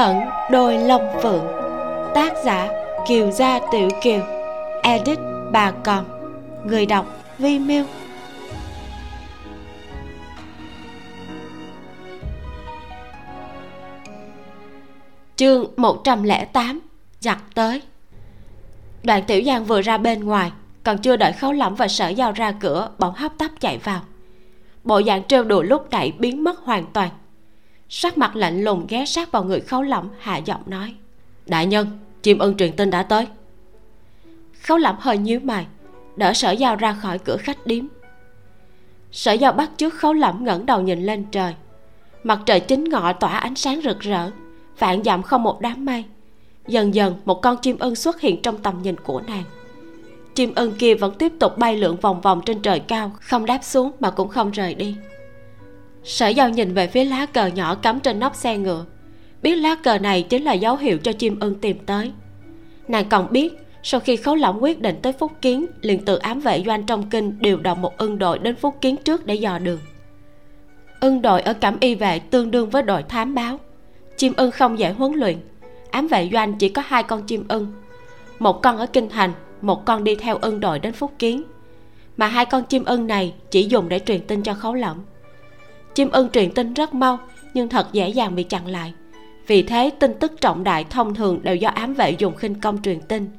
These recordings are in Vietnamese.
ẩn đôi lông phượng. Tác giả kiều gia tiểu kiều. Edit bà còn. Người đọc vi miêu. Chương 108 giặt tới. Đoạn tiểu giang vừa ra bên ngoài, còn chưa đợi khấu lỏng và sở giao ra cửa bỗng hấp tấp chạy vào. Bộ dạng trêu đùa lúc nãy biến mất hoàn toàn sắc mặt lạnh lùng ghé sát vào người khấu lẩm hạ giọng nói, đại nhân, chim ưng truyền tin đã tới. Khấu lẩm hơi nhíu mày, đỡ sở giao ra khỏi cửa khách điếm. Sở giao bắt trước khấu lẩm ngẩng đầu nhìn lên trời. Mặt trời chính ngọ tỏa ánh sáng rực rỡ, vạn dặm không một đám mây. Dần dần, một con chim ưng xuất hiện trong tầm nhìn của nàng. Chim ưng kia vẫn tiếp tục bay lượn vòng vòng trên trời cao, không đáp xuống mà cũng không rời đi sở giao nhìn về phía lá cờ nhỏ cắm trên nóc xe ngựa. Biết lá cờ này chính là dấu hiệu cho chim ưng tìm tới. Nàng còn biết, sau khi khấu lỏng quyết định tới phúc kiến, liền tự ám vệ doanh trong kinh điều động một ưng đội đến phúc kiến trước để dò đường. Ưng đội ở cẩm y vệ tương đương với đội thám báo. Chim ưng không dễ huấn luyện. Ám vệ doanh chỉ có hai con chim ưng. Một con ở kinh thành, một con đi theo ưng đội đến phúc kiến. Mà hai con chim ưng này chỉ dùng để truyền tin cho khấu lỏng chim ưng truyền tin rất mau, nhưng thật dễ dàng bị chặn lại. Vì thế, tin tức trọng đại thông thường đều do ám vệ dùng khinh công truyền tin.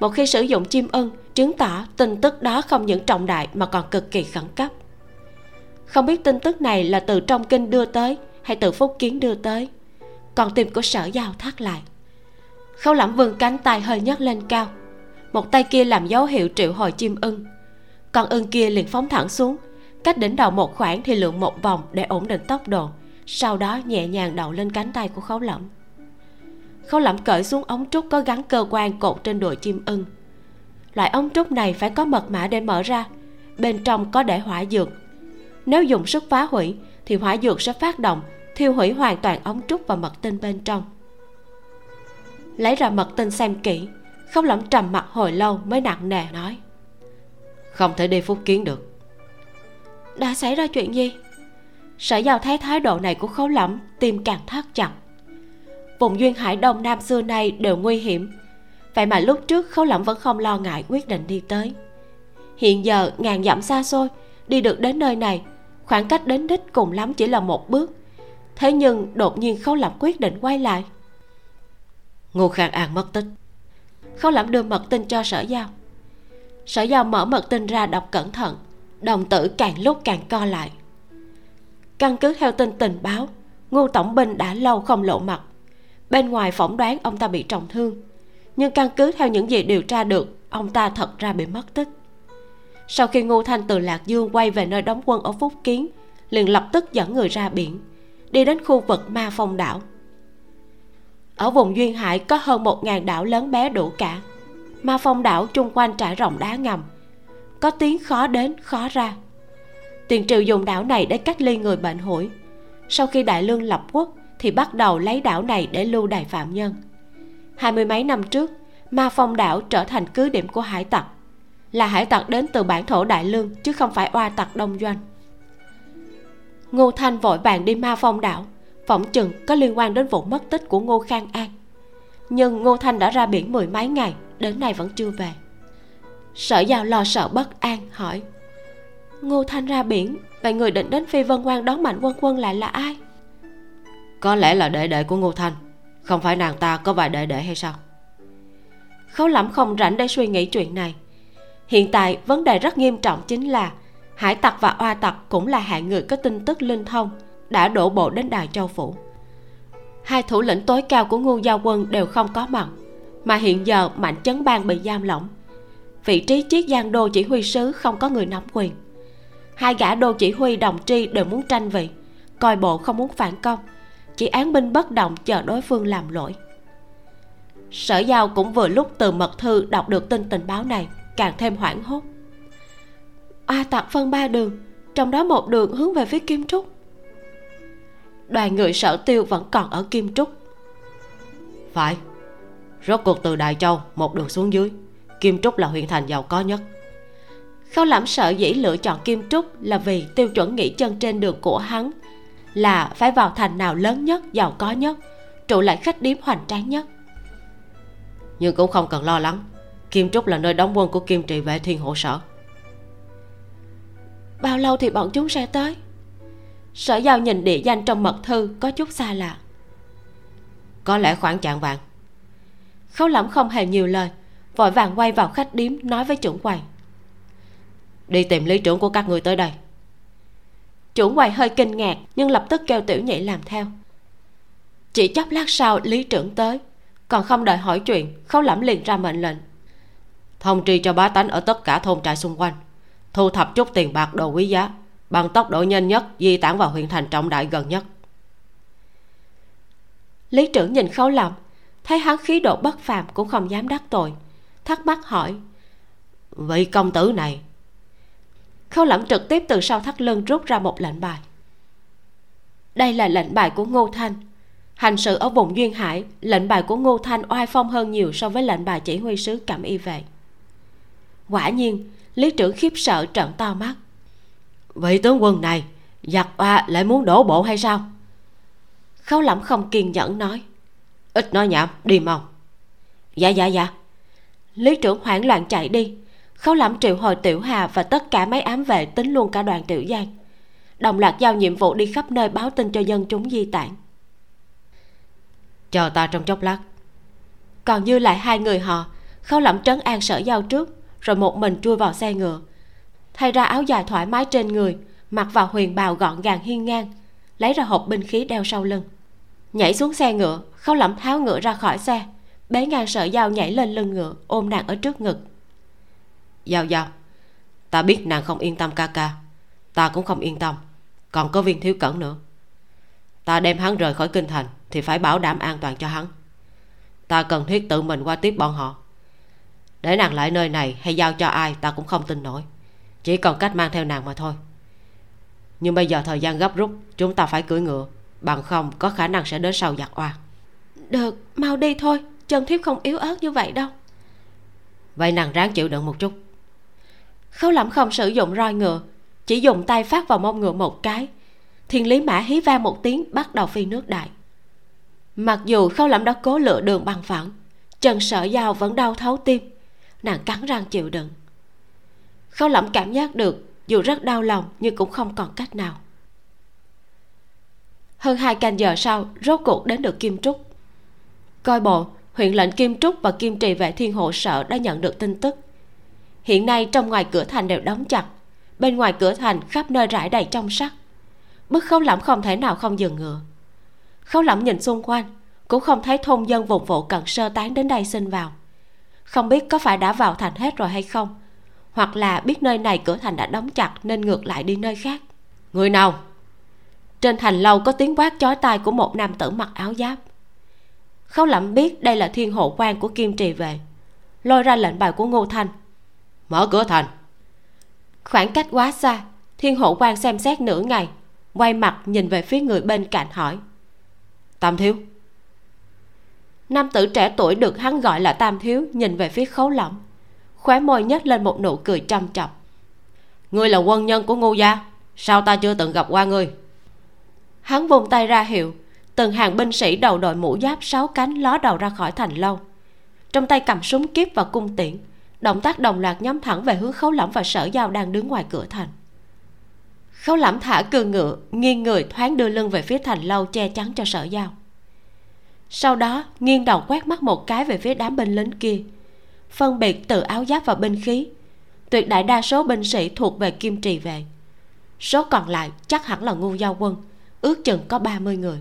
Một khi sử dụng chim ưng, chứng tỏ tin tức đó không những trọng đại mà còn cực kỳ khẩn cấp. Không biết tin tức này là từ trong kinh đưa tới hay từ phúc kiến đưa tới còn tim của sở giao thắt lại. Khâu lẩm vươn cánh tay hơi nhấc lên cao, một tay kia làm dấu hiệu triệu hồi chim ưng, con ưng kia liền phóng thẳng xuống cách đỉnh đầu một khoảng thì lượn một vòng để ổn định tốc độ, sau đó nhẹ nhàng đậu lên cánh tay của khấu lẩm khấu lẩm cởi xuống ống trúc có gắn cơ quan cột trên đùi chim ưng. Loại ống trúc này phải có mật mã để mở ra, bên trong có để hỏa dược. Nếu dùng sức phá hủy, thì hỏa dược sẽ phát động, thiêu hủy hoàn toàn ống trúc và mật tinh bên trong. Lấy ra mật tinh xem kỹ không lẩm trầm mặt hồi lâu mới nặng nề nói, không thể đi phúc kiến được đã xảy ra chuyện gì? Sở giao thấy thái độ này của khấu lẩm tim càng thắt chặt. Vùng duyên hải đông nam xưa nay đều nguy hiểm. Vậy mà lúc trước khấu lẩm vẫn không lo ngại quyết định đi tới. Hiện giờ ngàn dặm xa xôi đi được đến nơi này khoảng cách đến đích cùng lắm chỉ là một bước. Thế nhưng đột nhiên khấu lẩm quyết định quay lại. Ngô khang an mất tích. Khấu lẩm đưa mật tin cho sở giao. Sở giao mở mật tin ra đọc cẩn thận đồng tử càng lúc càng co lại. Căn cứ theo tin tình báo, ngô tổng binh đã lâu không lộ mặt. Bên ngoài phỏng đoán ông ta bị trọng thương, nhưng căn cứ theo những gì điều tra được, ông ta thật ra bị mất tích. Sau khi ngô thanh từ lạc dương quay về nơi đóng quân ở phúc kiến, liền lập tức dẫn người ra biển, đi đến khu vực ma phong đảo. Ở vùng duyên hải có hơn một ngàn đảo lớn bé đủ cả. Ma phong đảo chung quanh trải rộng đá ngầm có tiếng khó đến, khó ra. Tiền triệu dùng đảo này để cách ly người bệnh hủi. Sau khi đại lương lập quốc, thì bắt đầu lấy đảo này để lưu đày phạm nhân. Hai mươi mấy năm trước, ma phong đảo trở thành cứ điểm của hải tặc. Là hải tặc đến từ bản thổ đại lương, chứ không phải oa tặc đông doanh. Ngô thanh vội vàng đi ma phong đảo. Phỏng chừng có liên quan đến vụ mất tích của ngô khang an. Nhưng ngô thanh đã ra biển mười mấy ngày, đến nay vẫn chưa về sở giao lo sợ bất an hỏi. Ngô thanh ra biển vậy người định đến phi vân quan đón mạnh quân quân lại là ai? Có lẽ là đệ đệ của ngô thanh. Không phải nàng ta có vài đệ đệ hay sao? Khấu lẩm không rảnh để suy nghĩ chuyện này. Hiện tại vấn đề rất nghiêm trọng chính là hải tặc và oa tặc cũng là hạng người có tin tức linh thông đã đổ bộ đến đài châu phủ. Hai thủ lĩnh tối cao của ngu giao quân đều không có mặt mà hiện giờ mạnh chấn bang bị giam lỏng vị trí chiếc giang đô chỉ huy sứ không có người nắm quyền. Hai gã đô chỉ huy đồng tri đều muốn tranh vị, coi bộ không muốn phản công. Chỉ án binh bất động chờ đối phương làm lỗi. Sở giao cũng vừa lúc từ mật thư đọc được tin tình báo này, càng thêm hoảng hốt. A tặc phân ba đường, trong đó một đường hướng về phía kim trúc. Đoàn người sở tiêu vẫn còn ở kim trúc. Phải, rốt cuộc từ đại châu, một đường xuống dưới kim trúc là huyện thành giàu có nhất. Khâu Lãm sợ dĩ lựa chọn kim trúc là vì tiêu chuẩn nghỉ chân trên đường của hắn là phải vào thành nào lớn nhất, giàu có nhất, trụ lại khách điếm hoành tráng nhất. Nhưng cũng không cần lo lắng, kim trúc là nơi đóng quân của kim trị vệ thiên hộ sở. Bao lâu thì bọn chúng sẽ tới? Sở giao nhìn địa danh trong mật thư có chút xa lạ. Có lẽ khoảng chạng vàng. Khấu lẫm không hề nhiều lời vội vàng quay vào khách điếm, nói với trưởng quầy. Đi tìm lý trưởng của các người tới đây. Trưởng quầy hơi kinh ngạc, nhưng lập tức kêu tiểu nhị làm theo. Chỉ chốc lát sau, lý trưởng tới. Còn không đợi hỏi chuyện, khấu lẫm liền ra mệnh lệnh. Thông tri cho bá tánh ở tất cả thôn trại xung quanh. Thu thập chút tiền bạc đồ quý giá, bằng tốc độ nhanh nhất, di tản vào huyện thành trọng đại gần nhất. Lý trưởng nhìn khấu lẫm thấy hắn khí độ bất phàm cũng không dám đắc tội thắc mắc hỏi vị công tử này? Khâu lẫm trực tiếp từ sau thắt lưng rút ra một lệnh bài. Đây là lệnh bài của ngô thanh. Hành sự ở vùng duyên hải, lệnh bài của ngô thanh oai phong hơn nhiều so với lệnh bài chỉ huy sứ cảm y vệ. Quả nhiên, lý trưởng khiếp sợ trợn to mắt. Vị tướng quân này, giặc oa lại muốn đổ bộ hay sao? Khấu lẫm không kiên nhẫn nói. Ít nói nhảm, đi mau. Dạ dạ dạ lý trưởng hoảng loạn chạy đi. Khấu lẫm triệu hồi tiểu hà và tất cả mấy ám vệ tính luôn cả đoàn tiểu giang. Đồng loạt giao nhiệm vụ đi khắp nơi báo tin cho dân chúng di tản. Chờ ta trong chốc lát. Còn dư lại hai người họ khấu lẫm trấn an sở giao trước rồi một mình chui vào xe ngựa. Thay ra áo dài thoải mái trên người mặc vào huyền bào gọn gàng hiên ngang lấy ra hộp binh khí đeo sau lưng. Nhảy xuống xe ngựa khấu lẫm tháo ngựa ra khỏi xe bế ngang sợi dao nhảy lên lưng ngựa ôm nàng ở trước ngực. Giao giao ta biết nàng không yên tâm ca ca. Ta cũng không yên tâm còn có viên thiếu cẩn nữa. Ta đem hắn rời khỏi kinh thành thì phải bảo đảm an toàn cho hắn. Ta cần thiết tự mình qua tiếp bọn họ. Để nàng lại nơi này hay giao cho ai ta cũng không tin nổi. Chỉ còn cách mang theo nàng mà thôi. Nhưng bây giờ thời gian gấp rút chúng ta phải cưỡi ngựa. Bằng không có khả năng sẽ đến sau giặc oa. Được mau đi thôi chân thiếp không yếu ớt như vậy đâu. Vậy nàng ráng chịu đựng một chút. Khấu lẩm không sử dụng roi ngựa chỉ dùng tay phát vào mông ngựa một cái. Thiên lý mã hí vang một tiếng bắt đầu phi nước đại. Mặc dù khâu lẩm đã cố lựa đường bằng phẳng chân sợ dao vẫn đau thấu tim. Nàng cắn răng chịu đựng. Khâu lẩm cảm giác được dù rất đau lòng nhưng cũng không còn cách nào. Hơn hai canh giờ sau rốt cuộc đến được kim trúc. Coi bộ huyện lệnh kim trúc và kim trì vệ thiên hộ sở đã nhận được tin tức. Hiện nay trong ngoài cửa thành đều đóng chặt, bên ngoài cửa thành khắp nơi rải đầy trong sắt. Bức khấu lẫm không thể nào không dừng ngựa. Khấu lẫm nhìn xung quanh, cũng không thấy thôn dân vùng vụ cần sơ tán đến đây xin vào. Không biết có phải đã vào thành hết rồi hay không, hoặc là biết nơi này cửa thành đã đóng chặt nên ngược lại đi nơi khác. Người nào? Trên thành lâu có tiếng quát chói tai của một nam tử mặc áo giáp khấu lẩm biết đây là thiên hộ quan của kim trì về lôi ra lệnh bài của ngô thanh. Mở cửa thành. Khoảng cách quá xa thiên hộ quan xem xét nửa ngày quay mặt nhìn về phía người bên cạnh hỏi. Tam thiếu. Nam tử trẻ tuổi được hắn gọi là tam thiếu nhìn về phía khấu lỏng khóe môi nhếch lên một nụ cười trầm chọc ngươi là quân nhân của ngô gia sao ta chưa từng gặp qua ngươi? Hắn vùng tay ra hiệu từng hàng binh sĩ đầu đội mũ giáp sáu cánh ló đầu ra khỏi thành lâu. Trong tay cầm súng kiếp và cung tiễn động tác đồng loạt nhắm thẳng về hướng khấu lẫm và sở giao đang đứng ngoài cửa thành. Khấu lẫm thả cư ngựa nghiêng người thoáng đưa lưng về phía thành lâu che chắn cho sở giao. Sau đó nghiêng đầu quét mắt một cái về phía đám binh lính kia. Phân biệt từ áo giáp và binh khí tuyệt đại đa số binh sĩ thuộc về kim trì vệ, số còn lại chắc hẳn là ngu giao quân ước chừng có 30 người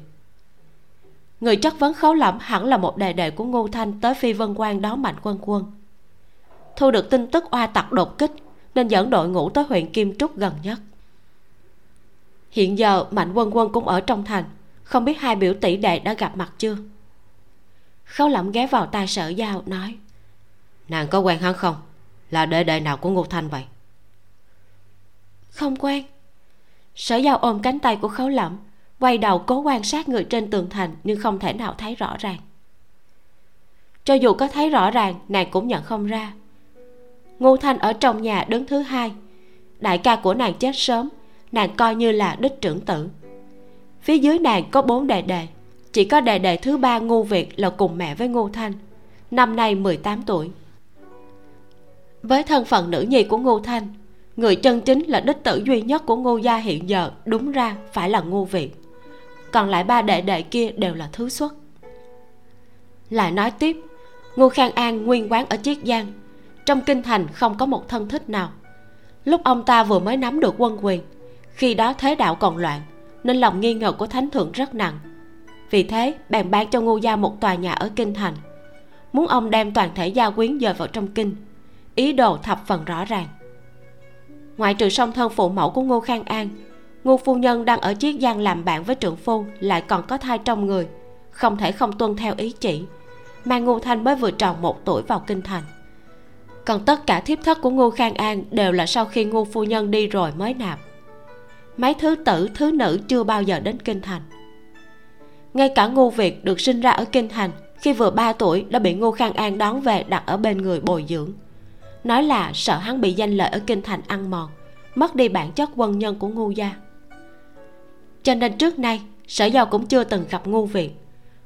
người chất vấn khấu lẩm hẳn là một đề đệ của ngô thanh tới phi vân quan đón mạnh quân quân. Thu được tin tức oa tặc đột kích nên dẫn đội ngũ tới huyện kim trúc gần nhất. Hiện giờ mạnh quân quân cũng ở trong thành không biết hai biểu tỷ đệ đã gặp mặt chưa? Khấu lẩm ghé vào tai sở giao nói nàng có quen hắn không? Là đệ đệ nào của ngô thanh vậy? Không quen. Sở giao ôm cánh tay của khấu lẩm quay đầu cố quan sát người trên tường thành nhưng không thể nào thấy rõ ràng. Cho dù có thấy rõ ràng, nàng cũng nhận không ra. Ngô thanh ở trong nhà đứng thứ hai. Đại ca của nàng chết sớm, nàng coi như là đích trưởng tử. Phía dưới nàng có bốn đệ đệ, chỉ có đệ đệ thứ ba ngô việt là cùng mẹ với ngô thanh, năm nay 18 tuổi. Với thân phận nữ nhi của ngô thanh, người chân chính là đích tử duy nhất của ngô gia hiện giờ, đúng ra phải là ngô việt còn lại ba đệ đệ kia đều là thứ xuất. Lại nói tiếp, ngô khang an nguyên quán ở chiết giang, trong kinh thành không có một thân thích nào. Lúc ông ta vừa mới nắm được quân quyền, khi đó thế đạo còn loạn, nên lòng nghi ngờ của thánh thượng rất nặng. Vì thế, bèn bán cho ngô gia một tòa nhà ở kinh thành. Muốn ông đem toàn thể gia quyến dời vào trong kinh, ý đồ thập phần rõ ràng. Ngoại trừ song thân phụ mẫu của ngô khang an ngô phu nhân đang ở chiết giang làm bạn với trưởng phu lại còn có thai trong người, không thể không tuân theo ý chỉ. Mà ngô thanh mới vừa tròn một tuổi vào kinh thành. Còn tất cả thiếp thất của ngô khang an đều là sau khi ngô phu nhân đi rồi mới nạp. Mấy thứ tử, thứ nữ chưa bao giờ đến kinh thành. Ngay cả ngô việt được sinh ra ở kinh thành, khi vừa 3 tuổi đã bị ngô khang an đón về đặt ở bên người bồi dưỡng. Nói là sợ hắn bị danh lợi ở kinh thành ăn mòn, mất đi bản chất quân nhân của Ngô gia cho nên trước nay, sở giao cũng chưa từng gặp ngu viện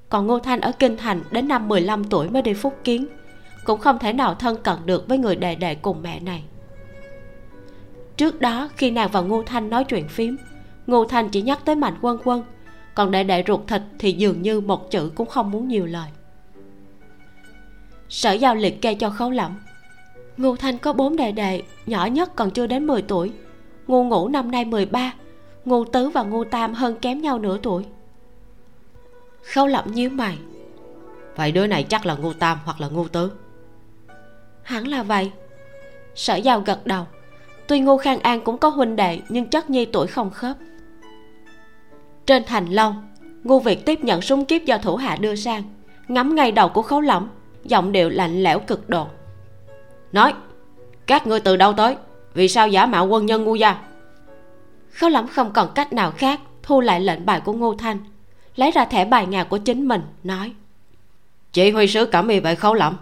còn ngô thanh ở kinh thành đến năm 15 tuổi mới đi phúc kiến, cũng không thể nào thân cận được với người đệ đệ cùng mẹ này. Trước đó, khi nàng và ngô thanh nói chuyện phím, ngô thanh chỉ nhắc tới mạnh quân quân, còn đệ đệ ruột thịt thì dường như một chữ cũng không muốn nhiều lời. Sở giao liệt kê cho khấu lẩm ngô thanh có bốn đệ đệ, nhỏ nhất còn chưa đến 10 tuổi ngô ngũ năm nay 13 ngô tứ và ngô tam hơn kém nhau nửa tuổi. Khâu lẩm nhíu mày. Vậy đứa này chắc là ngô tam hoặc là ngô tứ. Hẳn là vậy. Sở giao gật đầu. Tuy ngô khang an cũng có huynh đệ nhưng chất nhi tuổi không khớp. Trên thành lâu ngô việt tiếp nhận súng kiếp do thủ hạ đưa sang. Ngắm ngay đầu của khấu lỏng giọng điệu lạnh lẽo cực độ. Nói các ngươi từ đâu tới? Vì sao giả mạo quân nhân ngu gia khấu lỏng không còn cách nào khác thu lại lệnh bài của ngô thanh lấy ra thẻ bài nhà của chính mình nói. Chỉ huy sứ cảm y vệ khấu lỏng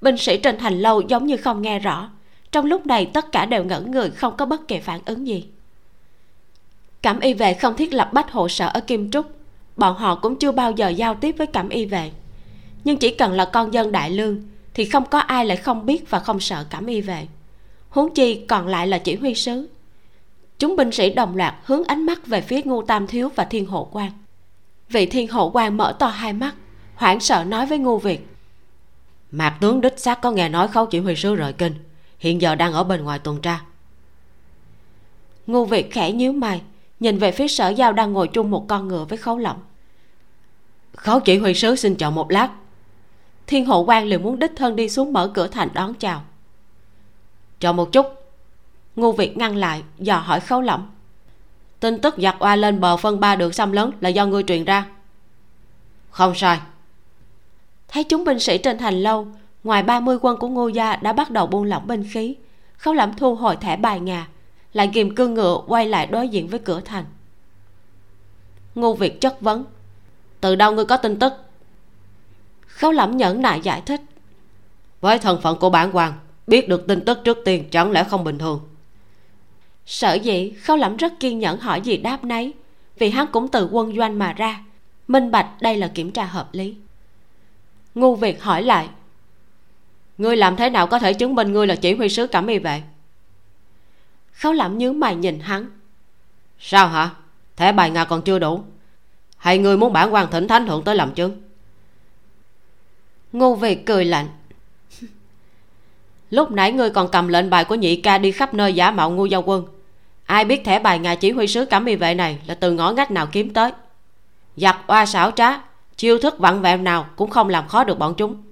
binh sĩ trên thành lâu giống như không nghe rõ. Trong lúc này tất cả đều ngẩn người không có bất kỳ phản ứng gì. Cẩm y vệ không thiết lập bách hộ sở ở kim trúc. Bọn họ cũng chưa bao giờ giao tiếp với cẩm y vệ. Nhưng chỉ cần là con dân đại lương thì không có ai lại không biết và không sợ cẩm y vệ. Huống chi còn lại là chỉ huy sứ chúng binh sĩ đồng loạt hướng ánh mắt về phía ngô tam thiếu và thiên hộ quan vị thiên hộ quan mở to hai mắt hoảng sợ nói với ngô việt. Mạc tướng đích xác có nghe nói khấu chỉ huy sứ rời kinh hiện giờ đang ở bên ngoài tuần tra. Ngô việt khẽ nhíu mày nhìn về phía sở giao đang ngồi chung một con ngựa với khấu lỏng khấu chỉ huy sứ xin chọn một lát. Thiên hộ quan liền muốn đích thân đi xuống mở cửa thành đón chào. Chờ một chút ngô việt ngăn lại, dò hỏi khấu lỏng tin tức giặc oa lên bờ phân ba được xâm lấn là do ngươi truyền ra. Không sai. Thấy chúng binh sĩ trên thành lâu, ngoài 30 quân của ngô gia đã bắt đầu buông lỏng binh khí, khấu lẩm thu hồi thẻ bài nhà lại kìm cương ngựa quay lại đối diện với cửa thành. Ngô việt chất vấn, từ đâu ngươi có tin tức? Khấu lẩm nhẫn nại giải thích, với thân phận của bản quan biết được tin tức trước tiên chẳng lẽ không bình thường? Sở dĩ khâu lẩm rất kiên nhẫn hỏi gì đáp nấy, vì hắn cũng từ quân doanh mà ra. Minh bạch, đây là kiểm tra hợp lý. Ngu việt hỏi lại, ngươi làm thế nào có thể chứng minh ngươi là chỉ huy sứ cẩm y vệ? Khấu lẩm nhướng mày nhìn hắn. Sao hả? Thẻ bài ngà còn chưa đủ. Hay ngươi muốn bản quan thỉnh thánh thượng tới làm chứng? Ngô việt cười lạnh. Lúc nãy ngươi còn cầm lệnh bài của nhị ca đi khắp nơi giả mạo ngu giao quân ai biết thẻ bài ngài chỉ huy sứ cẩm y vệ này là từ ngõ ngách nào kiếm tới. Giặc oa xảo trá, chiêu thức vặn vẹo nào cũng không làm khó được bọn chúng.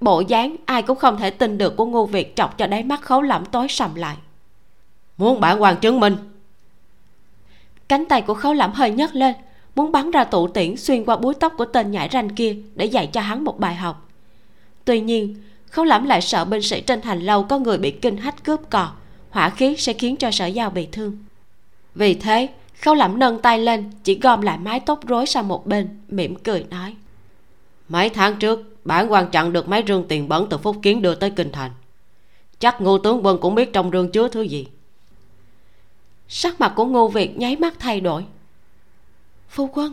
Bộ dáng ai cũng không thể tin được của ngô việt chọc cho đáy mắt khấu lẩm tối sầm lại. Muốn bản quan chứng minh. Cánh tay của khấu lẩm hơi nhấc lên, muốn bắn ra tụ tiễn xuyên qua búi tóc của tên nhãi ranh kia để dạy cho hắn một bài học. Tuy nhiên, khấu lẩm lại sợ binh sĩ trên thành lâu có người bị kinh hách cướp cò hỏa khí sẽ khiến cho sở giao bị thương. Vì thế khấu lẩm nâng tay lên chỉ gom lại mái tóc rối sang một bên mỉm cười nói. Mấy tháng trước bản quan chặn được mấy rương tiền bẩn từ phúc kiến đưa tới kinh thành. Chắc ngô tướng quân cũng biết trong rương chứa thứ gì. Sắc mặt của ngô việt nháy mắt thay đổi. Phu quân.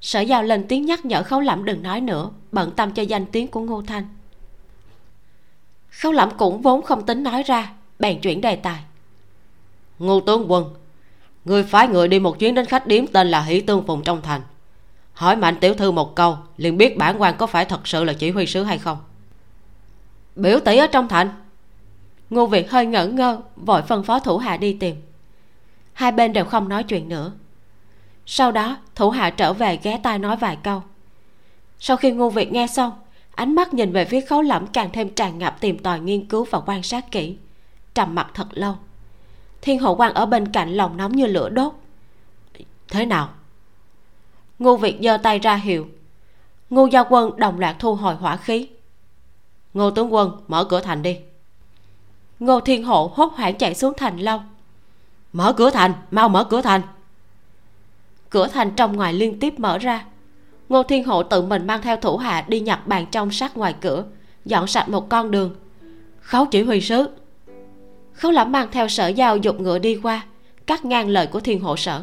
Sở giao lên tiếng nhắc nhở khấu lẩm đừng nói nữa bận tâm cho danh tiếng của ngô thanh. Khấu lẩm cũng vốn không tính nói ra bèn chuyển đề tài. Ngô tướng quân, người phái người đi một chuyến đến khách điếm tên là hỷ tương phùng trong thành. Hỏi mạnh tiểu thư một câu, liền biết bản quan có phải thật sự là chỉ huy sứ hay không? Biểu tỷ ở trong thành. Ngô việt hơi ngỡ ngơ, vội phân phó thủ hạ đi tìm. Hai bên đều không nói chuyện nữa. Sau đó, thủ hạ trở về ghé tai nói vài câu. Sau khi ngô việt nghe xong, ánh mắt nhìn về phía khấu lẫm càng thêm tràn ngập tìm tòi nghiên cứu và quan sát kỹ trầm mặt thật lâu. Thiên hộ quan ở bên cạnh lòng nóng như lửa đốt. Thế nào? Ngô việt giơ tay ra hiệu. Ngô gia quân đồng loạt thu hồi hỏa khí. Ngô tướng quân, mở cửa thành đi. Ngô thiên hộ hốt hoảng chạy xuống thành lâu. Mở cửa thành, mau mở cửa thành. Cửa thành trong ngoài liên tiếp mở ra. Ngô thiên hộ tự mình mang theo thủ hạ đi nhặt bàn trong sát ngoài cửa, dọn sạch một con đường. Khấu chỉ huy sứ khấu lẩm mang theo sở giao dục ngựa đi qua cắt ngang lời của thiên hộ sở.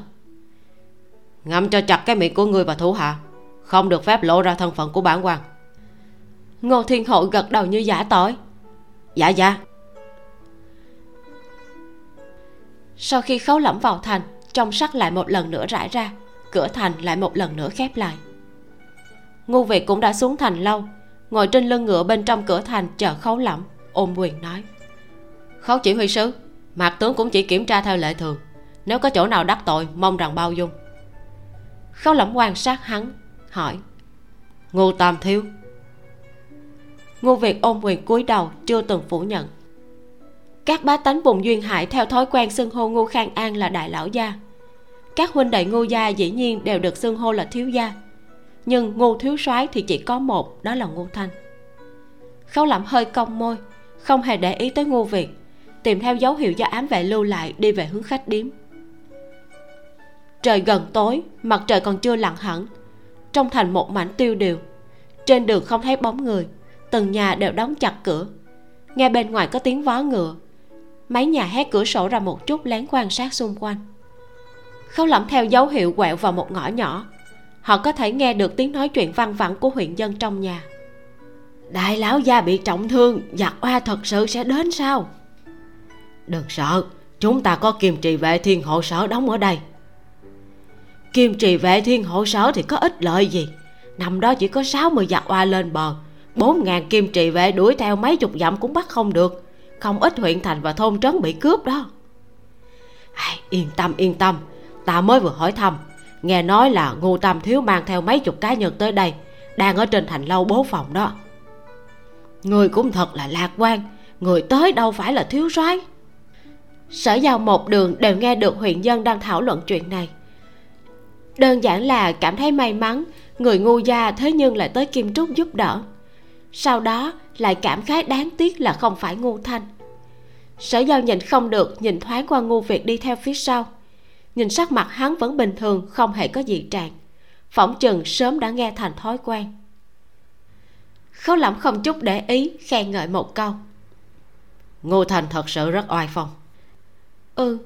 Ngậm cho chặt cái miệng của người và thủ hạ không được phép lộ ra thân phận của bản quan. Ngô thiên hộ gật đầu như giả tỏi. Dạ dạ. Sau khi khấu lẫm vào thành trong sắt lại một lần nữa rải ra cửa thành lại một lần nữa khép lại. Ngu việt cũng đã xuống thành lâu ngồi trên lưng ngựa bên trong cửa thành chờ khấu lẫm ôm quyền nói khấu chỉ huy sứ, mạc tướng cũng chỉ kiểm tra theo lệ thường. Nếu có chỗ nào đắc tội, mong rằng bao dung. Khấu lẩm quan sát hắn, hỏi, ngô tam thiếu. Ngô việt ôm quyền cúi đầu, chưa từng phủ nhận. Các bá tánh vùng duyên hải theo thói quen xưng hô ngô khang an là đại lão gia. Các huynh đệ ngô gia dĩ nhiên đều được xưng hô là thiếu gia. Nhưng ngô thiếu soái thì chỉ có một, đó là ngô thanh. Khấu lẩm hơi cong môi, không hề để ý tới ngô việt tìm theo dấu hiệu do ám vệ lưu lại đi về hướng khách điếm. Trời gần tối, mặt trời còn chưa lặn hẳn. Trong thành một mảnh tiêu điều, trên đường không thấy bóng người từng nhà đều đóng chặt cửa. Nghe bên ngoài có tiếng vó ngựa. Mấy nhà hé cửa sổ ra một chút lén quan sát xung quanh. Khâu lẩm theo dấu hiệu quẹo vào một ngõ nhỏ. Họ có thể nghe được tiếng nói chuyện văng vẳng của huyện dân trong nhà. Đại lão gia bị trọng thương giặc oa thật sự sẽ đến sao? Đừng sợ chúng ta có kiềm trì vệ thiên hộ sở đóng ở đây. Kiềm trì vệ thiên hộ sở thì có ích lợi gì? Năm đó chỉ có 60 giặc dạ oa lên bờ bốn ngàn kim trì vệ đuổi theo mấy chục dặm cũng bắt không được. Không ít huyện thành và thôn trấn bị cướp đó. Ai, yên tâm yên tâm. Ta mới vừa hỏi thăm. Nghe nói là ngô tam thiếu mang theo mấy chục cá nhân tới đây đang ở trên thành lâu bố phòng đó. Người cũng thật là lạc quan người tới đâu phải là thiếu soái sở giao một đường đều nghe được huyện dân đang thảo luận chuyện này. Đơn giản là cảm thấy may mắn, người ngu gia thế nhưng lại tới kim trúc giúp đỡ. Sau đó lại cảm khái đáng tiếc là không phải ngu thanh. Sở giao nhìn không được, nhìn thoáng qua ngu việt đi theo phía sau. Nhìn sắc mặt hắn vẫn bình thường, không hề có gì trạng phỏng chừng sớm đã nghe thành thói quen. Khấu lẩm không chút để ý, khen ngợi một câu. Ngô thành thật sự rất oai phong ừ.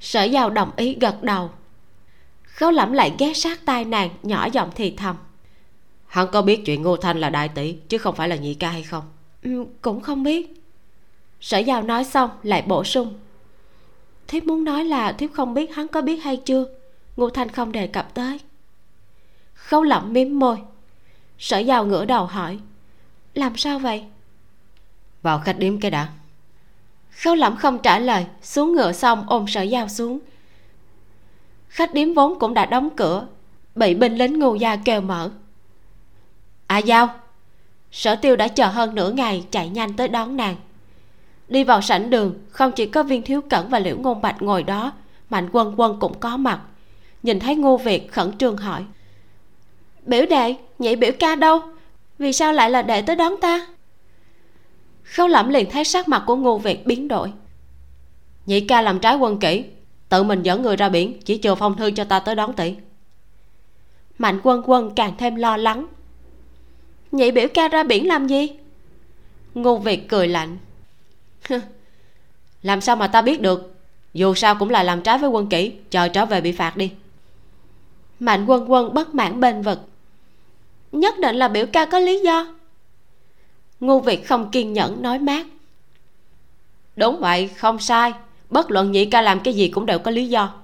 Sở giao đồng ý gật đầu. Khấu lẩm lại ghé sát tai nàng nhỏ giọng thì thầm. Hắn có biết chuyện ngô thanh là đại tỷ chứ không phải là nhị ca hay không? Ừ, cũng không biết. Sở giao nói xong lại bổ sung. Thiếp muốn nói là thiếp không biết hắn có biết hay chưa? Ngô thanh không đề cập tới. Khấu lẩm miếm môi. Sở giao ngửa đầu hỏi. Làm sao vậy? Vào khách điếm cái đã khấu lẩm không trả lời, xuống ngựa xong ôm sở giao xuống. Khách điếm vốn cũng đã đóng cửa, bị binh lính ngô gia kêu mở. À giao, sở tiêu đã chờ hơn nửa ngày chạy nhanh tới đón nàng. Đi vào sảnh đường, không chỉ có viên thiếu cẩn và liễu ngôn bạch ngồi đó, mạnh quân quân cũng có mặt. Nhìn thấy ngô việt khẩn trương hỏi, biểu đệ, nhị biểu ca đâu? Vì sao lại là đệ tới đón ta? Khấu lẩm liền thấy sắc mặt của ngô việt biến đổi. Nhị ca làm trái quân kỷ tự mình dẫn người ra biển, chỉ chờ phong thư cho ta tới đón tỷ. Mạnh quân quân càng thêm lo lắng. Nhị biểu ca ra biển làm gì? Ngô việt cười lạnh. Làm sao mà ta biết được? Dù sao cũng là làm trái với quân kỷ chờ trở về bị phạt đi. Mạnh quân quân bất mãn bên vực. Nhất định là biểu ca có lý do. Ngô việt không kiên nhẫn nói mát. Đúng vậy, không sai. Bất luận nhị ca làm cái gì cũng đều có lý do.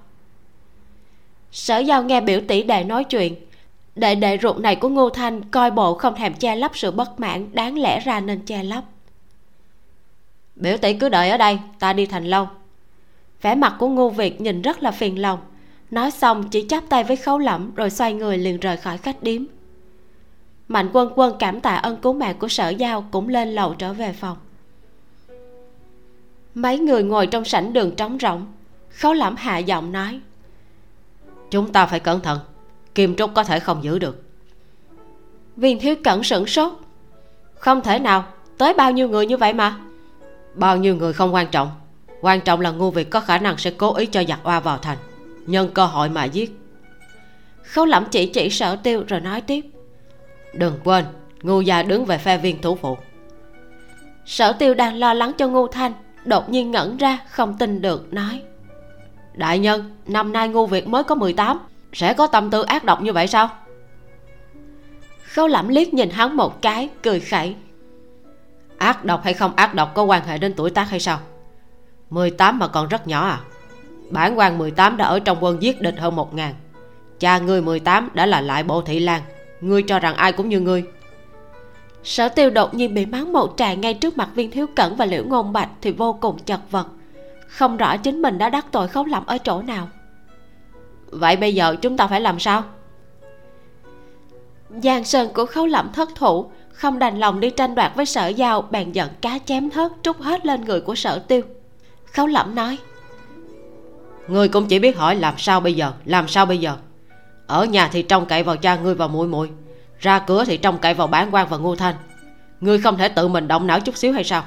Sở giao nghe biểu tỷ đệ nói chuyện. Đệ đệ ruột này của ngô thanh coi bộ không thèm che lấp sự bất mãn đáng lẽ ra nên che lấp. Biểu tỷ cứ đợi ở đây, ta đi thành lâu. Vẻ mặt của ngô việt nhìn rất là phiền lòng. Nói xong, chỉ chắp tay với khấu lẫm, rồi xoay người liền rời khỏi khách điếm mạnh quân quân cảm tạ ân cứu mạng của sở giao cũng lên lầu trở về phòng. Mấy người ngồi trong sảnh đường trống rỗng khấu lẫm hạ giọng nói chúng ta phải cẩn thận kim trúc có thể không giữ được. Viên thiếu cẩn sửng sốt không thể nào tới bao nhiêu người như vậy mà? Bao nhiêu người không quan trọng quan trọng là ngu việt có khả năng sẽ cố ý cho giặc oa vào thành nhân cơ hội mà giết. Khấu lẩm chỉ chỉ sở tiêu rồi nói tiếp đừng quên ngu gia đứng về phe viên thủ phụ. Sở tiêu đang lo lắng cho ngu thanh, đột nhiên ngẩn ra, không tin được, nói. Đại nhân, năm nay ngu việt mới có 18 sẽ có tâm tư ác độc như vậy sao? Khấu lẩm liếc nhìn hắn một cái, cười khẩy. Ác độc hay không ác độc có quan hệ đến tuổi tác hay sao? 18 mà còn rất nhỏ à? Bản quan 18 đã ở trong quân giết địch hơn một ngàn. Cha ngươi 18 đã là lại bộ thị lan ngươi cho rằng ai cũng như ngươi. Sở tiêu đột nhiên bị mắng một tràng ngay trước mặt viên thiếu cẩn và liễu ngôn bạch thì vô cùng chật vật. Không rõ chính mình đã đắc tội khấu lẩm ở chỗ nào. Vậy bây giờ chúng ta phải làm sao? Giang sơn của khấu lẩm thất thủ, không đành lòng đi tranh đoạt với sở giao, bèn giận cá chém thớt, trút hết lên người của sở tiêu. Khấu lẩm nói người cũng chỉ biết hỏi làm sao bây giờ, làm sao bây giờ? Ở nhà thì trông cậy vào cha ngươi và muội muội, ra cửa thì trông cậy vào bán quan và ngô thanh. Ngươi không thể tự mình động não chút xíu hay sao?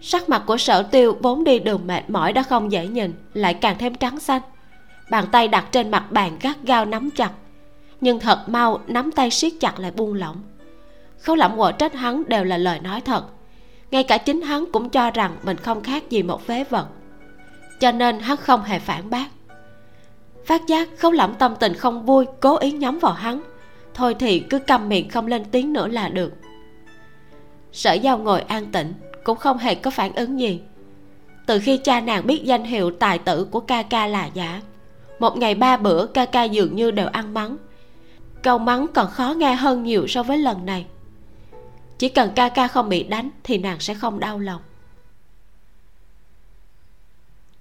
Sắc mặt của sở tiêu vốn đi đường mệt mỏi đã không dễ nhìn, lại càng thêm trắng xanh. Bàn tay đặt trên mặt bàn gắt gao nắm chặt, nhưng thật mau nắm tay siết chặt lại buông lỏng. Khấu lẩm quở trách hắn đều là lời nói thật. Ngay cả chính hắn cũng cho rằng mình không khác gì một phế vật, cho nên hắn không hề phản bác phát giác khấu lẫm tâm tình không vui, cố ý nhắm vào hắn. Thôi thì cứ câm miệng không lên tiếng nữa là được. Sở giao ngồi an tĩnh, cũng không hề có phản ứng gì. Từ khi cha nàng biết danh hiệu tài tử của ca ca là giả, một ngày ba bữa ca ca dường như đều ăn mắng. Câu mắng còn khó nghe hơn nhiều so với lần này. Chỉ cần ca ca không bị đánh thì nàng sẽ không đau lòng.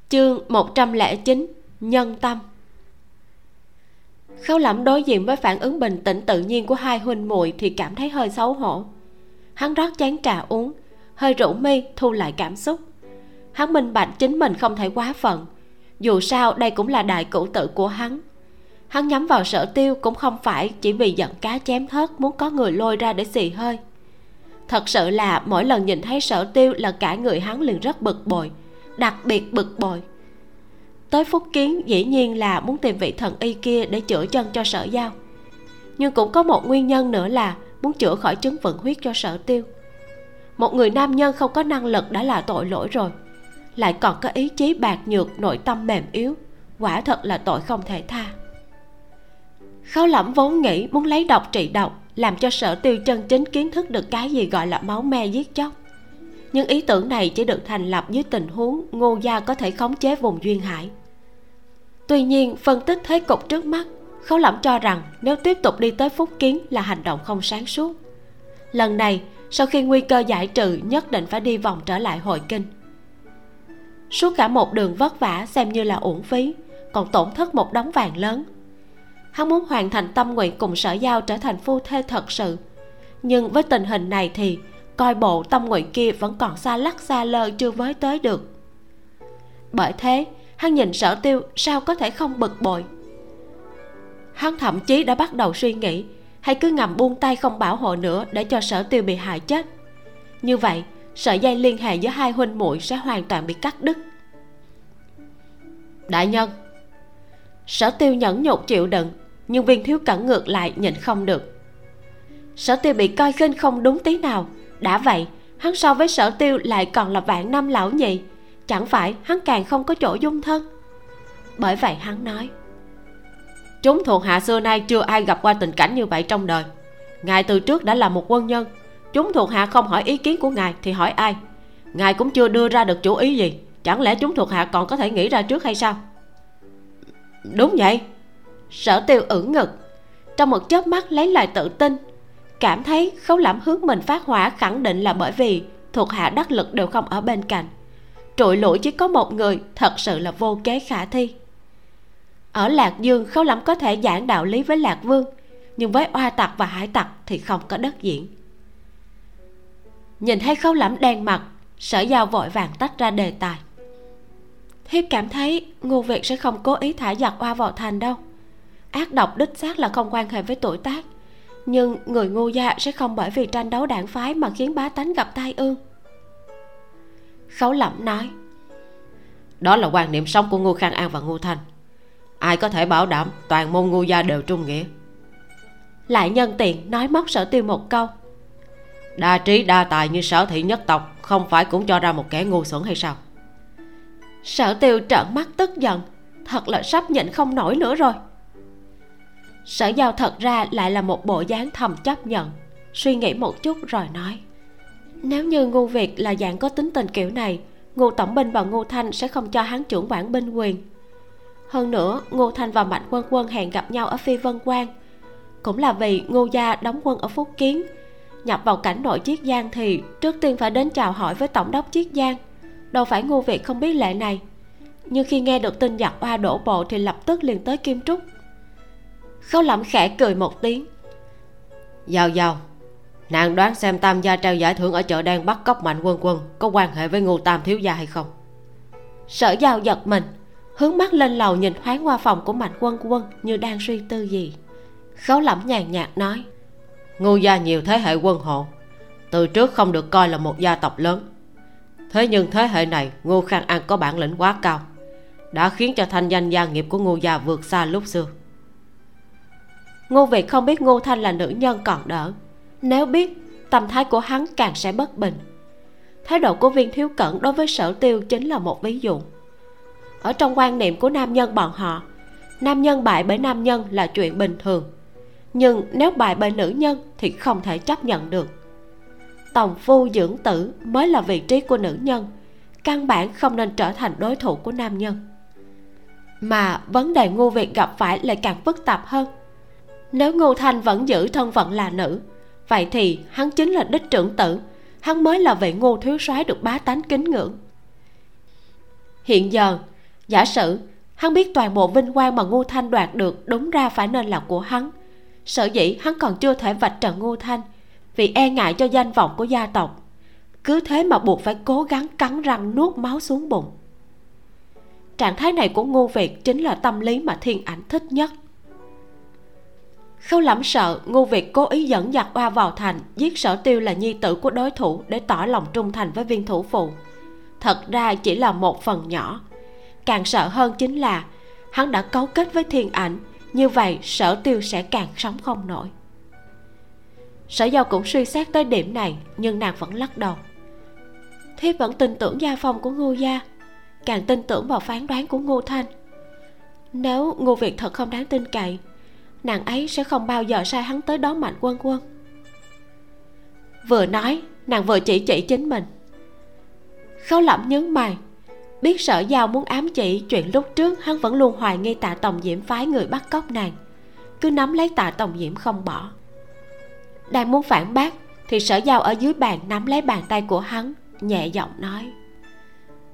Chương 109 nhân tâm khâu lẩm đối diện với phản ứng bình tĩnh tự nhiên của hai huynh muội thì cảm thấy hơi xấu hổ. Hắn rót chén trà uống, hơi rũ mi thu lại cảm xúc. Hắn minh bạch chính mình không thể quá phận, dù sao đây cũng là đại cửu tự của hắn. Hắn nhắm vào sở tiêu cũng không phải chỉ vì giận cá chém thớt muốn có người lôi ra để xì hơi. Thật sự là mỗi lần nhìn thấy sở tiêu là cả người hắn liền rất bực bội, đặc biệt bực bội tới phúc kiến dĩ nhiên là muốn tìm vị thần y kia để chữa chân cho sở giao. Nhưng cũng có một nguyên nhân nữa là muốn chữa khỏi chứng vận huyết cho sở tiêu. Một người nam nhân không có năng lực đã là tội lỗi rồi, lại còn có ý chí bạc nhược, nội tâm mềm yếu, quả thật là tội không thể tha. Khấu lẫm vốn nghĩ muốn lấy độc trị độc, làm cho sở tiêu chân chính kiến thức được cái gì gọi là máu me giết chóc. Nhưng ý tưởng này chỉ được thành lập dưới tình huống ngô gia có thể khống chế vùng duyên hải tuy nhiên, phân tích thế cục trước mắt, khấu lẩm cho rằng nếu tiếp tục đi tới phúc kiến là hành động không sáng suốt. Lần này, sau khi nguy cơ giải trừ, nhất định phải đi vòng trở lại hội kinh. Suốt cả một đường vất vả, xem như là uổng phí, còn tổn thất một đống vàng lớn. Hắn muốn hoàn thành tâm nguyện cùng sở giao trở thành phu thê thật sự. Nhưng với tình hình này thì, coi bộ tâm nguyện kia vẫn còn xa lắc, xa lơ chưa với tới được. Bởi thế hắn nhìn sở tiêu, sao có thể không bực bội? Hắn thậm chí đã bắt đầu suy nghĩ hay cứ ngầm buông tay không bảo hộ nữa để cho sở tiêu bị hại chết. Như vậy, sợi dây liên hệ giữa hai huynh muội sẽ hoàn toàn bị cắt đứt. Đại nhân. Sở tiêu nhẫn nhục chịu đựng, nhưng viên thiếu cẩn ngược lại nhịn không được. Sở tiêu bị coi khinh không đúng tí nào. Đã vậy, hắn so với sở tiêu lại còn là vạn năm lão nhị chẳng phải hắn càng không có chỗ dung thân. Bởi vậy hắn nói, chúng thuộc hạ xưa nay chưa ai gặp qua tình cảnh như vậy trong đời. Ngài từ trước đã là một quân nhân. Chúng thuộc hạ không hỏi ý kiến của ngài thì hỏi ai? Ngài cũng chưa đưa ra được chủ ý gì. Chẳng lẽ chúng thuộc hạ còn có thể nghĩ ra trước hay sao? Đúng vậy. Sở tiêu ửng ngực, trong một chớp mắt lấy lại tự tin, cảm thấy khấu lãm hướng mình phát hỏa khẳng định là bởi vì thuộc hạ đắc lực đều không ở bên cạnh trụi lũi chỉ có một người, thật sự là vô kế khả thi. Ở lạc dương khâu lắm có thể giảng đạo lý với lạc vương, nhưng với oa tặc và hải tặc thì không có đất diễn. Nhìn thấy khâu lắm đen mặt, sở giao vội vàng tách ra đề tài. Thiếp cảm thấy ngô việt sẽ không cố ý thả giặc oa vào thành đâu. Ác độc đích xác là không quan hệ với tuổi tác, nhưng người ngô gia sẽ không bởi vì tranh đấu đảng phái mà khiến bá tánh gặp tai ương khấu lẩm nói. Đó là quan niệm sống của ngô khang an và ngô thanh. Ai có thể bảo đảm toàn môn ngô gia đều trung nghĩa? Lại nhân tiện nói móc sở tiêu một câu. Đa trí đa tài như sở thị nhất tộc, không phải cũng cho ra một kẻ ngu xuẩn hay sao? Sở tiêu trợn mắt tức giận, thật là sắp nhịn không nổi nữa rồi. Sở giao thật ra lại là một bộ dáng thầm chấp nhận, suy nghĩ một chút rồi nói nếu như ngô việt là dạng có tính tình kiểu này, ngô tổng binh và ngô thanh sẽ không cho hắn trưởng quản binh quyền. Hơn nữa, ngô thanh và mạnh quân quân hẹn gặp nhau ở phi vân quan. Cũng là vì ngô gia đóng quân ở phúc kiến. Nhập vào cảnh nội chiết giang thì trước tiên phải đến chào hỏi với tổng đốc chiết giang. Đâu phải ngô việt không biết lệ này. Nhưng khi nghe được tin giặc oa đổ bộ thì lập tức liền tới kim trúc. Khâu lẩm khẽ cười một tiếng. Giàu giàu nàng đoán xem tam gia trao giải thưởng ở chợ đen bắt cóc mạnh quân quân có quan hệ với ngô tam thiếu gia hay không. Sở giao giật mình, hướng mắt lên lầu nhìn thoáng qua phòng của mạnh quân quân như đang suy tư gì. Khấu lẩm nhàn nhạt nói ngô gia nhiều thế hệ quân hộ, từ trước không được coi là một gia tộc lớn. Thế nhưng thế hệ này, ngô khang an có bản lĩnh quá cao, đã khiến cho thanh danh gia nghiệp của ngô gia vượt xa lúc xưa. Ngô việt không biết ngô thanh là nữ nhân còn đỡ nếu biết, tâm thái của hắn càng sẽ bất bình. Thái độ của viên thiếu cẩn đối với sở tiêu chính là một ví dụ. Ở trong quan niệm của nam nhân bọn họ, nam nhân bại bởi nam nhân là chuyện bình thường. Nhưng nếu bại bởi nữ nhân thì không thể chấp nhận được. Tòng phu dưỡng tử mới là vị trí của nữ nhân, căn bản không nên trở thành đối thủ của nam nhân. Mà vấn đề ngô việt gặp phải lại càng phức tạp hơn. Nếu ngô thanh vẫn giữ thân phận là nữ vậy thì, hắn chính là đích trưởng tử. Hắn mới là vị ngô thiếu soái được bá tánh kính ngưỡng. Hiện giờ, giả sử, hắn biết toàn bộ vinh quang mà ngô thanh đoạt được đúng ra phải nên là của hắn. Sở dĩ hắn còn chưa thể vạch trần ngô thanh, vì e ngại cho danh vọng của gia tộc. Cứ thế mà buộc phải cố gắng cắn răng nuốt máu xuống bụng. Trạng thái này của ngô việt chính là tâm lý mà thiên ảnh thích nhất khâu lẩm sợ, ngô việt cố ý dẫn giặc oa vào thành, giết sở tiêu là nhi tử của đối thủ để tỏ lòng trung thành với viên thủ phụ. Thật ra chỉ là một phần nhỏ. Càng sợ hơn chính là, hắn đã cấu kết với thiên ảnh, như vậy sở tiêu sẽ càng sống không nổi. Sở giao cũng suy xét tới điểm này, nhưng nàng vẫn lắc đầu. Thiếp vẫn tin tưởng gia phong của ngô gia, càng tin tưởng vào phán đoán của ngô thanh. Nếu ngô việt thật không đáng tin cậy nàng ấy sẽ không bao giờ sai hắn tới đón mạnh quân quân. Vừa nói, nàng vừa chỉ chỉ chính mình. Khấu lẩm nhấn mày, biết sở giao muốn ám chỉ chuyện lúc trước, hắn vẫn luôn hoài nghi tạ tổng diễm phái người bắt cóc nàng. Cứ nắm lấy tạ tổng diễm không bỏ. Đang muốn phản bác, thì sở giao ở dưới bàn nắm lấy bàn tay của hắn, nhẹ giọng nói.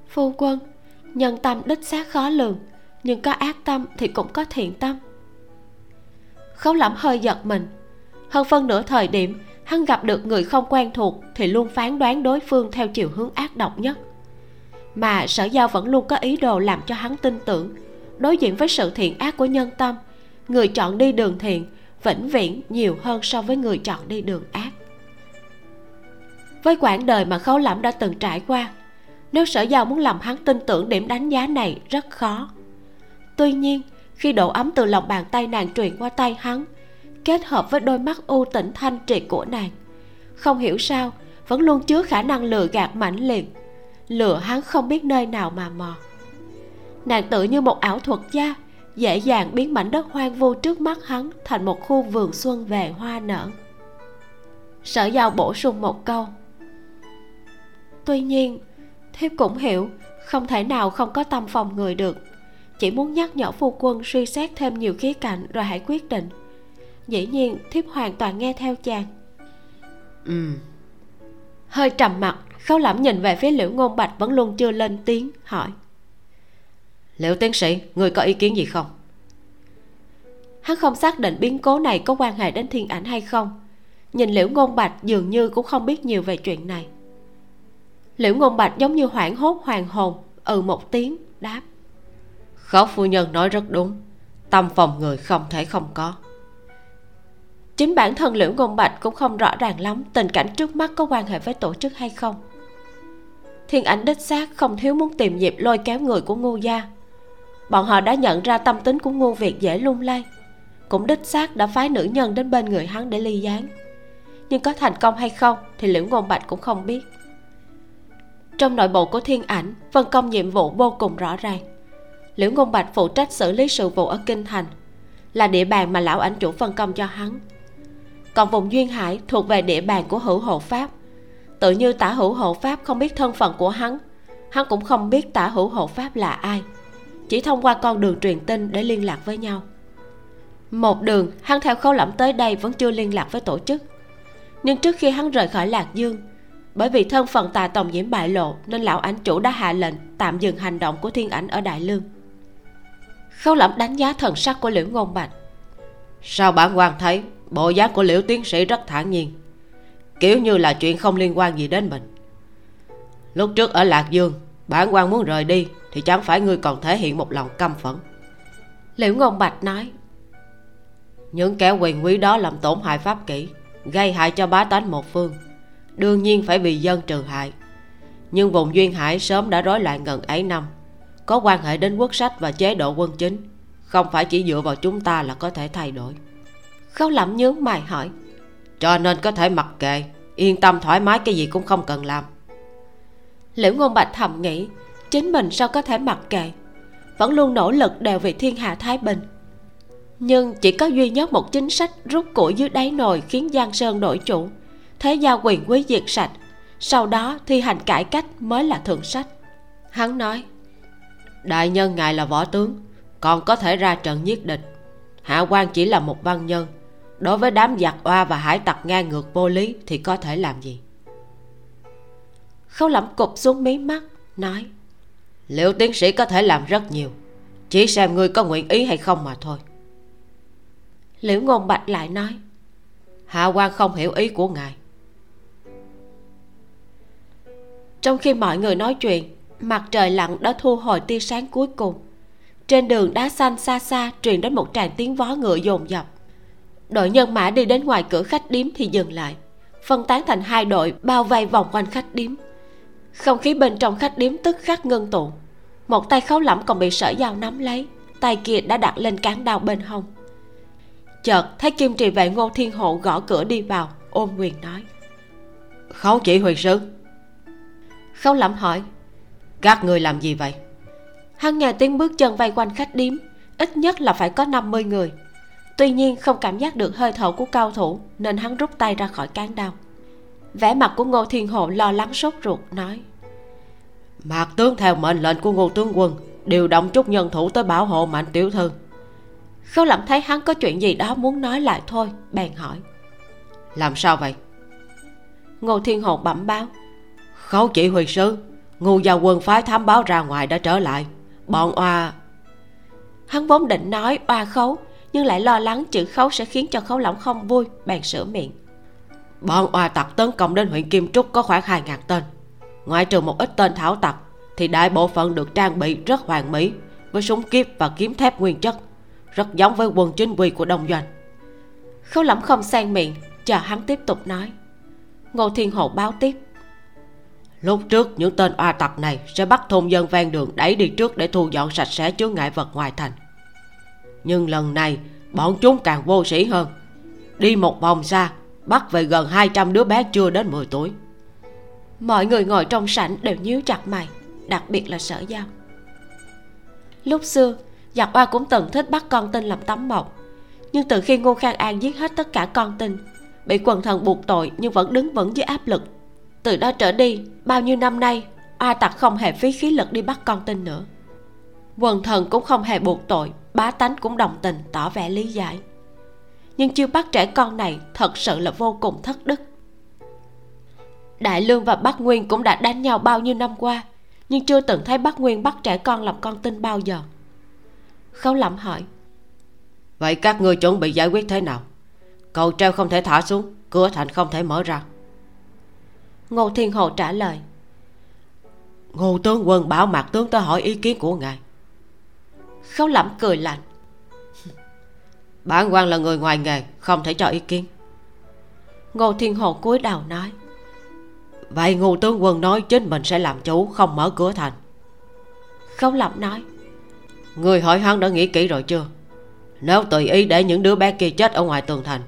Phu quân, nhân tâm đích xác khó lường, nhưng có ác tâm thì cũng có thiện tâm khấu lẩm hơi giật mình. Hơn phân nửa thời điểm, hắn gặp được người không quen thuộc thì luôn phán đoán đối phương theo chiều hướng ác độc nhất. Mà sở giao vẫn luôn có ý đồ làm cho hắn tin tưởng. Đối diện với sự thiện ác của nhân tâm, người chọn đi đường thiện vĩnh viễn nhiều hơn so với người chọn đi đường ác. Với quãng đời mà khấu lẩm đã từng trải qua, nếu sở giao muốn làm hắn tin tưởng điểm đánh giá này rất khó. Tuy nhiên khi độ ấm từ lòng bàn tay nàng truyền qua tay hắn, kết hợp với đôi mắt u tĩnh thanh triệt của nàng. Không hiểu sao, vẫn luôn chứa khả năng lừa gạt mãnh liệt. Lừa hắn không biết nơi nào mà mò. Nàng tự như một ảo thuật gia, dễ dàng biến mảnh đất hoang vu trước mắt hắn thành một khu vườn xuân về hoa nở. Sở giao bổ sung một câu. Tuy nhiên, thiếp cũng hiểu, không thể nào không có tâm phòng người được chỉ muốn nhắc nhở phu quân suy xét thêm nhiều khía cạnh rồi hãy quyết định. Dĩ nhiên thiếp hoàn toàn nghe theo chàng. Ừ. Hơi trầm mặt khấu lẩm nhìn về phía liễu ngôn bạch vẫn luôn chưa lên tiếng hỏi. Liễu tiến sĩ người có ý kiến gì không? Hắn không xác định biến cố này có quan hệ đến thiên ảnh hay không. Nhìn liễu ngôn bạch dường như cũng không biết nhiều về chuyện này. Liễu ngôn bạch giống như hoảng hốt hoàng hồn ừ một tiếng đáp khó phu nhân nói rất đúng. Tâm phòng người không thể không có. Chính bản thân liễu ngôn bạch cũng không rõ ràng lắm tình cảnh trước mắt có quan hệ với tổ chức hay không. Thiên ảnh đích xác không thiếu muốn tìm dịp lôi kéo người của ngu gia. Bọn họ đã nhận ra tâm tính của ngu việt dễ lung lay. Cũng đích xác đã phái nữ nhân đến bên người hắn để ly gián. Nhưng có thành công hay không thì liễu ngôn bạch cũng không biết. Trong nội bộ của thiên ảnh, phân công nhiệm vụ vô cùng rõ ràng liễu ngôn bạch phụ trách xử lý sự vụ ở kinh thành, là địa bàn mà lão ảnh chủ phân công cho hắn. Còn vùng duyên hải thuộc về địa bàn của hữu hộ pháp. Tự như tả hữu hộ pháp không biết thân phận của hắn hắn cũng không biết tả hữu hộ pháp là ai. Chỉ thông qua con đường truyền tin để liên lạc với nhau. Một đường hắn theo khấu lẫm tới đây vẫn chưa liên lạc với tổ chức. Nhưng trước khi hắn rời khỏi lạc dương, bởi vì thân phận tà tổng nhiễm bại lộ nên lão ảnh chủ đã hạ lệnh tạm dừng hành động của thiên ảnh ở đại lương khấu lẩm đánh giá thần sắc của liễu ngôn bạch. Sao bản quan thấy bộ dáng của liễu tiến sĩ rất thản nhiên? Kiểu như là chuyện không liên quan gì đến mình. Lúc trước ở lạc dương bản quan muốn rời đi thì chẳng phải ngươi còn thể hiện một lòng căm phẫn. Liễu ngôn bạch nói, những kẻ quyền quý đó làm tổn hại pháp kỷ, gây hại cho bá tánh một phương, đương nhiên phải vì dân trừ hại. Nhưng vùng duyên hải sớm đã rối loạn gần ấy năm có quan hệ đến quốc sách và chế độ quân chính. Không phải chỉ dựa vào chúng ta là có thể thay đổi. Khấu lẩm nhướng mày hỏi, cho nên có thể mặc kệ, yên tâm thoải mái, cái gì cũng không cần làm. Liễu ngôn bạch thầm nghĩ, chính mình sao có thể mặc kệ? Vẫn luôn nỗ lực đều vì thiên hạ thái bình. Nhưng chỉ có duy nhất một chính sách rút củi dưới đáy nồi khiến giang sơn đổi chủ. Thế gia quyền quý diệt sạch, sau đó thi hành cải cách mới là thượng sách. Hắn nói đại nhân ngài là võ tướng, còn có thể ra trận giết địch. Hạ quan chỉ là một văn nhân. Đối với đám giặc oa và hải tặc ngang ngược vô lý thì có thể làm gì? Khấu lẩm cụp xuống mí mắt, nói, liệu tiến sĩ có thể làm rất nhiều, chỉ xem ngươi có nguyện ý hay không mà thôi. Liễu ngôn bạch lại nói, hạ quan không hiểu ý của ngài. Trong khi mọi người nói chuyện mặt trời lặn đã thu hồi tia sáng cuối cùng. Trên đường đá xanh xa xa truyền đến một tràng tiếng vó ngựa dồn dập. Đội nhân mã đi đến ngoài cửa khách điếm thì dừng lại phân tán thành hai đội bao vây vòng quanh khách điếm. Không khí bên trong khách điếm tức khắc ngưng tụ. Một tay khấu lẫm còn bị sở dao nắm lấy tay kia đã đặt lên cán đao bên hông. Chợt thấy kim trì vệ ngô thiên hộ gõ cửa đi vào ôm quyền nói. Khấu chỉ huyền sứ khấu lẩm hỏi các người làm gì vậy? Hắn nghe tiếng bước chân vây quanh khách điếm ít nhất là phải có 50 người. Tuy nhiên không cảm giác được hơi thở của cao thủ nên hắn rút tay ra khỏi cán đao. Vẻ mặt của ngô thiên hộ lo lắng sốt ruột nói mạc tướng theo mệnh lệnh của ngô tướng quân điều động chút nhân thủ tới bảo hộ mạnh tiểu thư. Khâu lẩm thấy hắn có chuyện gì đó muốn nói lại thôi bèn hỏi làm sao vậy? Ngô thiên hộ bẩm báo khấu chỉ huy sứ ngu gia quân phái thám báo ra ngoài đã trở lại. Bọn oa hắn vốn định nói oa khấu, nhưng lại lo lắng chữ khấu sẽ khiến cho khấu lỏng không vui, bèn sửa miệng. Bọn oa tặc tấn công đến huyện kim trúc có khoảng hai ngàn tên. Ngoại trừ một ít tên thảo tặc thì đại bộ phận được trang bị rất hoàn mỹ, với súng kiếp và kiếm thép nguyên chất, rất giống với quân chính quy của đông doanh. Khấu lỏng không sang miệng, chờ hắn tiếp tục nói. Ngô thiên hộ báo tiếp lúc trước, những tên oa tặc này sẽ bắt thôn dân ven đường đẩy đi trước để thu dọn sạch sẽ chứa ngại vật ngoài thành. Nhưng lần này, bọn chúng càng vô sĩ hơn. Đi một vòng xa, bắt về gần 200 đứa bé chưa đến 10 tuổi. Mọi người ngồi trong sảnh đều nhíu chặt mày, đặc biệt là sở giao. Lúc xưa, giặc oa cũng từng thích bắt con tin làm tấm mộc. Nhưng từ khi ngô khang an giết hết tất cả con tin, bị quần thần buộc tội nhưng vẫn đứng vững dưới áp lực từ đó trở đi, bao nhiêu năm nay, a tặc không hề phí khí lực đi bắt con tin nữa. Quần thần cũng không hề buộc tội, bá tánh cũng đồng tình, tỏ vẻ lý giải. Nhưng chưa bắt trẻ con này thật sự là vô cùng thất đức. Đại lương và bắc nguyên cũng đã đánh nhau bao nhiêu năm qua, nhưng chưa từng thấy bắc nguyên bắt trẻ con làm con tin bao giờ. Khấu lẩm hỏi, vậy các ngươi chuẩn bị giải quyết thế nào? Cầu treo không thể thả xuống, cửa thành không thể mở ra ngô thiên hồ trả lời. Ngô tướng quân bảo mạc tướng tới hỏi ý kiến của ngài. Khấu lẩm cười lạnh. Bản quan là người ngoài nghề không thể cho ý kiến. Ngô thiên hồ cúi đầu nói. Vậy ngô tướng quân nói chính mình sẽ làm chủ không mở cửa thành. Khấu lẩm nói. Người hỏi hắn đã nghĩ kỹ rồi chưa? Nếu tùy ý để những đứa bé kia chết ở ngoài tường thành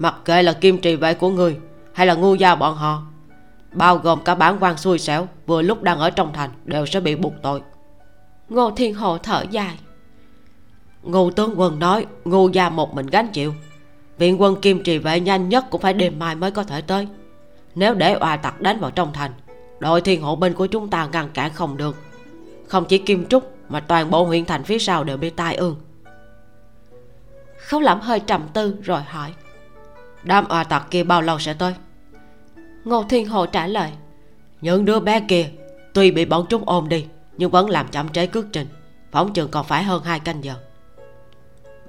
mặc kệ là kim trì vệ của người hay là ngu gia bọn họ bao gồm cả bản quan xui xẻo vừa lúc đang ở trong thành đều sẽ bị buộc tội. Ngô thiên hồ thở dài. Ngô tướng quân nói ngô gia một mình gánh chịu. Viện quân kim trì vệ nhanh nhất cũng phải đêm mai mới có thể tới. Nếu để oà tặc đánh vào trong thành đội thiên hộ binh của chúng ta ngăn cản không được. Không chỉ kim trúc mà toàn bộ huyện thành phía sau đều bị tai ương. Khấu lẩm hơi trầm tư rồi hỏi đám oà tặc kia bao lâu sẽ tới ngô thiên hồ trả lời. Những đứa bé kia tuy bị bọn chúng ôm đi nhưng vẫn làm chậm trễ cước trình. Phóng chừng còn phải hơn hai canh giờ.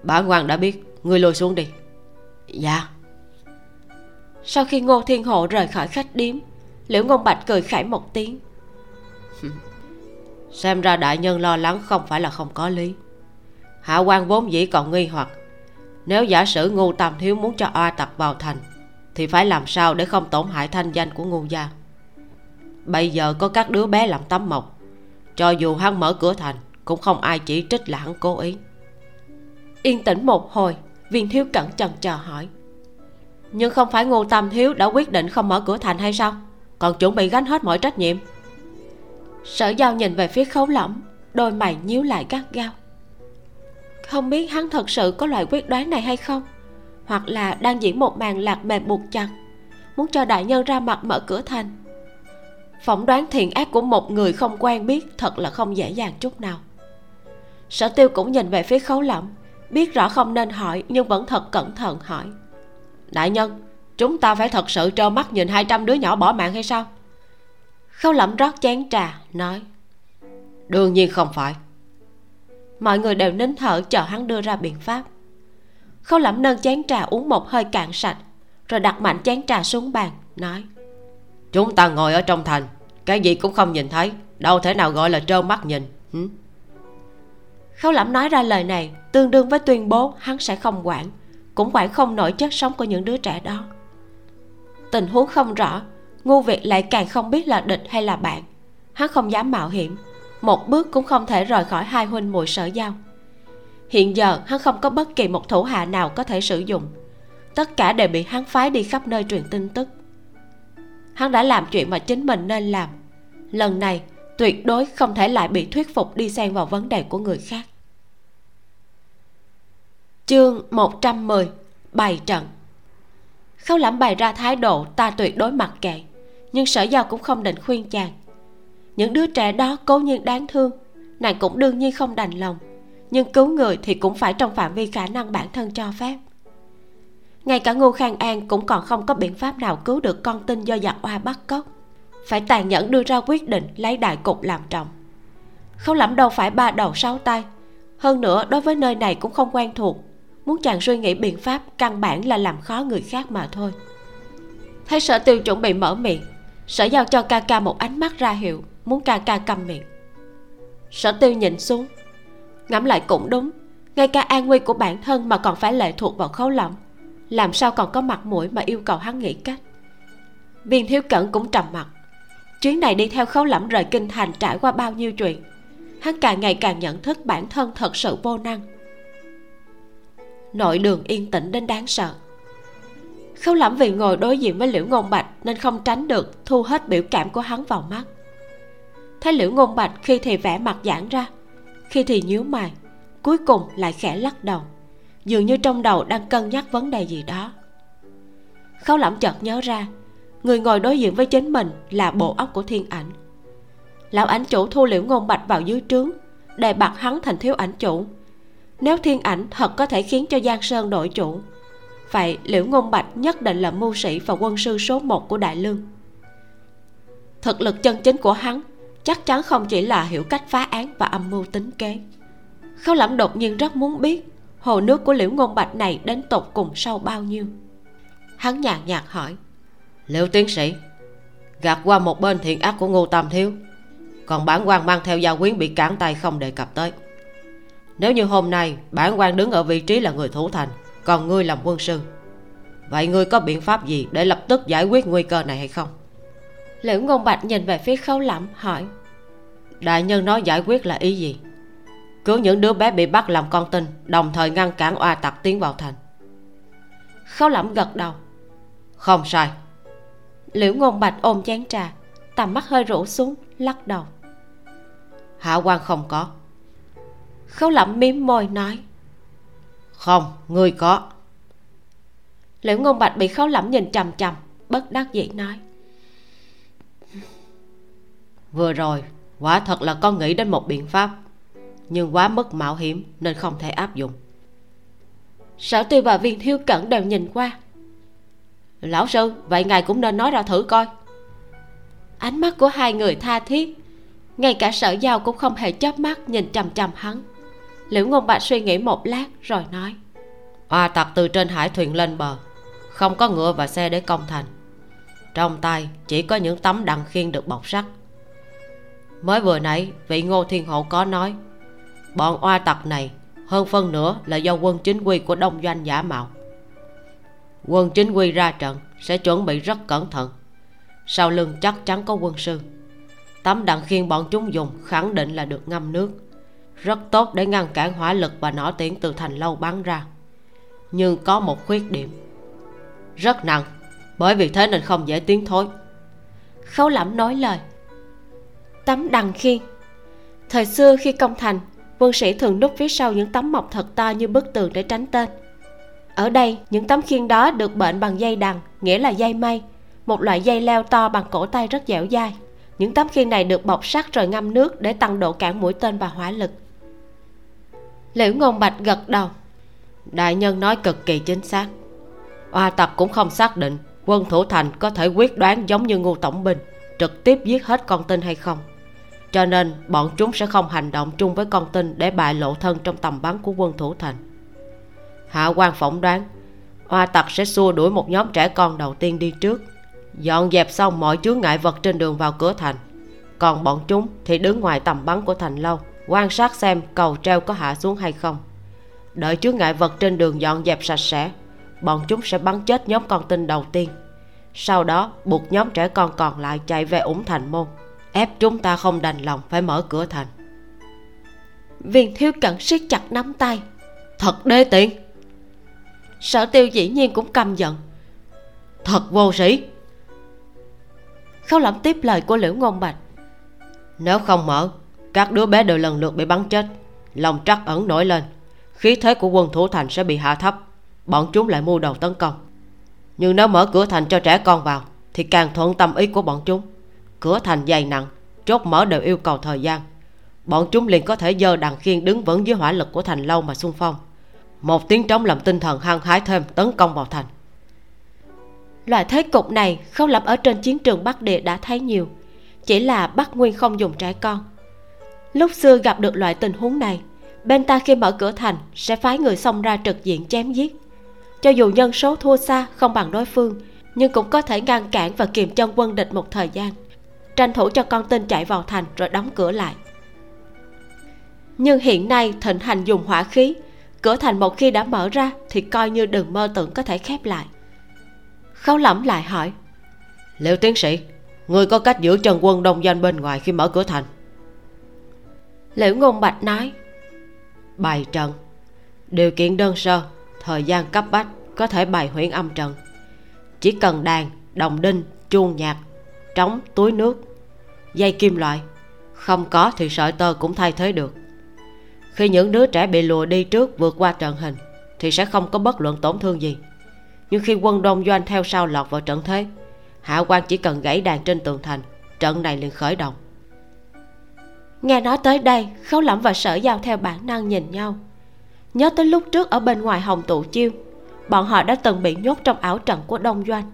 Bản quan đã biết ngươi lùi xuống đi. Dạ. Sau khi ngô thiên hộ rời khỏi khách điếm liễu ngôn bạch cười khải một tiếng. Xem ra đại nhân lo lắng không phải là không có lý. Hạ quan vốn dĩ còn nghi hoặc. Nếu giả sử ngu tam thiếu muốn cho oa tặc vào thành thì phải làm sao để không tổn hại thanh danh của ngu gia? Bây giờ có các đứa bé làm tấm mộc. Cho dù hắn mở cửa thành, cũng không ai chỉ trích là hắn cố ý. Yên tĩnh một hồi, viên thiếu cẩn chần chờ hỏi. Nhưng không phải ngô tam thiếu đã quyết định không mở cửa thành hay sao? Còn chuẩn bị gánh hết mọi trách nhiệm. Sở giao nhìn về phía khấu lỏng đôi mày nhíu lại gắt gao. Không biết hắn thật sự có loại quyết đoán này hay không? Hoặc là đang diễn một màn lạc mềm buộc chặt, muốn cho đại nhân ra mặt mở cửa thành. Phỏng đoán thiện ác của một người không quen biết thật là không dễ dàng chút nào. Sở tiêu cũng nhìn về phía khấu lẩm biết rõ không nên hỏi nhưng vẫn thật cẩn thận hỏi. Đại nhân, chúng ta phải thật sự trơ mắt nhìn 200 đứa nhỏ bỏ mạng hay sao? Khâu lẩm rót chén trà, nói. Đương nhiên không phải. Mọi người đều nín thở chờ hắn đưa ra biện pháp khâu lẩm nâng chén trà uống một hơi cạn sạch rồi đặt mạnh chén trà xuống bàn nói. Chúng ta ngồi ở trong thành cái gì cũng không nhìn thấy đâu thể nào gọi là trơ mắt nhìn Hử? khâu lẩm nói ra lời này tương đương với tuyên bố hắn sẽ không quản cũng quản không nổi chất sống của những đứa trẻ đó. Tình huống không rõ ngu việt lại càng không biết là địch hay là bạn. Hắn không dám mạo hiểm một bước cũng không thể rời khỏi hai huynh muội sở giao hiện giờ, hắn không có bất kỳ một thủ hạ nào có thể sử dụng. Tất cả đều bị hắn phái đi khắp nơi truyền tin tức. Hắn đã làm chuyện mà chính mình nên làm. Lần này, tuyệt đối không thể lại bị thuyết phục đi xen vào vấn đề của người khác. Chương 110 bày trận khâu lãm bày ra thái độ, ta tuyệt đối mặc kệ, nhưng sở giao cũng không định khuyên chàng. Những đứa trẻ đó cố nhiên đáng thương, nàng cũng đương nhiên không đành lòng nhưng cứu người thì cũng phải trong phạm vi khả năng bản thân cho phép. Ngay cả ngô khang an cũng còn không có biện pháp nào cứu được con tin do giặc oa bắt cóc. Phải tàn nhẫn đưa ra quyết định lấy đại cục làm trọng. Khấu lẫm đâu phải ba đầu sáu tay. Hơn nữa, đối với nơi này cũng không quen thuộc. Muốn chàng suy nghĩ biện pháp, căn bản là làm khó người khác mà thôi. Thấy sở tiêu chuẩn bị mở miệng, sở giao cho ca ca một ánh mắt ra hiệu, muốn ca ca câm miệng. Sở tiêu nhìn xuống ngẫm lại cũng đúng. Ngay cả an nguy của bản thân mà còn phải lệ thuộc vào khấu lỏng làm sao còn có mặt mũi mà yêu cầu hắn nghĩ cách? Viên thiếu cẩn cũng trầm mặt. Chuyến này đi theo khấu lẫm rời kinh thành trải qua bao nhiêu chuyện? Hắn càng ngày càng nhận thức bản thân thật sự vô năng. Nội đường yên tĩnh đến đáng sợ. Khấu lẫm vì ngồi đối diện với liễu ngôn bạch nên không tránh được thu hết biểu cảm của hắn vào mắt. Thấy liễu ngôn bạch khi thì vẽ mặt giãn ra khi thì nhíu mày, cuối cùng lại khẽ lắc đầu. Dường như trong đầu đang cân nhắc vấn đề gì đó. Khấu lẩm chợt nhớ ra, người ngồi đối diện với chính mình là bộ óc của thiên ảnh. Lão ảnh chủ thu liễu ngôn bạch vào dưới trướng, đề bạc hắn thành thiếu ảnh chủ. Nếu thiên ảnh thật có thể khiến cho giang sơn đổi chủ, vậy liễu ngôn bạch nhất định là mưu sĩ và quân sư số một của đại lương. Thực lực chân chính của hắn chắc chắn không chỉ là hiểu cách phá án và âm mưu tính kế. Khâu lẩm đột nhiên rất muốn biết, hồ nước của liễu ngôn bạch này đến tột cùng sâu bao nhiêu. Hắn nhàn nhạt hỏi, liễu tiến sĩ, gạt qua một bên thiện ác của ngô tam thiếu, còn bản quan mang theo gia quyến bị cản tay không đề cập tới. Nếu như hôm nay bản quan đứng ở vị trí là người thủ thành, còn ngươi làm quân sư, vậy ngươi có biện pháp gì để lập tức giải quyết nguy cơ này hay không? Liễu ngôn bạch nhìn về phía khấu lẩm hỏi. Đại nhân nói giải quyết là ý gì? Cứu những đứa bé bị bắt làm con tin đồng thời ngăn cản oa tặc tiến vào thành. Khấu lẩm gật đầu. Không sai. Liễu ngôn bạch ôm chén trà tầm mắt hơi rũ xuống lắc đầu. Hạ quan không có. Khấu lẩm miếm môi nói. Không ngươi có. Liễu ngôn bạch bị khấu lẩm nhìn chằm chằm bất đắc dĩ nói vừa rồi, quả thật là con nghĩ đến một biện pháp, nhưng quá mức mạo hiểm nên không thể áp dụng. Sở tiêu và viên thiếu cẩn đều nhìn qua. Lão sư, vậy ngài cũng nên nói ra thử coi. Ánh mắt của hai người tha thiết, ngay cả sở giao cũng không hề chớp mắt nhìn chằm chằm hắn. Liễu ngôn bạch suy nghĩ một lát rồi nói, oa tặc từ trên hải thuyền lên bờ, không có ngựa và xe để công thành. Trong tay chỉ có những tấm đằng khiên được bọc sắt mới vừa nãy, vị ngô thiên hộ có nói, bọn oa tặc này, hơn phân nữa là do quân chính quy của đông doanh giả mạo. Quân chính quy ra trận sẽ chuẩn bị rất cẩn thận. Sau lưng chắc chắn có quân sư. Tấm đạn khiên bọn chúng dùng khẳng định là được ngâm nước. Rất tốt để ngăn cản hỏa lực và nỏ tiễn từ thành lâu bắn ra. Nhưng có một khuyết điểm. Rất nặng, bởi vì thế nên không dễ tiến thối. Khấu lẩm nói lời tấm đằng khiên. Thời xưa khi công thành quân sĩ thường núp phía sau những tấm mọc thật to như bức tường để tránh tên. Ở đây, những tấm khiên đó được bệnh bằng dây đằng, nghĩa là dây mây, một loại dây leo to bằng cổ tay rất dẻo dai. Những tấm khiên này được bọc sắt rồi ngâm nước để tăng độ cản mũi tên và hỏa lực. Liễu ngôn bạch gật đầu. Đại nhân nói cực kỳ chính xác. Oa tập cũng không xác định quân thủ thành có thể quyết đoán giống như ngô tổng binh trực tiếp giết hết con tin hay không cho nên, bọn chúng sẽ không hành động chung với con tin để bại lộ thân trong tầm bắn của quân thủ thành. Hạ quan phỏng đoán oa tặc sẽ xua đuổi một nhóm trẻ con đầu tiên đi trước, dọn dẹp xong mọi chướng ngại vật trên đường vào cửa thành. Còn bọn chúng thì đứng ngoài tầm bắn của thành lâu, quan sát xem cầu treo có hạ xuống hay không. Đợi chướng ngại vật trên đường dọn dẹp sạch sẽ, bọn chúng sẽ bắn chết nhóm con tin đầu tiên. Sau đó, buộc nhóm trẻ con còn lại chạy về ủng thành môn ép chúng ta không đành lòng phải mở cửa thành. Viên thiếu cẩn siết chặt nắm tay. Thật đê tiện. Sở tiêu dĩ nhiên cũng căm giận. Thật vô sĩ. Khấu lẩm tiếp lời của liễu ngôn bạch. Nếu không mở các đứa bé đều lần lượt bị bắn chết. Lòng trắc ẩn nổi lên. Khí thế của quân thủ thành sẽ bị hạ thấp. Bọn chúng lại mưu đầu tấn công. Nhưng nếu mở cửa thành cho trẻ con vào thì càng thuận tâm ý của bọn chúng cửa thành dày nặng, chốt mở đều yêu cầu thời gian. Bọn chúng liền có thể dơ đằng khiên đứng vững dưới hỏa lực của thành lâu mà xung phong. Một tiếng trống làm tinh thần hăng hái thêm tấn công vào thành. Loại thế cục này không lập ở trên chiến trường bắc địa đã thấy nhiều, chỉ là bắc nguyên không dùng trẻ con. Lúc xưa gặp được loại tình huống này, bên ta khi mở cửa thành sẽ phái người xông ra trực diện chém giết. Cho dù nhân số thua xa không bằng đối phương, nhưng cũng có thể ngăn cản và kiềm chân quân địch một thời gian tranh thủ cho con tin chạy vào thành rồi đóng cửa lại. Nhưng hiện nay thịnh hành dùng hỏa khí cửa thành một khi đã mở ra thì coi như đừng mơ tưởng có thể khép lại. Khấu lẩm lại hỏi liệu tiến sĩ người có cách giữ chân quân đông doanh bên ngoài khi mở cửa thành? Liễu ngôn bạch nói bài trận. Điều kiện đơn sơ thời gian cấp bách có thể bày huyễn âm trận. Chỉ cần đàn đồng đinh chuông nhạc trống, túi nước. Dây kim loại, không có thì sợi tơ cũng thay thế được. Khi những đứa trẻ bị lùa đi trước vượt qua trận hình, thì sẽ không có bất luận tổn thương gì. Nhưng khi quân đông doanh theo sau lọt vào trận thế, hạ quan chỉ cần gãy đàn trên tường thành, trận này liền khởi động. Nghe nói tới đây, khấu lẫm và sở giao theo bản năng nhìn nhau. Nhớ tới lúc trước ở bên ngoài hồng tụ chiêu, bọn họ đã từng bị nhốt trong ảo trận của đông doanh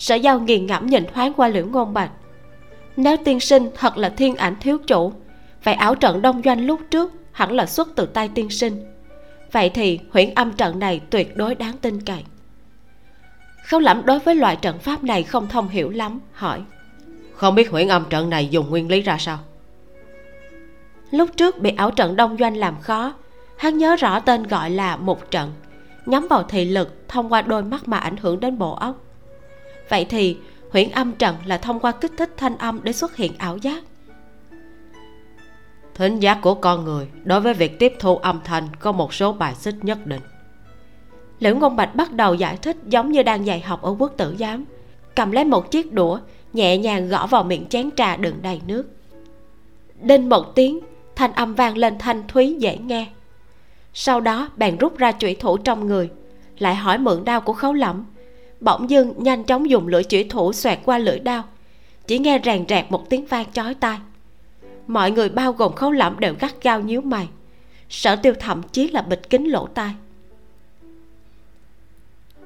sở giao nghiền ngẫm nhìn thoáng qua liễu ngôn bạch. Nếu tiên sinh thật là thiên ảnh thiếu chủ vậy ảo trận đông doanh lúc trước hẳn là xuất từ tay tiên sinh. Vậy thì huyễn âm trận này tuyệt đối đáng tin cậy. Khấu lẫm đối với loại trận pháp này không thông hiểu lắm hỏi. Không biết huyễn âm trận này dùng nguyên lý ra sao? Lúc trước bị ảo trận đông doanh làm khó hắn nhớ rõ tên gọi là một trận nhắm vào thị lực thông qua đôi mắt mà ảnh hưởng đến bộ óc vậy thì, huyễn âm trận là thông qua kích thích thanh âm để xuất hiện ảo giác. Thính giác của con người đối với việc tiếp thu âm thanh có một số bài xích nhất định. Liễu ngôn bạch bắt đầu giải thích giống như đang dạy học ở quốc tử giám. Cầm lấy một chiếc đũa, nhẹ nhàng gõ vào miệng chén trà đựng đầy nước. Đinh một tiếng, thanh âm vang lên thanh thúy dễ nghe. Sau đó, bèn rút ra chủy thủ trong người, lại hỏi mượn đao của khấu lẩm bỗng dưng nhanh chóng dùng lưỡi chủy thủ xoẹt qua lưỡi đao. Chỉ nghe rèn rạc một tiếng vang chói tai. Mọi người bao gồm khấu lẫm đều gắt gao nhíu mày. Sở tiêu thậm chí là bịt kính lỗ tai.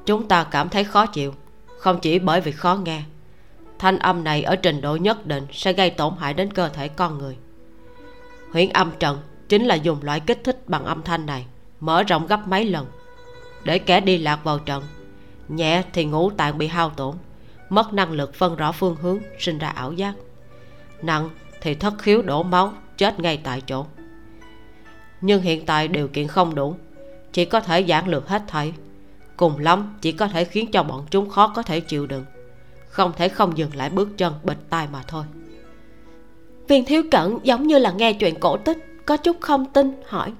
Chúng ta cảm thấy khó chịu, không chỉ bởi vì khó nghe. Thanh âm này ở trình độ nhất định sẽ gây tổn hại đến cơ thể con người. Huyễn âm trận chính là dùng loại kích thích bằng âm thanh này, mở rộng gấp mấy lần. Để kẻ đi lạc vào trận nhẹ thì ngũ tạng bị hao tổn. Mất năng lực phân rõ phương hướng sinh ra ảo giác. Nặng thì thất khiếu đổ máu chết ngay tại chỗ. Nhưng hiện tại điều kiện không đủ. Chỉ có thể giảng lược hết thảy. Cùng lắm chỉ có thể khiến cho bọn chúng khó có thể chịu đựng. Không thể không dừng lại bước chân bịch tai mà thôi. Viên thiếu cẩn giống như là nghe chuyện cổ tích có chút không tin hỏi.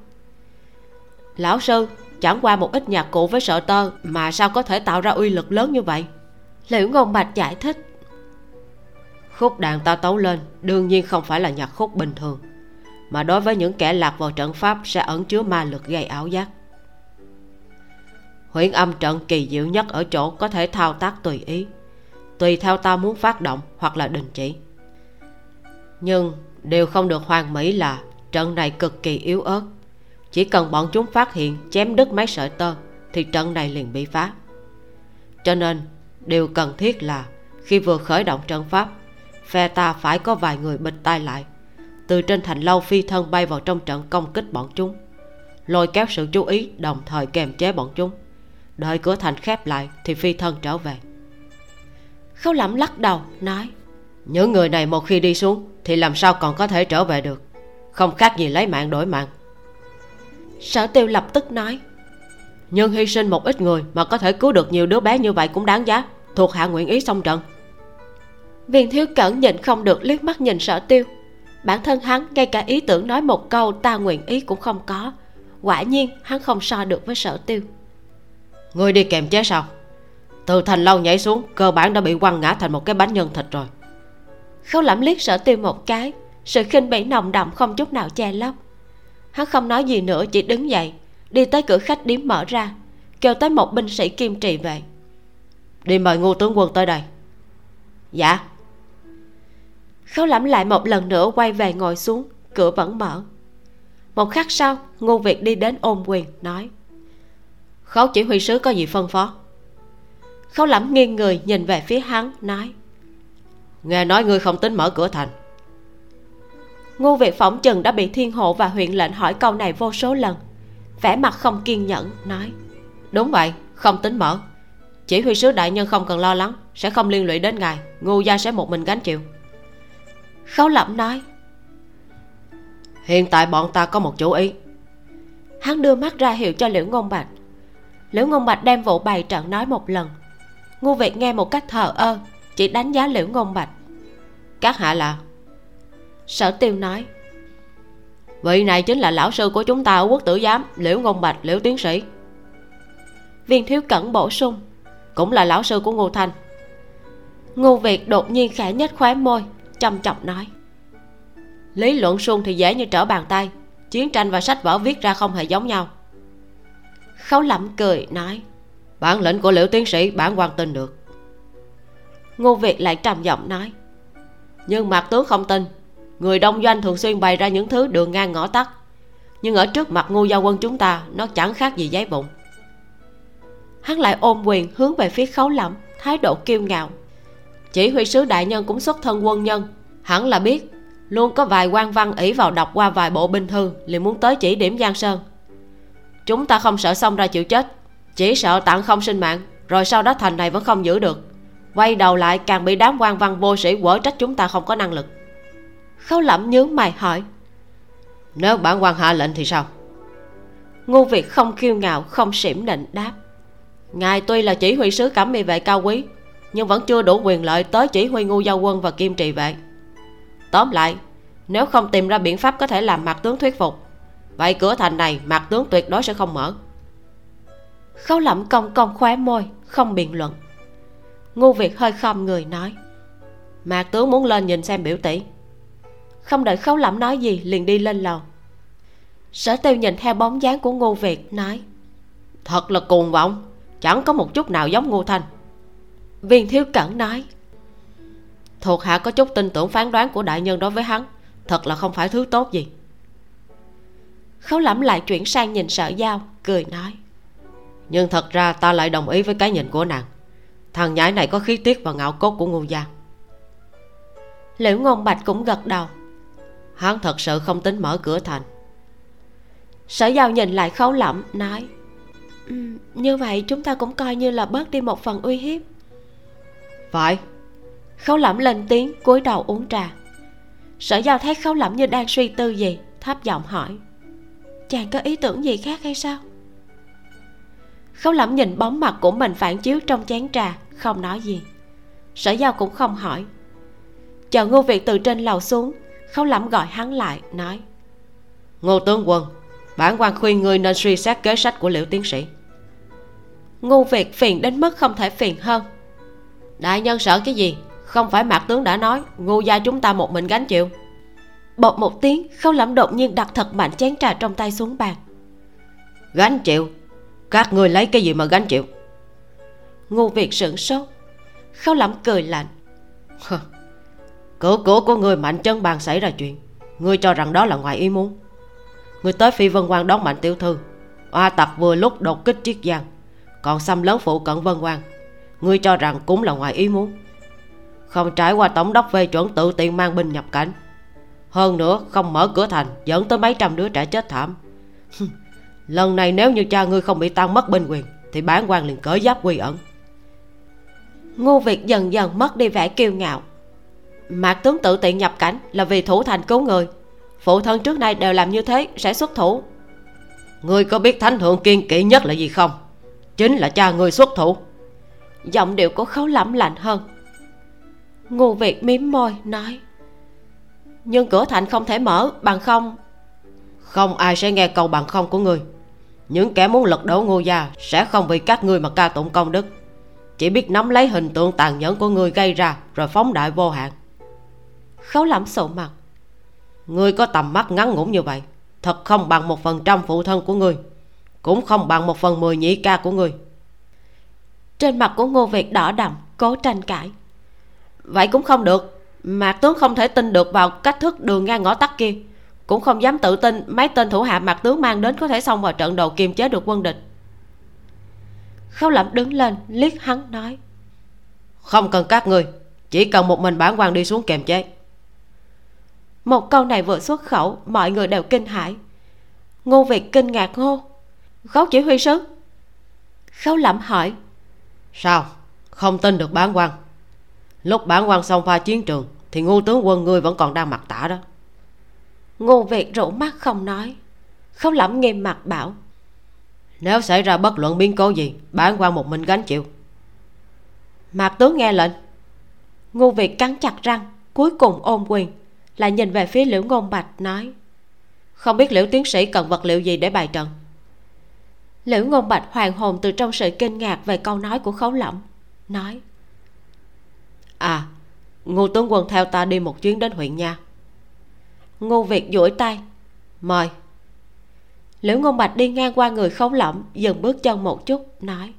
Lão sư chẳng qua một ít nhạc cụ với sợ tơ mà sao có thể tạo ra uy lực lớn như vậy? Liễu ngôn bạch giải thích? Khúc đàn ta tấu lên đương nhiên không phải là nhạc khúc bình thường mà đối với những kẻ lạc vào trận pháp sẽ ẩn chứa ma lực gây ảo giác. Huyễn âm trận kỳ diệu nhất ở chỗ có thể thao tác tùy ý tùy theo ta muốn phát động hoặc là đình chỉ. Nhưng điều không được hoàn mỹ là trận này cực kỳ yếu ớt chỉ cần bọn chúng phát hiện chém đứt mấy sợi tơ thì trận này liền bị phá. Cho nên điều cần thiết là khi vừa khởi động trận pháp phe ta phải có vài người bịt tai lại từ trên thành lâu phi thân bay vào trong trận công kích bọn chúng lôi kéo sự chú ý đồng thời kềm chế bọn chúng đợi cửa thành khép lại thì phi thân trở về. Khấu lẩm lắc đầu nói những người này một khi đi xuống thì làm sao còn có thể trở về được? Không khác gì lấy mạng đổi mạng sở tiêu lập tức nói nhưng hy sinh một ít người mà có thể cứu được nhiều đứa bé như vậy cũng đáng giá. Thuộc hạ nguyện ý xong trận. Viên thiếu cẩn nhịn không được liếc mắt nhìn sở tiêu. Bản thân hắn ngay cả ý tưởng nói một câu ta nguyện ý cũng không có. Quả nhiên hắn không so được với sở tiêu. Người đi kèm chế sao? Từ thành lâu nhảy xuống cơ bản đã bị quăng ngã thành một cái bánh nhân thịt rồi. Khấu lẩm liếc sở tiêu một cái sự khinh bỉ nồng đậm không chút nào che lấp hắn không nói gì nữa, chỉ đứng dậy, đi tới cửa khách điếm mở ra, kêu tới một binh sĩ kim trì về. Đi mời ngô tướng quân tới đây. Dạ. Khấu lẩm lại một lần nữa quay về ngồi xuống, cửa vẫn mở. Một khắc sau, ngô việt đi đến ôm quyền, nói, khấu chỉ huy sứ có gì phân phó? Khấu lẩm nghiêng người nhìn về phía hắn, nói, nghe nói ngươi không tính mở cửa thành ngô việt phỏng chừng đã bị thiên hộ và huyện lệnh hỏi câu này vô số lần. Vẻ mặt không kiên nhẫn nói đúng vậy không tính mở. Chỉ huy sứ đại nhân không cần lo lắng sẽ không liên lụy đến ngài ngô gia sẽ một mình gánh chịu. Khấu lẩm nói hiện tại bọn ta có một chủ ý. Hắn đưa mắt ra hiệu cho liễu ngôn bạch. Liễu ngôn bạch đem vụ bày trận nói một lần. Ngô việt nghe một cách thờ ơ chỉ đánh giá liễu ngôn bạch. Các hạ là sở tiêu nói, vị này chính là lão sư của chúng ta ở quốc tử giám, liễu ngôn bạch, liễu tiến sĩ. Viên thiếu cẩn bổ sung, cũng là lão sư của ngô thanh ngô việt đột nhiên khẽ nhếch khóe môi, trầm trọng nói, lý luận xuân thì dễ như trở bàn tay, chiến tranh và sách vở viết ra không hề giống nhau. Khấu lẩm cười nói, bản lĩnh của liễu tiến sĩ bản quan tin được. Ngô việt lại trầm giọng nói, nhưng mặt tướng không tin người đông doanh thường xuyên bày ra những thứ đường ngang ngõ tắt. Nhưng ở trước mặt ngu giao quân chúng ta, nó chẳng khác gì giấy bụng. Hắn lại ôm quyền hướng về phía khấu lẩm thái độ kiêu ngạo. Chỉ huy sứ đại nhân cũng xuất thân quân nhân. Hẳn là biết, luôn có vài quan văn ỷ vào đọc qua vài bộ binh thư, liền muốn tới chỉ điểm giang sơn. Chúng ta không sợ xong ra chịu chết, chỉ sợ tặng không sinh mạng, rồi sau đó thành này vẫn không giữ được. Quay đầu lại, càng bị đám quan văn vô sĩ quở trách chúng ta không có năng lực khấu lẩm nhướng mày hỏi. Nếu bản quan hạ lệnh thì sao? Ngô việt không kiêu ngạo, không xỉm nịnh đáp. Ngài tuy là chỉ huy sứ cẩm y vệ cao quý, nhưng vẫn chưa đủ quyền lợi tới chỉ huy ngu giao quân và kim trì vệ. Tóm lại, nếu không tìm ra biện pháp có thể làm mặt tướng thuyết phục, vậy cửa thành này mặt tướng tuyệt đối sẽ không mở. Khấu lẩm cong cong khóe môi, không biện luận. Ngô việt hơi khom người nói, mạc tướng muốn lên nhìn xem biểu tỷ không đợi khấu lẩm nói gì liền đi lên lầu. Sở tiêu nhìn theo bóng dáng của ngô việt nói thật là cuồng vọng chẳng có một chút nào giống ngô thanh. Viên thiếu cẩn nói thuộc hạ có chút tin tưởng phán đoán của đại nhân đối với hắn thật là không phải thứ tốt gì. Khấu lẩm lại chuyển sang nhìn sở giao cười nói nhưng thật ra ta lại đồng ý với cái nhìn của nàng. Thằng nhãi này có khí tiết và ngạo cốt của ngô gia. Liễu ngôn bạch cũng gật đầu hắn thật sự không tính mở cửa thành. Sở giao nhìn lại khấu lẩm nói um, như vậy chúng ta cũng coi như là bớt đi một phần uy hiếp. Phải. Khấu lẩm lên tiếng cúi đầu uống trà. Sở giao thấy khấu lẩm như đang suy tư gì thấp giọng hỏi chàng có ý tưởng gì khác hay sao? Khấu lẩm nhìn bóng mặt của mình phản chiếu trong chén trà không nói gì. Sở giao cũng không hỏi. Chờ ngô việt từ trên lầu xuống khấu lẩm gọi hắn lại nói ngô tướng quân bản quan khuyên ngươi nên suy xét kế sách của liễu tiến sĩ. Ngô việt phiền đến mức không thể phiền hơn. Đại nhân sợ cái gì? Không phải mạc tướng đã nói ngô gia chúng ta một mình gánh chịu. Bột một tiếng khâu lẩm đột nhiên đặt thật mạnh chén trà trong tay xuống bàn. Gánh chịu? Các ngươi lấy cái gì mà gánh chịu? Ngô việt sửng sốt. Khâu lẩm cười lạnh cửa cửa của người mạnh chân bàn xảy ra chuyện. Ngươi cho rằng đó là ngoài ý muốn. Ngươi tới phi vân quan đón mạnh tiểu thư. Oa tặc vừa lúc đột kích chiếc giang, còn xâm lớn phụ cận vân quan ngươi cho rằng cũng là ngoài ý muốn. Không trải qua tổng đốc phê chuẩn tự tiện mang binh nhập cảnh. Hơn nữa, không mở cửa thành, dẫn tới mấy trăm đứa trẻ chết thảm. Lần này nếu như cha ngươi không bị tan mất binh quyền, thì bán quan liền cởi giáp quy ẩn. Ngô việt dần dần mất đi vẻ kiêu ngạo mạc tướng tự tiện nhập cảnh là vì thủ thành cứu người. Phụ thân trước nay đều làm như thế sẽ xuất thủ. Ngươi có biết thánh thượng kiên kỵ nhất là gì không? Chính là cha ngươi xuất thủ. Giọng điệu của khấu lẩm lạnh hơn. Ngô việt miếm môi nói. Nhưng cửa thành không thể mở bằng không? Không ai sẽ nghe câu bằng không của ngươi. Những kẻ muốn lật đổ ngô gia sẽ không vì các ngươi mà ca tụng công đức. Chỉ biết nắm lấy hình tượng tàn nhẫn của ngươi gây ra rồi phóng đại vô hạn khấu lẩm sụ mặt. Ngươi có tầm mắt ngắn ngủn như vậy thật không bằng một phần trăm phụ thân của ngươi cũng không bằng một phần mười nhị ca của ngươi. Trên mặt của ngô việt đỏ đậm cố tranh cãi. Vậy cũng không được mạc tướng không thể tin được vào cách thức đường ngang ngõ tắt kia. Cũng không dám tự tin mấy tên thủ hạ mạc tướng mang đến có thể xông vào trận đầu kiềm chế được quân địch. Khâu lẩm đứng lên liếc hắn nói. Không cần các người chỉ cần một mình bản quan đi xuống kèm chế một câu này vừa xuất khẩu mọi người đều kinh hãi. Ngô việt kinh ngạc hô khấu chỉ huy sứ khấu lẩm hỏi sao? Không tin được bản quan. Lúc bản quan xong pha chiến trường thì ngô tướng quân ngươi vẫn còn đang mặc tả đó. Ngô việt rủ mắt không nói. Khấu lẩm nghiêm mặt bảo nếu xảy ra bất luận biến cố gì bản quan một mình gánh chịu. Mạc tướng nghe lệnh. Ngô việt cắn chặt răng cuối cùng ôm quyền lại nhìn về phía liễu ngôn bạch, nói, không biết liễu tiến sĩ cần vật liệu gì để bài trận? Liễu ngôn bạch hoàng hồn từ trong sự kinh ngạc về câu nói của khấu lỏng nói à ngô tướng quân theo ta đi một chuyến đến huyện nha. Ngô việt duỗi tay, mời. Liễu ngôn bạch đi ngang qua người khấu lỏng dừng bước chân một chút, nói,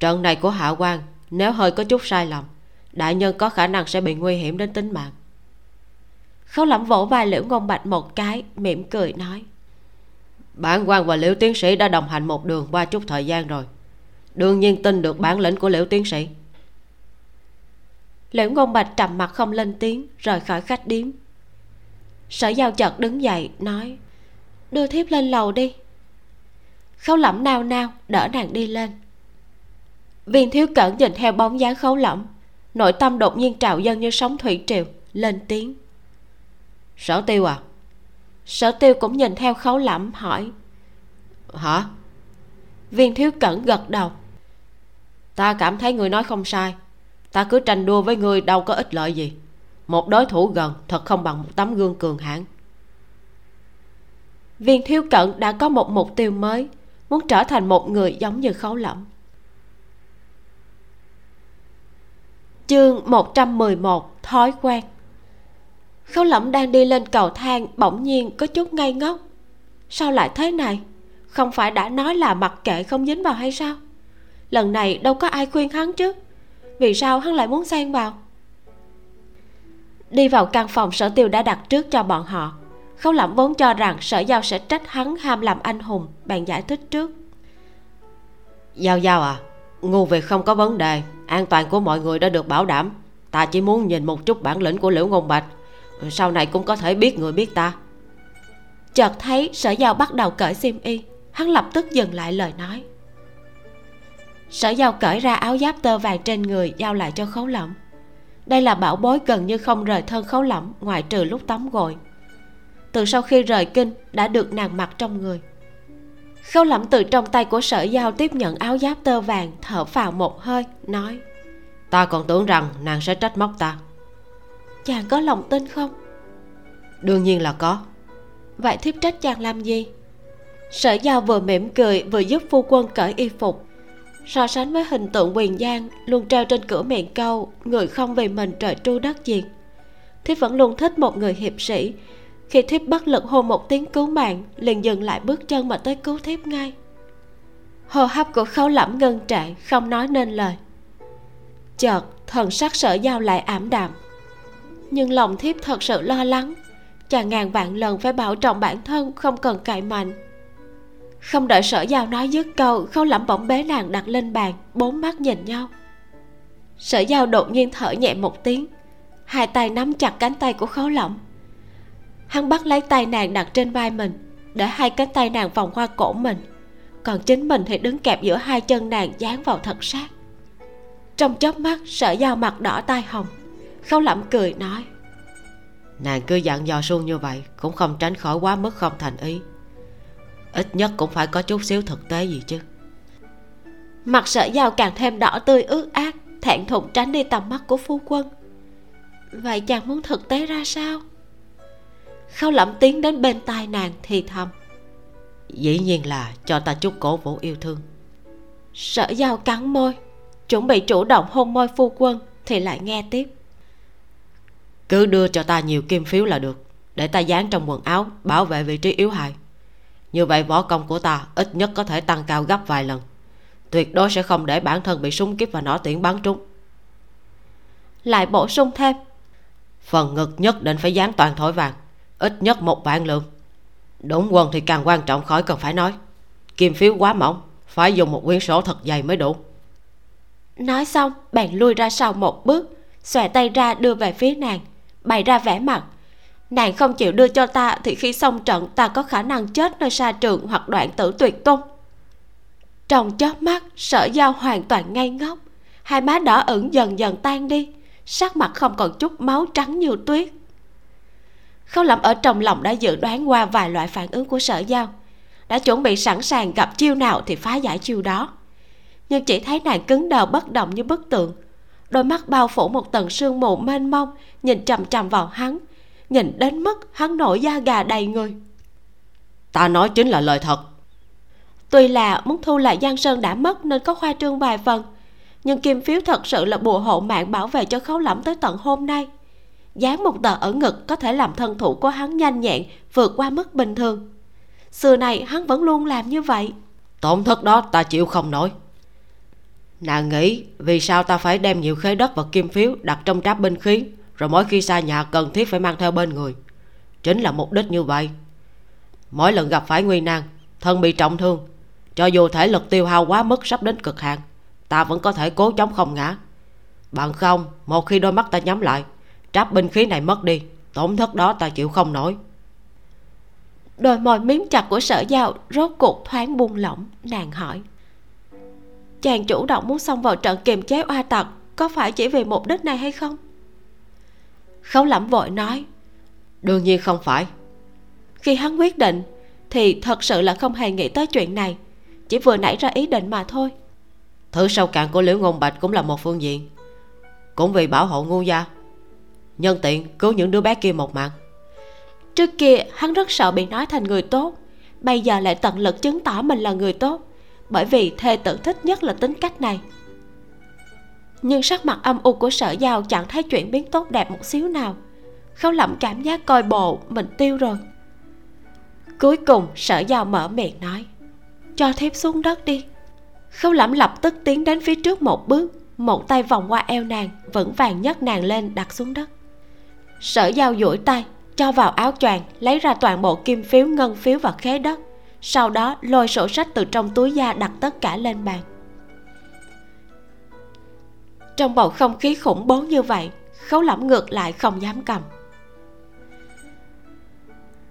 trận này của hạ quan nếu hơi có chút sai lầm, đại nhân có khả năng sẽ bị nguy hiểm đến tính mạng khấu lẩm vỗ vai liễu ngôn bạch một cái mỉm cười nói. Bản quan và liễu tiến sĩ đã đồng hành một đường qua chút thời gian rồi. Đương nhiên tin được bản lĩnh của liễu tiến sĩ. Liễu ngôn bạch trầm mặt không lên tiếng rời khỏi khách điếm. Sở giao chợt đứng dậy nói đưa thiếp lên lầu đi. Khấu lẩm nao nao đỡ nàng đi lên. Viên thiếu cẩn nhìn theo bóng dáng khấu lẩm nội tâm đột nhiên trào dâng như sóng thủy triều lên tiếng sở tiêu à? Sở tiêu cũng nhìn theo khấu lẩm, hỏi. Hả? Viên thiếu cẩn gật đầu. Ta cảm thấy người nói không sai. Ta cứ tranh đua với người đâu có ích lợi gì. Một đối thủ gần, thật không bằng một tấm gương cường hãn. Viên thiếu cận đã có một mục tiêu mới, muốn trở thành một người giống như khấu lẫm chương 111 thói quen khấu lẫm đang đi lên cầu thang, bỗng nhiên có chút ngây ngốc. Sao lại thế này? Không phải đã nói là mặc kệ không dính vào hay sao? Lần này đâu có ai khuyên hắn chứ. Vì sao hắn lại muốn xen vào? Đi vào căn phòng sở tiêu đã đặt trước cho bọn họ. Khấu lẩm vốn cho rằng sở giao sẽ trách hắn ham làm anh hùng bạn giải thích trước. Giao giao à ngu việc không có vấn đề, an toàn của mọi người đã được bảo đảm. Ta chỉ muốn nhìn một chút bản lĩnh của liễu ngôn bạch sau này cũng có thể biết người biết ta. Chợt thấy sở giao bắt đầu cởi xiêm y. Hắn lập tức dừng lại lời nói. Sở giao cởi ra áo giáp tơ vàng trên người, giao lại cho khấu lẩm đây là bảo bối gần như không rời thân khấu lẩm ngoại trừ lúc tắm gội. Từ sau khi rời kinh, đã được nàng mặc trong người. Khấu lẩm từ trong tay của sở giao tiếp nhận áo giáp tơ vàng, thở phào một hơi, nói, ta còn tưởng rằng nàng sẽ trách móc ta chàng có lòng tin không? Đương nhiên là có. Vậy thiếp trách chàng làm gì? Sở giao vừa mỉm cười vừa giúp phu quân cởi y phục. So sánh với hình tượng quyền giang luôn treo trên cửa miệng câu người không vì mình trời tru đất diệt thiếp vẫn luôn thích một người hiệp sĩ. Khi thiếp bất lực hô một tiếng cứu mạng liền dừng lại bước chân mà tới cứu thiếp ngay. Hô hấp của khấu lẫm ngân trệ không nói nên lời. Chợt thần sắc sở giao lại ảm đạm nhưng lòng thiếp thật sự lo lắng. Chàng ngàn vạn lần phải bảo trọng bản thân, không cần cậy mạnh. Không đợi sở giao nói dứt câu, khâu lẩm bỗng bế nàng đặt lên bàn, bốn mắt nhìn nhau. Sở giao đột nhiên thở nhẹ một tiếng, hai tay nắm chặt cánh tay của khấu lỏng hắn bắt lấy tay nàng đặt trên vai mình, để hai cánh tay nàng vòng qua cổ mình. Còn chính mình thì đứng kẹp giữa hai chân nàng dán vào thật sát. Trong chớp mắt, sở giao mặt đỏ tai hồng khấu lẩm cười nói nàng cứ dặn dò suông như vậy cũng không tránh khỏi quá mức không thành ý. Ít nhất cũng phải có chút xíu thực tế gì chứ. Mặt sở giao càng thêm đỏ tươi ướt át thẹn thùng tránh đi tầm mắt của phu quân. Vậy chàng muốn thực tế ra sao? Khâu lẩm tiến đến bên tai nàng thì thầm dĩ nhiên là cho ta chút cổ vũ yêu thương. Sở giao cắn môi chuẩn bị chủ động hôn môi phu quân thì lại nghe tiếp cứ đưa cho ta nhiều kim phiếu là được để ta dán trong quần áo bảo vệ vị trí yếu hại. Như vậy võ công của ta ít nhất có thể tăng cao gấp vài lần. Tuyệt đối sẽ không để bản thân bị súng kíp và nỏ tiễn bắn trúng. Lại bổ sung thêm. Phần ngực nhất định phải dán toàn thỏi vàng ít nhất một vạn lượng. Đúng quân thì càng quan trọng khỏi cần phải nói. Kim phiếu quá mỏng phải dùng một quyển sổ thật dày mới đủ. Nói xong bèn lui ra sau một bước xòe tay ra đưa về phía nàng bày ra vẻ mặt. Nàng không chịu đưa cho ta thì khi xong trận, ta có khả năng chết nơi xa trường hoặc đoạn tử tuyệt tung trong chớp mắt, sở giao hoàn toàn ngây ngốc. Hai má đỏ ửng dần dần tan đi, sắc mặt không còn chút máu trắng như tuyết. Khâu lẩm ở trong lòng đã dự đoán qua vài loại phản ứng của sở giao. Đã chuẩn bị sẵn sàng gặp chiêu nào thì phá giải chiêu đó. Nhưng chỉ thấy nàng cứng đờ bất động như bức tượng đôi mắt bao phủ một tầng sương mù mênh mông nhìn chằm chằm vào hắn nhìn đến mức hắn nổi da gà đầy người. Ta nói chính là lời thật. Tuy là muốn thu lại giang sơn đã mất nên có khoa trương vài phần nhưng kim phiếu thật sự là bùa hộ mạng bảo vệ cho khấu lẫm tới tận hôm nay. Dán một tờ ở ngực có thể làm thân thủ của hắn nhanh nhẹn vượt qua mức bình thường. Xưa này hắn vẫn luôn làm như vậy. Tổn thất đó ta chịu không nổi nàng nghĩ, vì sao ta phải đem nhiều khế đất và kim phiếu đặt trong tráp binh khí, rồi mỗi khi xa nhà cần thiết phải mang theo bên người? Chính là mục đích như vậy. Mỗi lần gặp phải nguy nan, thân bị trọng thương, cho dù thể lực tiêu hao quá mức sắp đến cực hạn, ta vẫn có thể cố chống không ngã. Bằng không, một khi đôi mắt ta nhắm lại, tráp binh khí này mất đi, tổn thất đó ta chịu không nổi. Đôi môi miếng chặt của sở giao rốt cuộc thoáng buông lỏng, nàng hỏi chàng chủ động muốn xông vào trận kiềm chế oa tặc có phải chỉ vì mục đích này hay không? Khấu lẩm vội nói đương nhiên không phải. Khi hắn quyết định thì thật sự là không hề nghĩ tới chuyện này chỉ vừa nảy ra ý định mà thôi. Thứ sâu cạn của liễu ngôn bạch cũng là một phương diện cũng vì bảo hộ ngu gia. Nhân tiện cứu những đứa bé kia một mạng. Trước kia hắn rất sợ bị nói thành người tốt bây giờ lại tận lực chứng tỏ mình là người tốt bởi vì thê tử thích nhất là tính cách này. Nhưng sắc mặt âm u của sở giao chẳng thấy chuyện biến tốt đẹp một xíu nào. Khâu lẩm cảm giác coi bộ mình tiêu rồi. Cuối cùng, sở giao mở miệng nói, cho thiếp xuống đất đi. Khâu lẩm lập tức tiến đến phía trước một bước, một tay vòng qua eo nàng, vững vàng nhấc nàng lên đặt xuống đất. Sở giao duỗi tay, cho vào áo choàng, lấy ra toàn bộ kim phiếu, ngân phiếu và khế đất sau đó, lôi sổ sách từ trong túi da đặt tất cả lên bàn. Trong bầu không khí khủng bố như vậy, khấu lẩm ngược lại không dám cầm.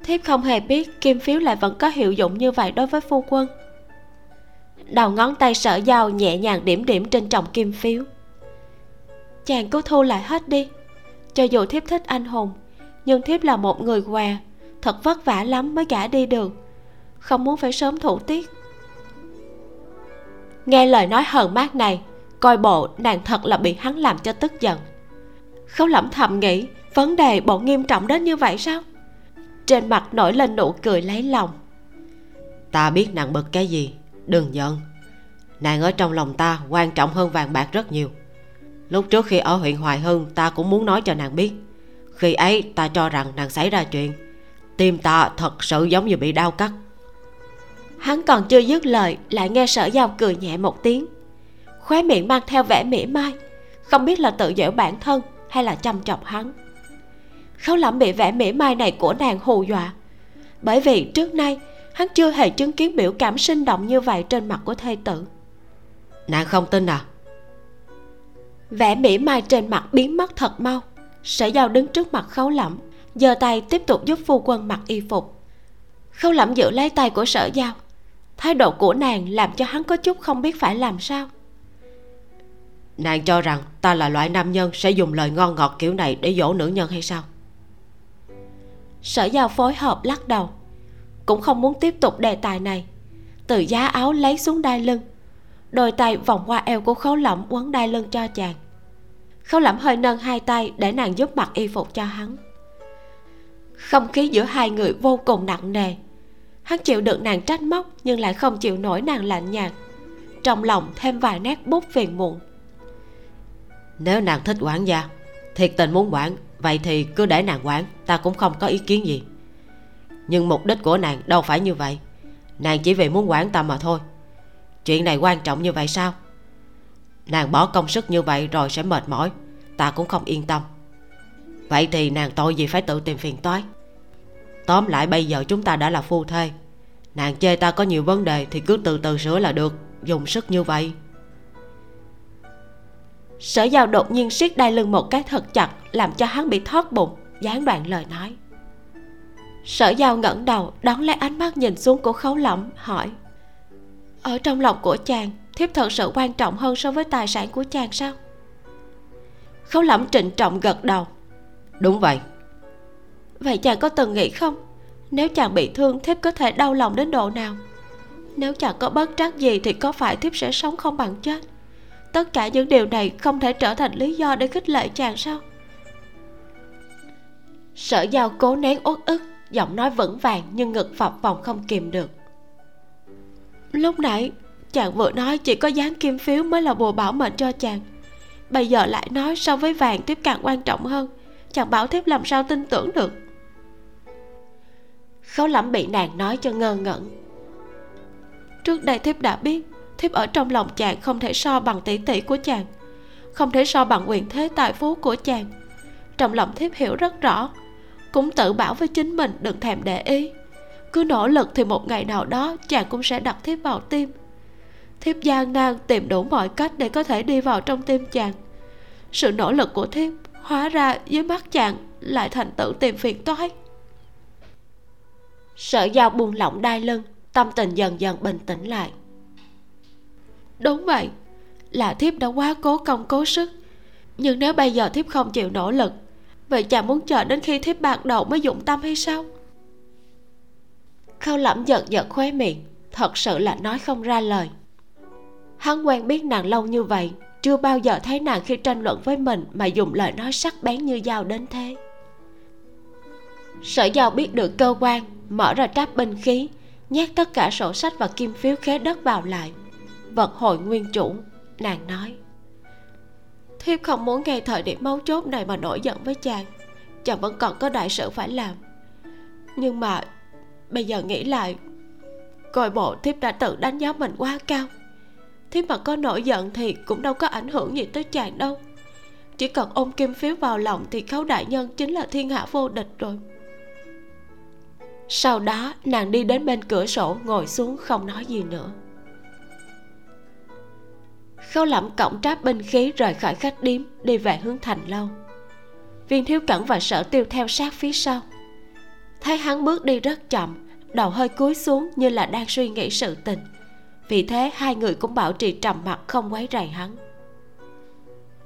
Thiếp không hề biết kim phiếu lại vẫn có hiệu dụng như vậy đối với phu quân. Đầu ngón tay sở dao nhẹ nhàng điểm điểm trên chồng kim phiếu. Chàng cứ thu lại hết đi. Cho dù thiếp thích anh hùng, nhưng thiếp là một người què, thật vất vả lắm mới gả đi được không muốn phải sớm thủ tiết. Nghe lời nói hờn mát này, coi bộ nàng thật là bị hắn làm cho tức giận. Khấu lẩm thầm nghĩ, vấn đề bộ nghiêm trọng đến như vậy sao? Trên mặt nổi lên nụ cười lấy lòng. Ta biết nàng bực cái gì, đừng giận. Nàng ở trong lòng ta quan trọng hơn vàng bạc rất nhiều. Lúc trước khi ở huyện hoài hưng, ta cũng muốn nói cho nàng biết. Khi ấy, ta cho rằng nàng xảy ra chuyện. Tim ta thật sự giống như bị đau cắt hắn còn chưa dứt lời lại nghe sở giao cười nhẹ một tiếng. Khóe miệng mang theo vẻ mỉa mai không biết là tự giễu bản thân hay là chăm chọc hắn. Khấu lẩm bị vẻ mỉa mai này của nàng hù dọa. Bởi vì trước nay hắn chưa hề chứng kiến biểu cảm sinh động như vậy trên mặt của thê tử. Nàng không tin à? Vẻ mỉa mai trên mặt biến mất thật mau. Sở giao đứng trước mặt khấu lẩm giơ tay tiếp tục giúp phu quân mặc y phục. Khấu lẩm giữ lấy tay của sở giao thái độ của nàng làm cho hắn có chút không biết phải làm sao. Nàng cho rằng ta là loại nam nhân sẽ dùng lời ngon ngọt kiểu này để dỗ nữ nhân hay sao? Sở giao phối hợp lắc đầu cũng không muốn tiếp tục đề tài này. Từ giá áo lấy xuống đai lưng đôi tay vòng qua eo của khấu lẩm quấn đai lưng cho chàng. Khấu lẩm hơi nâng hai tay để nàng giúp mặc y phục cho hắn. Không khí giữa hai người vô cùng nặng nề hắn chịu đựng nàng trách móc, nhưng lại không chịu nổi nàng lạnh nhạt. Trong lòng thêm vài nét bút phiền muộn. Nếu nàng thích quản gia, thiệt tình muốn quản, vậy thì cứ để nàng quản, ta cũng không có ý kiến gì. Nhưng mục đích của nàng đâu phải như vậy. Nàng chỉ vì muốn quản ta mà thôi. Chuyện này quan trọng như vậy sao? Nàng bỏ công sức như vậy rồi sẽ mệt mỏi, ta cũng không yên tâm. Vậy thì nàng tội gì phải tự tìm phiền toái? Tóm lại bây giờ chúng ta đã là phu thê. Nàng chê ta có nhiều vấn đề thì cứ từ từ sửa là được. Dùng sức như vậy. Sở giao đột nhiên siết đai lưng một cái thật chặt làm cho hắn bị thoát bụng gián đoạn lời nói. Sở giao ngẩng đầu đón lấy ánh mắt nhìn xuống của khấu lẩm hỏi. Ở trong lòng của chàng thiếp thật sự quan trọng hơn so với tài sản của chàng sao? Khấu lẩm trịnh trọng gật đầu. Đúng vậy vậy chàng có từng nghĩ không? Nếu chàng bị thương, thiếp có thể đau lòng đến độ nào? Nếu chàng có bất trắc gì thì có phải thiếp sẽ sống không bằng chết? Tất cả những điều này không thể trở thành lý do để khích lệ chàng sao? Sở giao cố nén uất ức, giọng nói vững vàng nhưng ngực phập phồng không kìm được. Lúc nãy, chàng vừa nói chỉ có dán kim phiếu mới là bùa bảo mệnh cho chàng. Bây giờ lại nói so với vàng tiếp càng quan trọng hơn. Chàng bảo thiếp làm sao tin tưởng được? Khấu lắm bị nàng nói cho ngơ ngẩn. Trước đây thiếp đã biết, thiếp ở trong lòng chàng không thể so bằng tỷ tỷ của chàng, không thể so bằng quyền thế tài phú của chàng. Trong lòng thiếp hiểu rất rõ, cũng tự bảo với chính mình đừng thèm để ý. Cứ nỗ lực thì một ngày nào đó chàng cũng sẽ đặt thiếp vào tim. Thiếp gian nan tìm đủ mọi cách để có thể đi vào trong tim chàng. Sự nỗ lực của thiếp hóa ra dưới mắt chàng lại thành tự tìm phiền toái sở giao buông lỏng đai lưng tâm tình dần dần bình tĩnh lại. Đúng vậy là thiếp đã quá cố công cố sức. Nhưng nếu bây giờ thiếp không chịu nỗ lực vậy chàng muốn chờ đến khi thiếp bạc đầu mới dụng tâm hay sao? Khâu lẩm giật giật khóe miệng thật sự là nói không ra lời. Hắn quen biết nàng lâu như vậy chưa bao giờ thấy nàng khi tranh luận với mình mà dùng lời nói sắc bén như dao đến thế. Sở giao biết được cơ quan mở ra tráp binh khí, nhét tất cả sổ sách và kim phiếu khế đất vào lại. Vật hồi nguyên chủ, nàng nói. Thiếp không muốn ngay thời điểm mấu chốt này mà nổi giận với chàng chàng vẫn còn có đại sự phải làm. Nhưng mà bây giờ nghĩ lại, coi bộ thiếp đã tự đánh giá mình quá cao. Thiếp mà có nổi giận thì cũng đâu có ảnh hưởng gì tới chàng đâu. Chỉ cần ôm kim phiếu vào lòng thì khấu đại nhân chính là thiên hạ vô địch rồi sau đó, nàng đi đến bên cửa sổ, ngồi xuống, không nói gì nữa. Khâu lẩm cổng tráp binh khí, rời khỏi khách điếm, đi về hướng thành lâu. Viên thiếu cẩn và sở tiêu theo sát phía sau. Thấy hắn bước đi rất chậm, đầu hơi cúi xuống như là đang suy nghĩ sự tình. Vì thế, hai người cũng bảo trì trầm mặc, không quấy rầy hắn.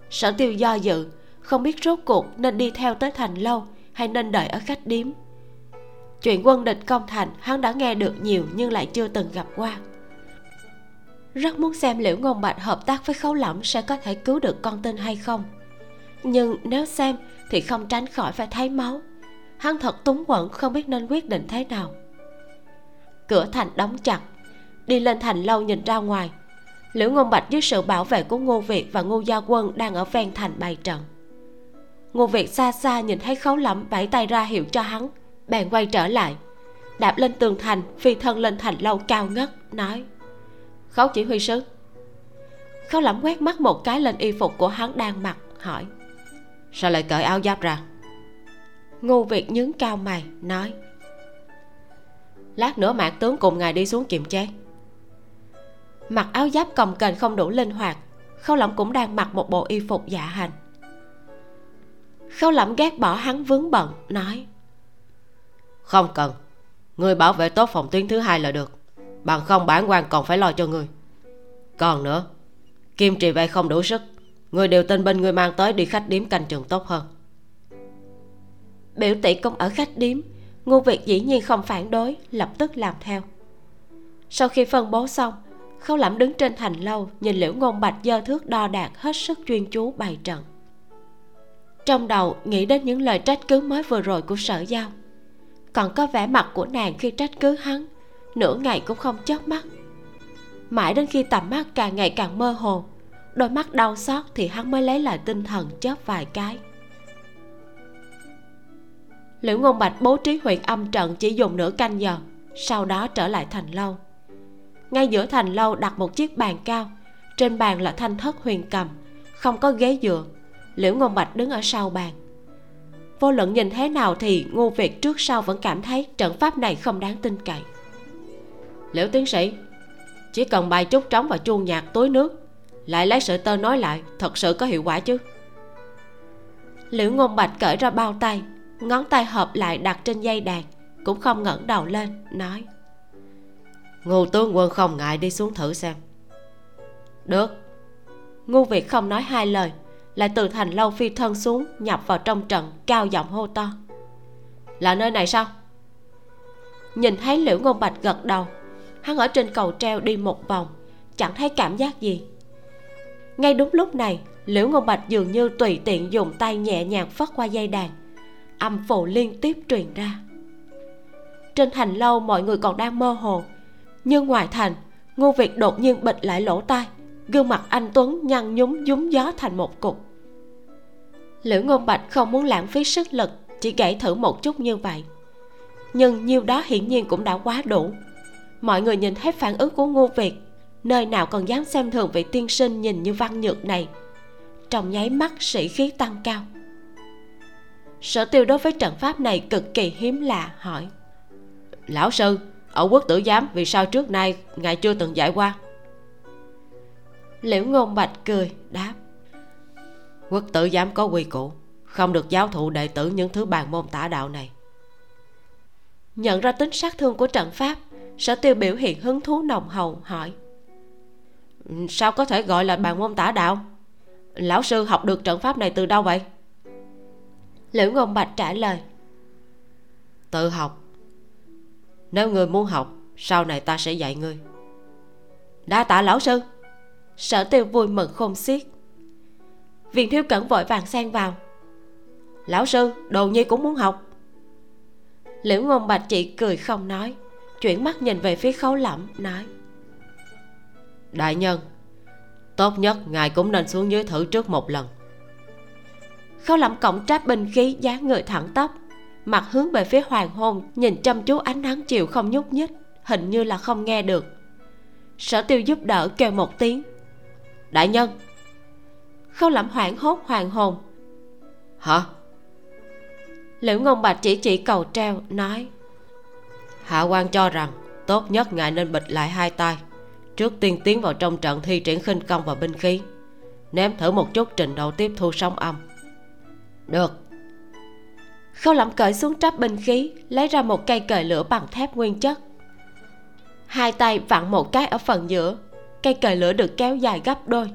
Sở tiêu do dự, không biết rốt cuộc nên đi theo tới thành lâu hay nên đợi ở khách điếm chuyện quân địch công thành, hắn đã nghe được nhiều nhưng lại chưa từng gặp qua. Rất muốn xem liễu ngôn bạch hợp tác với khấu lẫm sẽ có thể cứu được con tin hay không. Nhưng nếu xem thì không tránh khỏi phải thấy máu. Hắn thật túng quẫn, không biết nên quyết định thế nào. Cửa thành đóng chặt, đi lên thành lâu nhìn ra ngoài. Liễu ngôn bạch dưới sự bảo vệ của ngô việt và ngô gia quân đang ở ven thành bày trận. Ngô việt xa xa nhìn thấy khấu lẫm vẫy tay ra hiệu cho hắn bèn quay trở lại. Đạp lên tường thành, phi thân lên thành lâu cao ngất, nói, khấu chỉ huy sứ. Khấu lẩm quét mắt một cái lên y phục của hắn đang mặc, hỏi, sao lại cởi áo giáp ra? Ngô việt nhướng cao mày, nói, lát nữa mạc tướng cùng ngài đi xuống kiềm chế. Mặc áo giáp còng kềnh không đủ linh hoạt khâu lẩm cũng đang mặc một bộ y phục dạ hành. Khâu lẩm ghét bỏ hắn vướng bận, nói không cần. Người bảo vệ tốt phòng tuyến thứ hai là được. Bằng không, bản quan còn phải lo cho người. Còn nữa, kim trì vệ không đủ sức. Người đều tin bên người mang tới đi khách điếm canh trường tốt hơn. Biểu tỷ công ở khách điếm. Ngô việt dĩ nhiên không phản đối, lập tức làm theo. Sau khi phân bố xong, khâu lãm đứng trên thành lâu, nhìn liễu ngôn bạch dơ thước đo đạc hết sức chuyên chú bày trận. Trong đầu nghĩ đến những lời trách cứ mới vừa rồi của sở giao còn có vẻ mặt của nàng khi trách cứ hắn. Nửa ngày cũng không chớp mắt. Mãi đến khi tầm mắt càng ngày càng mơ hồ, đôi mắt đau xót thì hắn mới lấy lại tinh thần chớp vài cái. Liễu ngôn bạch bố trí huyện âm trận chỉ dùng nửa canh giờ, sau đó trở lại thành lâu. Ngay giữa thành lâu đặt một chiếc bàn cao, trên bàn là thanh thất huyền cầm, không có ghế dựa. Liễu ngôn bạch đứng ở sau bàn vô luận nhìn thế nào thì ngô việt trước sau vẫn cảm thấy trận pháp này không đáng tin cậy. Liễu tiến sĩ chỉ cần bài trúc trống và chuông nhạc túi nước lại lấy sự tơ nói lại thật sự có hiệu quả chứ? Liễu ngôn bạch cởi ra bao tay ngón tay hợp lại đặt trên dây đàn cũng không ngẩng đầu lên nói ngô tướng quân không ngại đi xuống thử xem. Được. Ngô việt không nói hai lời lại từ thành lâu phi thân xuống, nhập vào trong trận, cao giọng hô to. Là nơi này sao? Nhìn thấy liễu ngôn bạch gật đầu. Hắn ở trên cầu treo đi một vòng, chẳng thấy cảm giác gì. Ngay đúng lúc này, liễu ngôn bạch dường như tùy tiện dùng tay nhẹ nhàng phất qua dây đàn. Âm phụ liên tiếp truyền ra. Trên thành lâu mọi người còn đang mơ hồ, nhưng ngoài thành, ngô việt đột nhiên bịch lại lỗ tai gương mặt anh tuấn nhăn nhúm nhúm gió thành một cục. Liễu ngôn bạch không muốn lãng phí sức lực, chỉ gãy thử một chút như vậy. Nhưng nhiêu đó hiển nhiên cũng đã quá đủ. Mọi người nhìn thấy phản ứng của ngô việt, nơi nào còn dám xem thường vị tiên sinh nhìn như văn nhược này. Trong nháy mắt, sĩ khí tăng cao. Sở tiêu đối với trận pháp này cực kỳ hiếm lạ, hỏi. Lão sư, ở quốc tử giám, vì sao trước nay ngài chưa từng dạy qua? Liễu ngôn bạch cười đáp. Quốc tử giám có quy củ không được giáo thụ đệ tử những thứ bàn môn tả đạo này. Nhận ra tính sát thương của trận pháp sở tiêu biểu hiện hứng thú nồng hậu hỏi. Sao có thể gọi là bàn môn tả đạo? Lão sư học được trận pháp này từ đâu vậy? Liễu ngôn bạch trả lời. Tự học. Nếu người muốn học sau này ta sẽ dạy ngươi đa tạ lão sư sở tiêu vui mừng khôn xiết. Viên thiếu cẩn vội vàng xen vào. Lão sư đồ nhi cũng muốn học. Liễu ngôn bạch chỉ cười không nói chuyển mắt nhìn về phía khấu lẩm nói. Đại nhân tốt nhất ngài cũng nên xuống dưới thử trước một lần. Khấu lẩm cổng tráp binh khí dáng người thẳng tóc mặt hướng về phía hoàng hôn nhìn chăm chú ánh nắng chiều không nhúc nhích hình như là không nghe được. Sở tiêu giúp đỡ kêu một tiếng đại nhân. Khâu lẩm hoảng hốt hoàng hồn. Hả? Liễu ngôn bạch chỉ chỉ cầu treo nói. Hạ quan cho rằng tốt nhất ngài nên bịch lại hai tay. Trước tiên tiến vào trong trận thi triển khinh công và binh khí. Nếm thử một chút trình độ tiếp thu sóng âm. Được. Khâu lẩm cởi xuống tráp binh khí lấy ra một cây cời lửa bằng thép nguyên chất. Hai tay vặn một cái ở phần giữa cây cời lửa được kéo dài gấp đôi.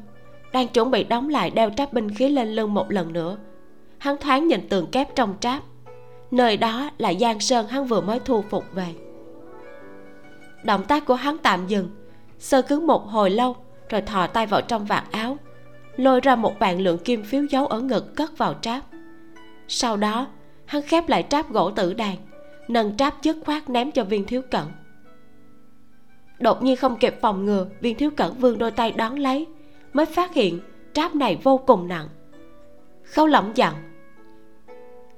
Đang chuẩn bị đóng lại đeo tráp binh khí lên lưng một lần nữa. Hắn thoáng nhìn tường kép trong tráp. Nơi đó là giang sơn hắn vừa mới thu phục về. Động tác của hắn tạm dừng, sơ cứng một hồi lâu, rồi thò tay vào trong vạt áo, lôi ra một bàn lượng kim phiếu giấu ở ngực cất vào tráp. Sau đó, hắn khép lại tráp gỗ tử đàn, nâng tráp dứt khoát ném cho viên thiếu cận đột nhiên không kịp phòng ngừa, viên thiếu cẩn vươn đôi tay đón lấy, mới phát hiện tráp này vô cùng nặng. Khâu lỏng dặn,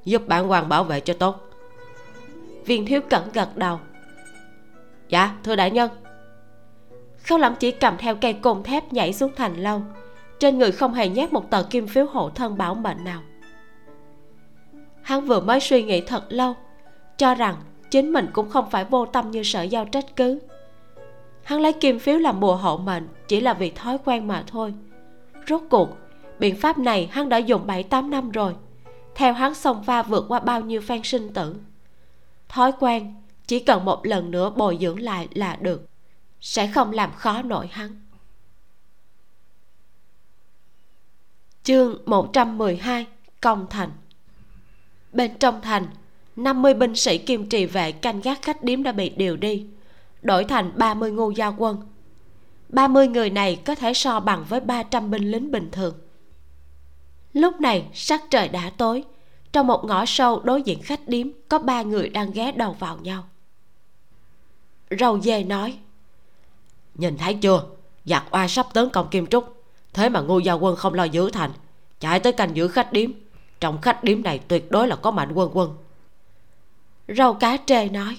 giúp bản hoàng bảo vệ cho tốt. Viên thiếu cẩn gật đầu dạ thưa đại nhân. Khâu lỏng chỉ cầm theo cây côn thép nhảy xuống thành lâu, trên người không hề nhét một tờ kim phiếu hộ thân bảo mệnh nào. Hắn vừa mới suy nghĩ thật lâu, cho rằng chính mình cũng không phải vô tâm như sở giao trách cứ hắn lấy kim phiếu làm bùa hộ mệnh chỉ là vì thói quen mà thôi. Rốt cuộc, biện pháp này hắn đã dùng bảy tám năm rồi. Theo hắn xông pha vượt qua bao nhiêu phan sinh tử. Thói quen, chỉ cần một lần nữa bồi dưỡng lại là được. Sẽ không làm khó nổi hắn. Chương 112 công thành. Bên trong thành 50 binh sĩ kim trì vệ canh gác khách điếm đã bị điều đi đổi thành 30 ngu gia quân. 30 người này có thể so bằng với 300 binh lính bình thường. Lúc này sắc trời đã tối. Trong một ngõ sâu đối diện khách điếm có ba người đang ghé đầu vào nhau. Râu dê nói nhìn thấy chưa? Giặc oai sắp tấn công kim trúc. Thế mà ngu gia quân không lo giữ thành chạy tới canh giữ khách điếm. Trong khách điếm này tuyệt đối là có mạnh quân quân. Râu cá trê nói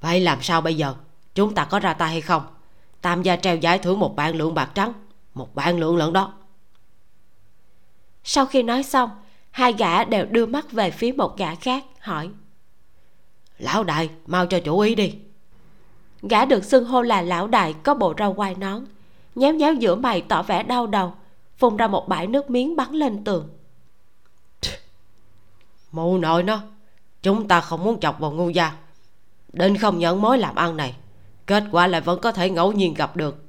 vậy làm sao bây giờ? Chúng ta có ra tay hay không? Tam gia treo giải thưởng một vạn lượng bạc trắng một vạn lượng lận đó. Sau khi nói xong hai gã đều đưa mắt về phía một gã khác hỏi. Lão đại mau cho chủ ý đi. Gã được xưng hô là lão đại có bộ râu quai nón nhéo nhéo giữa mày tỏ vẻ đau đầu phun ra một bãi nước miếng bắn lên tường. Mụ nội nó chúng ta không muốn chọc vào ngu gia định không nhận mối làm ăn này kết quả lại vẫn có thể ngẫu nhiên gặp được.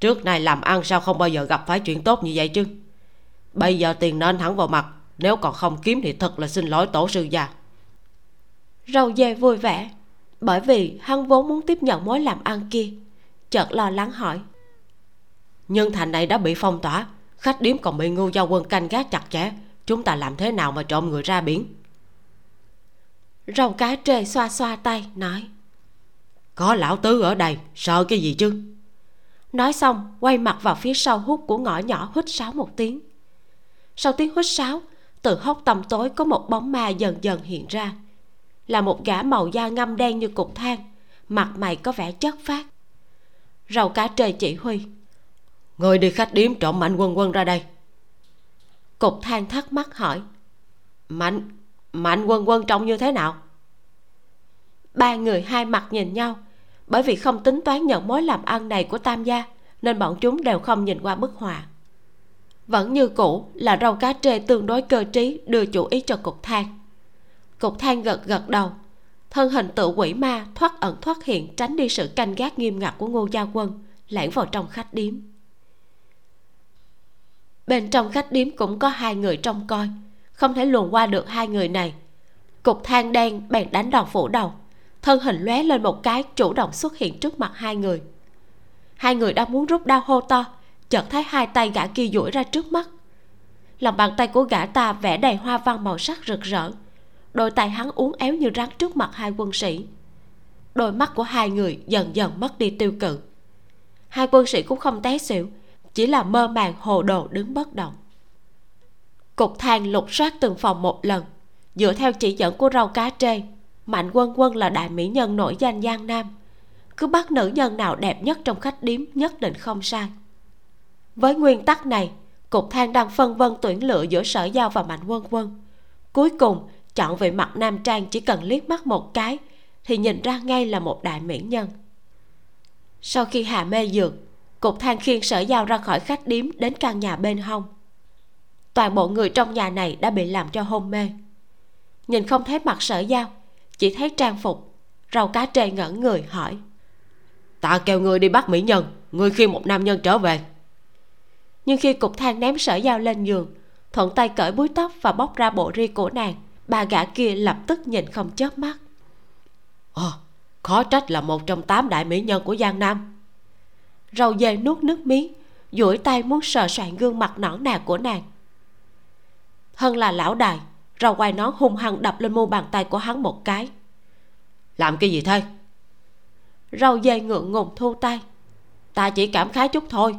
Trước này làm ăn sao không bao giờ gặp phải chuyện tốt như vậy chứ? Bây giờ tiền nên thẳng vào mặt nếu còn không kiếm thì thật là xin lỗi tổ sư già râu dê vui vẻ bởi vì hắn vốn muốn tiếp nhận mối làm ăn kia chợt lo lắng hỏi. Nhưng thành này đã bị phong tỏa khách điếm còn bị ngu giao quân canh gác chặt chẽ chúng ta làm thế nào mà trộm người ra biển rồng cá trê xoa xoa tay nói. Có lão tứ ở đây sợ cái gì chứ? Nói xong quay mặt vào phía sau hút của ngõ nhỏ hít sáo một tiếng. Sau tiếng hít sáo từ hốc tầm tối có một bóng ma dần dần hiện ra. Là một gã màu da ngâm đen như cục than mặt mày có vẻ chất phát rau cá trê chỉ huy. Người đi khách điếm trộm mạnh quân quân ra đây. Cục than thắc mắc hỏi. Mạnh mạnh quân quân trông như thế nào? Ba người hai mặt nhìn nhau, bởi vì không tính toán nhận mối làm ăn này của tam gia, nên bọn chúng đều không nhìn qua bức họa. Vẫn như cũ là rau cá trê tương đối cơ trí, đưa chủ ý cho cục than. Cục than gật gật đầu, thân hình tự quỷ ma thoát ẩn thoát hiện, tránh đi sự canh gác nghiêm ngặt của ngô gia quân, lẻn vào trong khách điếm. Bên trong khách điếm cũng có hai người trông coi không thể luồn qua được hai người này. Cục than đen bèn đánh đòn phủ đầu, thân hình lóe lên một cái, chủ động xuất hiện trước mặt hai người. Hai người đang muốn rút đao hô to, chợt thấy hai tay gã kia duỗi ra trước mắt. Lòng bàn tay của gã ta vẽ đầy hoa văn màu sắc rực rỡ, đôi tay hắn uốn éo như rắn trước mặt hai quân sĩ. Đôi mắt của hai người dần dần mất đi tiêu cự. Hai quân sĩ cũng không té xỉu, chỉ là mơ màng hồ đồ đứng bất động cục thang lục soát từng phòng một lần. Dựa theo chỉ dẫn của rau cá trê, mạnh quân quân là đại mỹ nhân nổi danh giang nam. Cứ bắt nữ nhân nào đẹp nhất trong khách điếm nhất định không sai. Với nguyên tắc này, cục thang đang phân vân tuyển lựa giữa sở giao và mạnh quân quân. Cuối cùng, chọn về mặt nam trang chỉ cần liếc mắt một cái thì nhìn ra ngay là một đại mỹ nhân. Sau khi hạ mê dược, cục thang khiêng sở giao ra khỏi khách điếm đến căn nhà bên hông toàn bộ người trong nhà này đã bị làm cho hôn mê. Nhìn không thấy mặt sở giao chỉ thấy trang phục rau cá trê ngẩn người hỏi. Ta kêu người đi bắt mỹ nhân người khiêng một nam nhân trở về. Nhưng khi cục than ném sở giao lên giường thuận tay cởi búi tóc và bóc ra bộ ri của nàng bà gã kia lập tức nhìn không chớp mắt. Ồ khó trách là một trong tám đại mỹ nhân của giang nam. Râu dê nuốt nước miếng duỗi tay muốn sờ soạn gương mặt nõn nà của nàng hơn là lão đài râu quay nón hung hăng đập lên mu bàn tay của hắn một cái. Làm cái gì thế? Râu dê ngượng ngùng thu tay. Ta chỉ cảm khái chút thôi.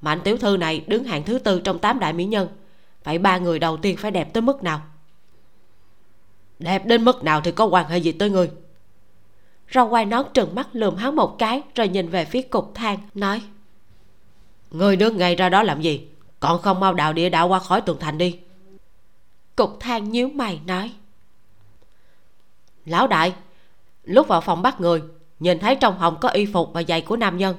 Mạnh tiểu thư này đứng hạng thứ tư trong tám đại mỹ nhân. Vậy ba người đầu tiên phải đẹp tới mức nào? Đẹp đến mức nào thì có quan hệ gì tới ngươi? Rau quai nón trừng mắt lườm hắn một cái rồi nhìn về phía cục than nói. Ngươi đứng ngay ra đó làm gì? Còn không mau đào địa đạo qua khỏi tường thành đi cục than nhíu mày nói. Lão đại, lúc vào phòng bắt người, nhìn thấy trong hồng có y phục và giày của nam nhân.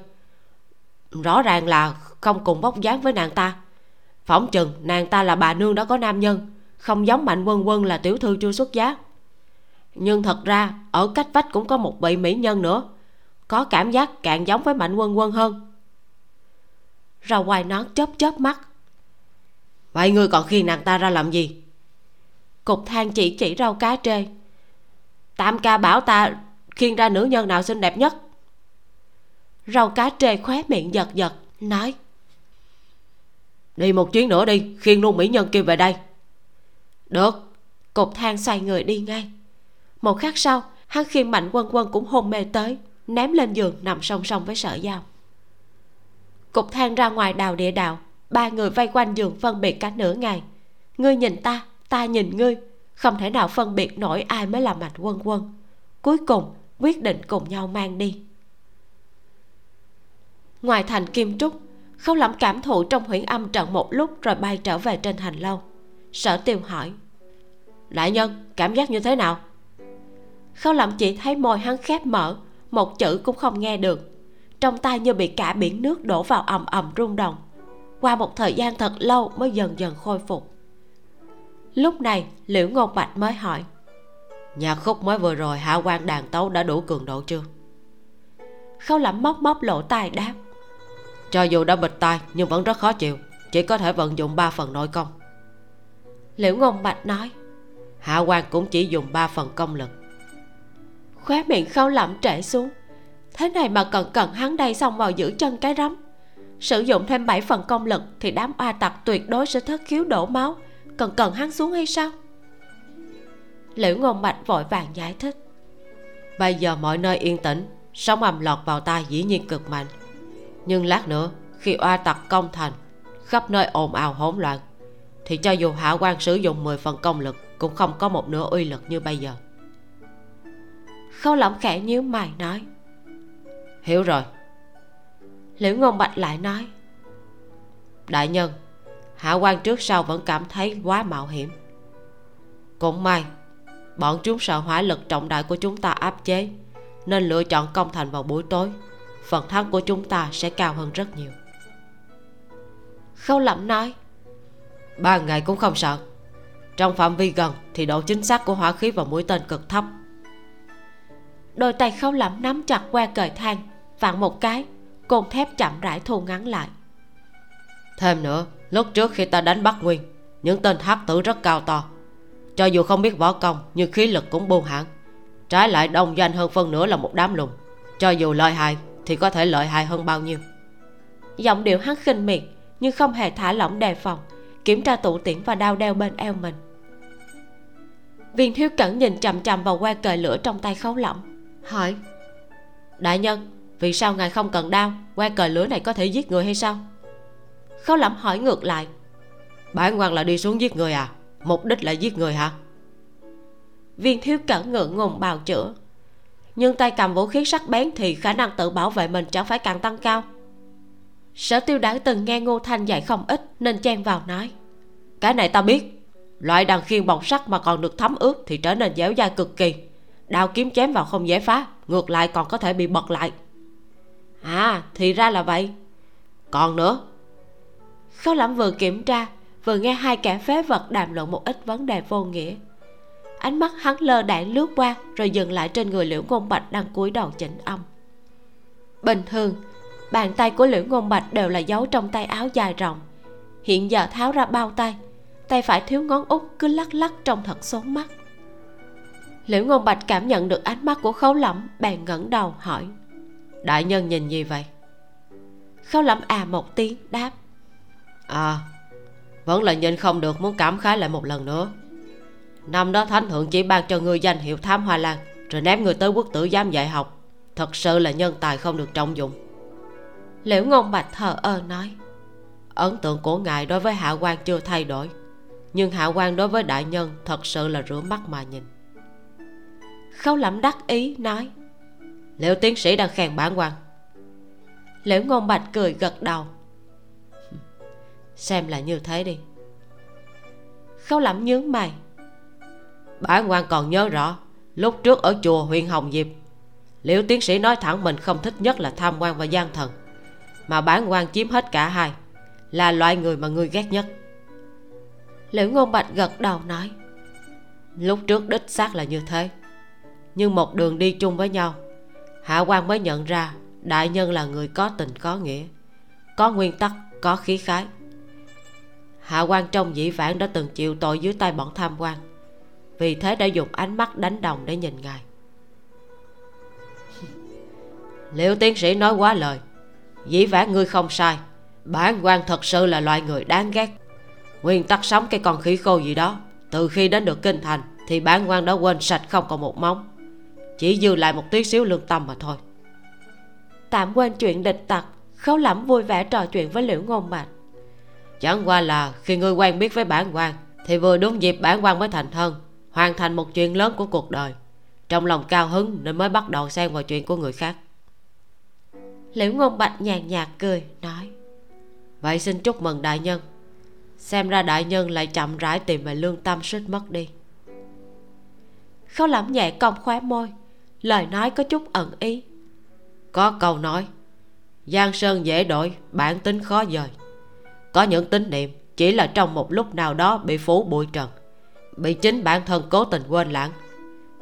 Rõ ràng là không cùng bóc dáng với nàng ta. Phỏng chừng nàng ta là bà nương đã có nam nhân, không giống mạnh quân quân là tiểu thư chưa xuất giá. Nhưng thật ra, ở cách vách cũng có một vị mỹ nhân nữa, có cảm giác càng giống với mạnh quân quân hơn. Ra ngoài nón chớp chớp mắt. Vậy ngươi còn khi nàng ta ra làm gì? Cục than chỉ chỉ rau cá trê. Tam ca bảo ta khiêng ra nữ nhân nào xinh đẹp nhất? Rau cá trê khóe miệng giật giật, nói, đi một chuyến nữa đi, khiêng luôn mỹ nhân kia về đây. Được. Cục than xoay người đi ngay. Một khắc sau, hắn khiêng mạnh quân quân cũng hôn mê tới, ném lên giường nằm song song với sợ dao. Cục than ra ngoài đào địa đạo, ba người vây quanh giường phân biệt cả nửa ngày. Ngươi nhìn ta ta nhìn ngươi. Không thể nào phân biệt nổi ai mới là mạnh quân quân. Cuối cùng, quyết định cùng nhau mang đi. Ngoài thành kim trúc khâu lẩm cảm thụ trong huyễn âm trận một lúc rồi bay trở về trên hành lâu sở tiêu hỏi, đại nhân, cảm giác như thế nào? Khâu lẩm chỉ thấy môi hắn khép mở, một chữ cũng không nghe được. Trong tay như bị cả biển nước đổ vào ầm ầm rung động. Qua một thời gian thật lâu mới dần dần khôi phục lúc này, liễu ngôn bạch mới hỏi, nhà khúc mới vừa rồi hạ quan đàn tấu đã đủ cường độ chưa? Khâu lẩm móc móc lỗ tai đáp, cho dù đã bịch tai nhưng vẫn rất khó chịu, chỉ có thể vận dụng 3 phần nội công. Liễu ngôn bạch nói hạ quan cũng chỉ dùng 3 phần công lực. Khóe miệng khâu lẩm trễ xuống, thế này mà cần cần hắn đây xong vào giữ chân cái rắm. Sử dụng thêm 7 phần công lực thì đám oa tặc tuyệt đối sẽ thất khiếu đổ máu cần cần hắn xuống hay sao? Liễu ngôn bạch vội vàng giải thích. Bây giờ mọi nơi yên tĩnh sóng ầm lọt vào tai dĩ nhiên cực mạnh. Nhưng lát nữa khi oa tặc công thành khắp nơi ồn ào hỗn loạn thì cho dù hạ quan sử dụng 10 phần công lực cũng không có một nửa uy lực như bây giờ. Khâu lỏng khẽ nhíu mày nói. Hiểu rồi. Liễu ngôn bạch lại nói. Đại nhân hạ quan trước sau vẫn cảm thấy quá mạo hiểm. Cũng may bọn chúng sợ hỏa lực trọng đại của chúng ta áp chế nên lựa chọn công thành vào buổi tối. Phần thắng của chúng ta sẽ cao hơn rất nhiều. Khâu lẩm nói ba ngày cũng không sợ. Trong phạm vi gần thì độ chính xác của hỏa khí và mũi tên cực thấp. Đôi tay khâu lẩm nắm chặt que cời thang vặn một cái côn thép chậm rãi thu ngắn lại. Thêm nữa lúc trước khi ta đánh bắc nguyên những tên hắc tử rất cao to. Cho dù không biết võ công nhưng khí lực cũng buông hẳn trái lại đông doanh hơn phân nửa là một đám lùn. Cho dù lợi hại thì có thể lợi hại hơn bao nhiêu. Giọng điệu hắn khinh miệt nhưng không hề thả lỏng đề phòng kiểm tra tủ tiễn và đao đeo bên eo mình. Viên thiếu cẩn nhìn chằm chằm vào que cời lửa trong tay khấu lỏng hỏi đại nhân vì sao ngài không cần đao? Que cời lửa này có thể giết người hay sao khấu lỏng hỏi ngược lại. Bản quan là đi xuống giết người à? Mục đích là giết người hả? Viên thiếu cẩn ngượng ngùng bào chữa. Nhưng tay cầm vũ khí sắc bén thì khả năng tự bảo vệ mình chẳng phải càng tăng cao. Sở tiêu đã từng nghe ngô thanh dạy không ít nên chen vào nói. Cái này ta biết. Loại đằng khiên bọc sắt mà còn được thấm ướt thì trở nên dẻo dai cực kỳ. Đao kiếm chém vào không dễ phá ngược lại còn có thể bị bật lại. À thì ra là vậy. Còn nữa khâu lẩm vừa kiểm tra vừa nghe hai kẻ phế vật đàm luận một ít vấn đề vô nghĩa. Ánh mắt hắn lơ đãng lướt qua rồi dừng lại trên người liễu ngôn bạch đang cúi đầu chỉnh âm. Bình thường bàn tay của liễu ngôn bạch đều là giấu trong tay áo dài rộng. Hiện giờ tháo ra bao tay tay phải thiếu ngón út cứ lắc lắc trong thật xốn mắt. Liễu ngôn bạch cảm nhận được ánh mắt của khấu Lẩm, bèn ngẩng đầu hỏi đại nhân nhìn gì vậy? Khấu Lẩm à một tiếng đáp à vẫn là nhìn không được muốn cảm khái lại một lần nữa. Năm đó thánh thượng chỉ ban cho ngươi danh hiệu tham hoa lan rồi ném người tới quốc tử giám dạy học. Thật sự là nhân tài không được trọng dụng. Liễu ngôn bạch thờ ơ nói? Ấn tượng của ngài đối với hạ quan chưa thay đổi nhưng hạ quan đối với đại nhân thật sự là rửa mắt mà nhìn. Khâu lẩm đắc ý nói. Liệu tiến sĩ đang khen bản quan? Liễu ngôn bạch cười gật đầu xem là như thế đi. Khâu lẩm nhướng mày. Bản quan còn nhớ rõ, lúc trước ở chùa Huyền hồng diệp, liễu tiến sĩ nói thẳng mình không thích nhất là tham quan và gian thần, mà bản quan chiếm hết cả hai, là loại người mà ngươi ghét nhất. Liễu ngôn bạch gật đầu nói, lúc trước đích xác là như thế, nhưng một đường đi chung với nhau, hạ quan mới nhận ra đại nhân là người có tình có nghĩa, có nguyên tắc, có khí khái hạ quan trong dĩ vãng đã từng chịu tội dưới tay bọn tham quan. Vì thế đã dùng ánh mắt đánh đồng để nhìn ngài. Liệu tiến sĩ nói quá lời? Dĩ vãng ngươi không sai. Bản quan thật sự là loại người đáng ghét. Nguyên tắc sống cái con khỉ khô gì đó, từ khi đến được kinh thành thì bản quan đã quên sạch không còn một móng. Chỉ dư lại một tí xíu lương tâm mà thôi. Tạm quên chuyện địch tặc, khấu lẩm vui vẻ trò chuyện với liễu ngôn bạch chẳng qua là khi ngươi quen biết với bản quan thì vừa đúng dịp bản quan mới thành thân hoàn thành một chuyện lớn của cuộc đời. Trong lòng cao hứng nên mới bắt đầu xen vào chuyện của người khác. Liễu ngôn bạch nhàn nhạt cười nói vậy xin chúc mừng đại nhân. Xem ra đại nhân lại chậm rãi tìm về lương tâm suýt mất đi. Khấu lẩm nhẹ cong khóe môi lời nói có chút ẩn ý. Có câu nói giang sơn dễ đổi bản tính khó dời có những tín niệm chỉ là trong một lúc nào đó bị phủ bụi trần, bị chính bản thân cố tình quên lãng.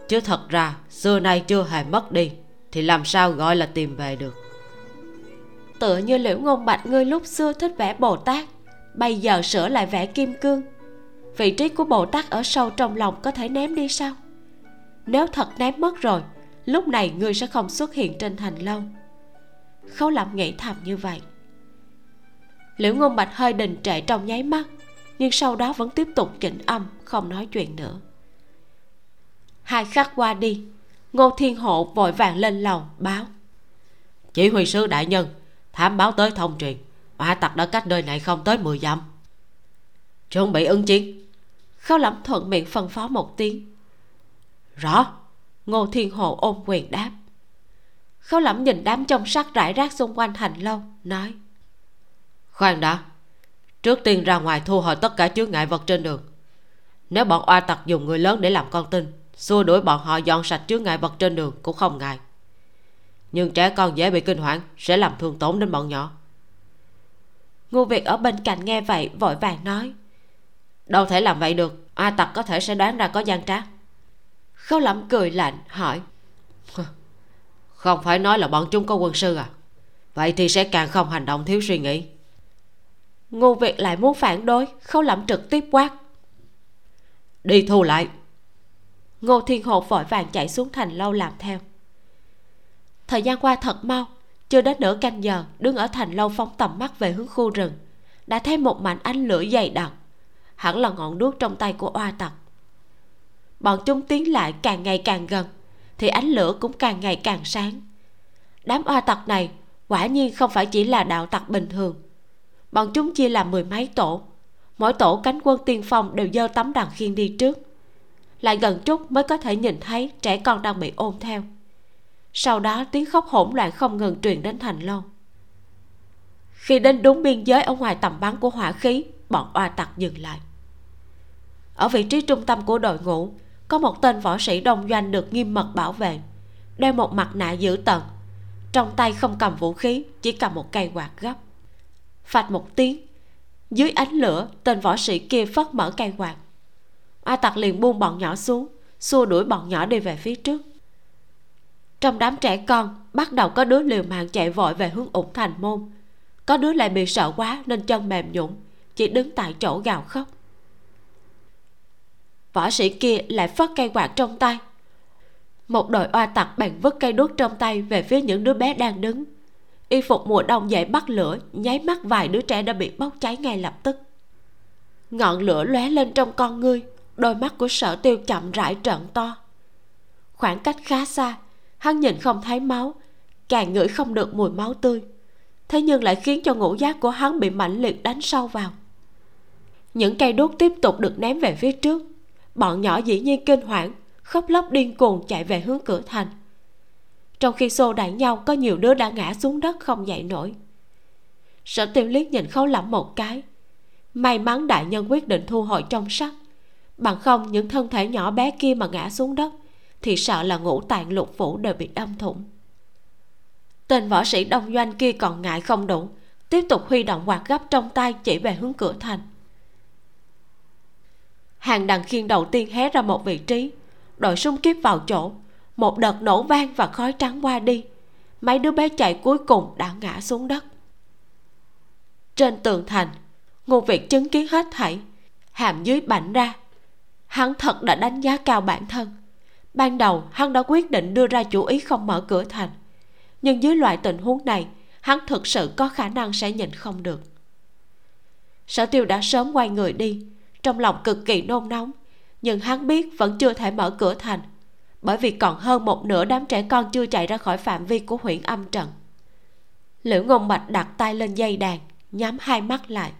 Chứ thật ra, xưa nay chưa hề mất đi, thì làm sao gọi là tìm về được? Tựa như liễu ngôn bạch ngươi lúc xưa thích vẽ bồ tát, bây giờ sửa lại vẽ kim cương. Vị trí của bồ tát ở sâu trong lòng có thể ném đi sao? Nếu thật ném mất rồi, lúc này ngươi sẽ không xuất hiện trên thành lâu khấu lẩm nghĩ thầm như vậy liễu ngôn bạch hơi đình trệ trong nháy mắt nhưng sau đó vẫn tiếp tục chỉnh âm không nói chuyện nữa. Hai khắc qua đi ngô thiên hộ vội vàng lên lầu báo. Chỉ huy sứ đại nhân thám báo tới thông truyền oa tặc đã cách nơi này không tới 10 dặm. Chuẩn bị ứng chiến. Khâu lẩm thuận miệng phân phó một tiếng. Rõ. Ngô thiên hộ ôm quyền đáp. Khấu lẩm nhìn đám trong sắt rải rác xung quanh thành lâu nói khoan đã. Trước tiên ra ngoài thu hồi tất cả chướng ngại vật trên đường. Nếu bọn oa tặc dùng người lớn để làm con tin, xua đuổi bọn họ dọn sạch chướng ngại vật trên đường cũng không ngại. Nhưng trẻ con dễ bị kinh hoảng, sẽ làm thương tổn đến bọn nhỏ. Ngô việt ở bên cạnh nghe vậy, vội vàng nói. Đâu thể làm vậy được a tặc có thể sẽ đoán ra có gian trá. Khấu lẩm cười lạnh, hỏi. Không phải nói là bọn chúng có quân sư à? Vậy thì sẽ càng không hành động thiếu suy nghĩ ngô việt lại muốn phản đối khâu lẩm trực tiếp quát. Đi thu lại. Ngô thiên hộ vội vàng chạy xuống thành lâu làm theo. Thời gian qua thật mau, chưa đến nửa canh giờ, đứng ở thành lâu phóng tầm mắt về hướng khu rừng. Đã thấy một mảnh ánh lửa dày đặc, hẳn là ngọn đuốc trong tay của oa tặc. Bọn chúng tiến lại càng ngày càng gần, thì ánh lửa cũng càng ngày càng sáng. Đám oa tặc này quả nhiên không phải chỉ là đạo tặc bình thường bọn chúng chia làm mười mấy tổ. Mỗi tổ cánh quân tiên phong đều dơ tấm đằng khiên đi trước. Lại gần chút mới có thể nhìn thấy trẻ con đang bị ôm theo. Sau đó tiếng khóc hỗn loạn không ngừng truyền đến thành lâu khi đến đúng biên giới ở ngoài tầm bắn của hỏa khí, bọn oa tặc dừng lại. Ở vị trí trung tâm của đội ngũ, có một tên võ sĩ đông doanh được nghiêm mật bảo vệ, đeo một mặt nạ dữ tợn trong tay không cầm vũ khí, chỉ cầm một cây quạt gấp phạch một tiếng. Dưới ánh lửa, tên võ sĩ kia phất mở cây quạt a tặc liền buông bọn nhỏ xuống, xua đuổi bọn nhỏ đi về phía trước. Trong đám trẻ con, bắt đầu có đứa liều mạng chạy vội về hướng ủng thành môn. Có đứa lại bị sợ quá nên chân mềm nhũn, chỉ đứng tại chỗ gào khóc. Võ sĩ kia lại phất cây quạt trong tay. Một đội oa tặc bèn vứt cây đuốc trong tay về phía những đứa bé đang đứng y phục mùa đông dậy bắt lửa, nháy mắt vài đứa trẻ đã bị bốc cháy ngay lập tức. Ngọn lửa lóe lên trong con ngươi, đôi mắt của sở tiêu chậm rãi trợn to. Khoảng cách khá xa, hắn nhìn không thấy máu, càng ngửi không được mùi máu tươi. Thế nhưng lại khiến cho ngũ giác của hắn bị mãnh liệt đánh sâu vào. Những cây đốt tiếp tục được ném về phía trước. Bọn nhỏ dĩ nhiên kinh hoảng, khóc lóc điên cuồng chạy về hướng cửa thành trong khi xô đẩy nhau, có nhiều đứa đã ngã xuống đất không dậy nổi. Sở tiêu liếc nhìn khấu lẩm một cái. May mắn đại nhân quyết định thu hồi trong sắt. Bằng không, những thân thể nhỏ bé kia mà ngã xuống đất, thì sợ là ngũ tạng lục phủ đều bị đâm thủng. Tên võ sĩ đông doanh kia còn ngại không đủ, tiếp tục huy động quạt gấp trong tay chỉ về hướng cửa thành. Hàng đằng khiên đầu tiên hé ra một vị trí, đội súng kiếp vào chỗ một đợt nổ vang và khói trắng qua đi. Mấy đứa bé chạy cuối cùng đã ngã xuống đất. Trên tường thành, ngô việt chứng kiến hết thảy, hàm dưới bảnh ra. Hắn thật đã đánh giá cao bản thân. Ban đầu, hắn đã quyết định đưa ra chủ ý không mở cửa thành. Nhưng dưới loại tình huống này, hắn thực sự có khả năng sẽ nhìn không được. Sở tiêu đã sớm quay người đi, trong lòng cực kỳ nôn nóng, nhưng hắn biết vẫn chưa thể mở cửa thành bởi vì còn hơn một nửa đám trẻ con chưa chạy ra khỏi phạm vi của huyện âm trận liễu ngôn bạch đặt tay lên dây đàn, nhắm hai mắt lại.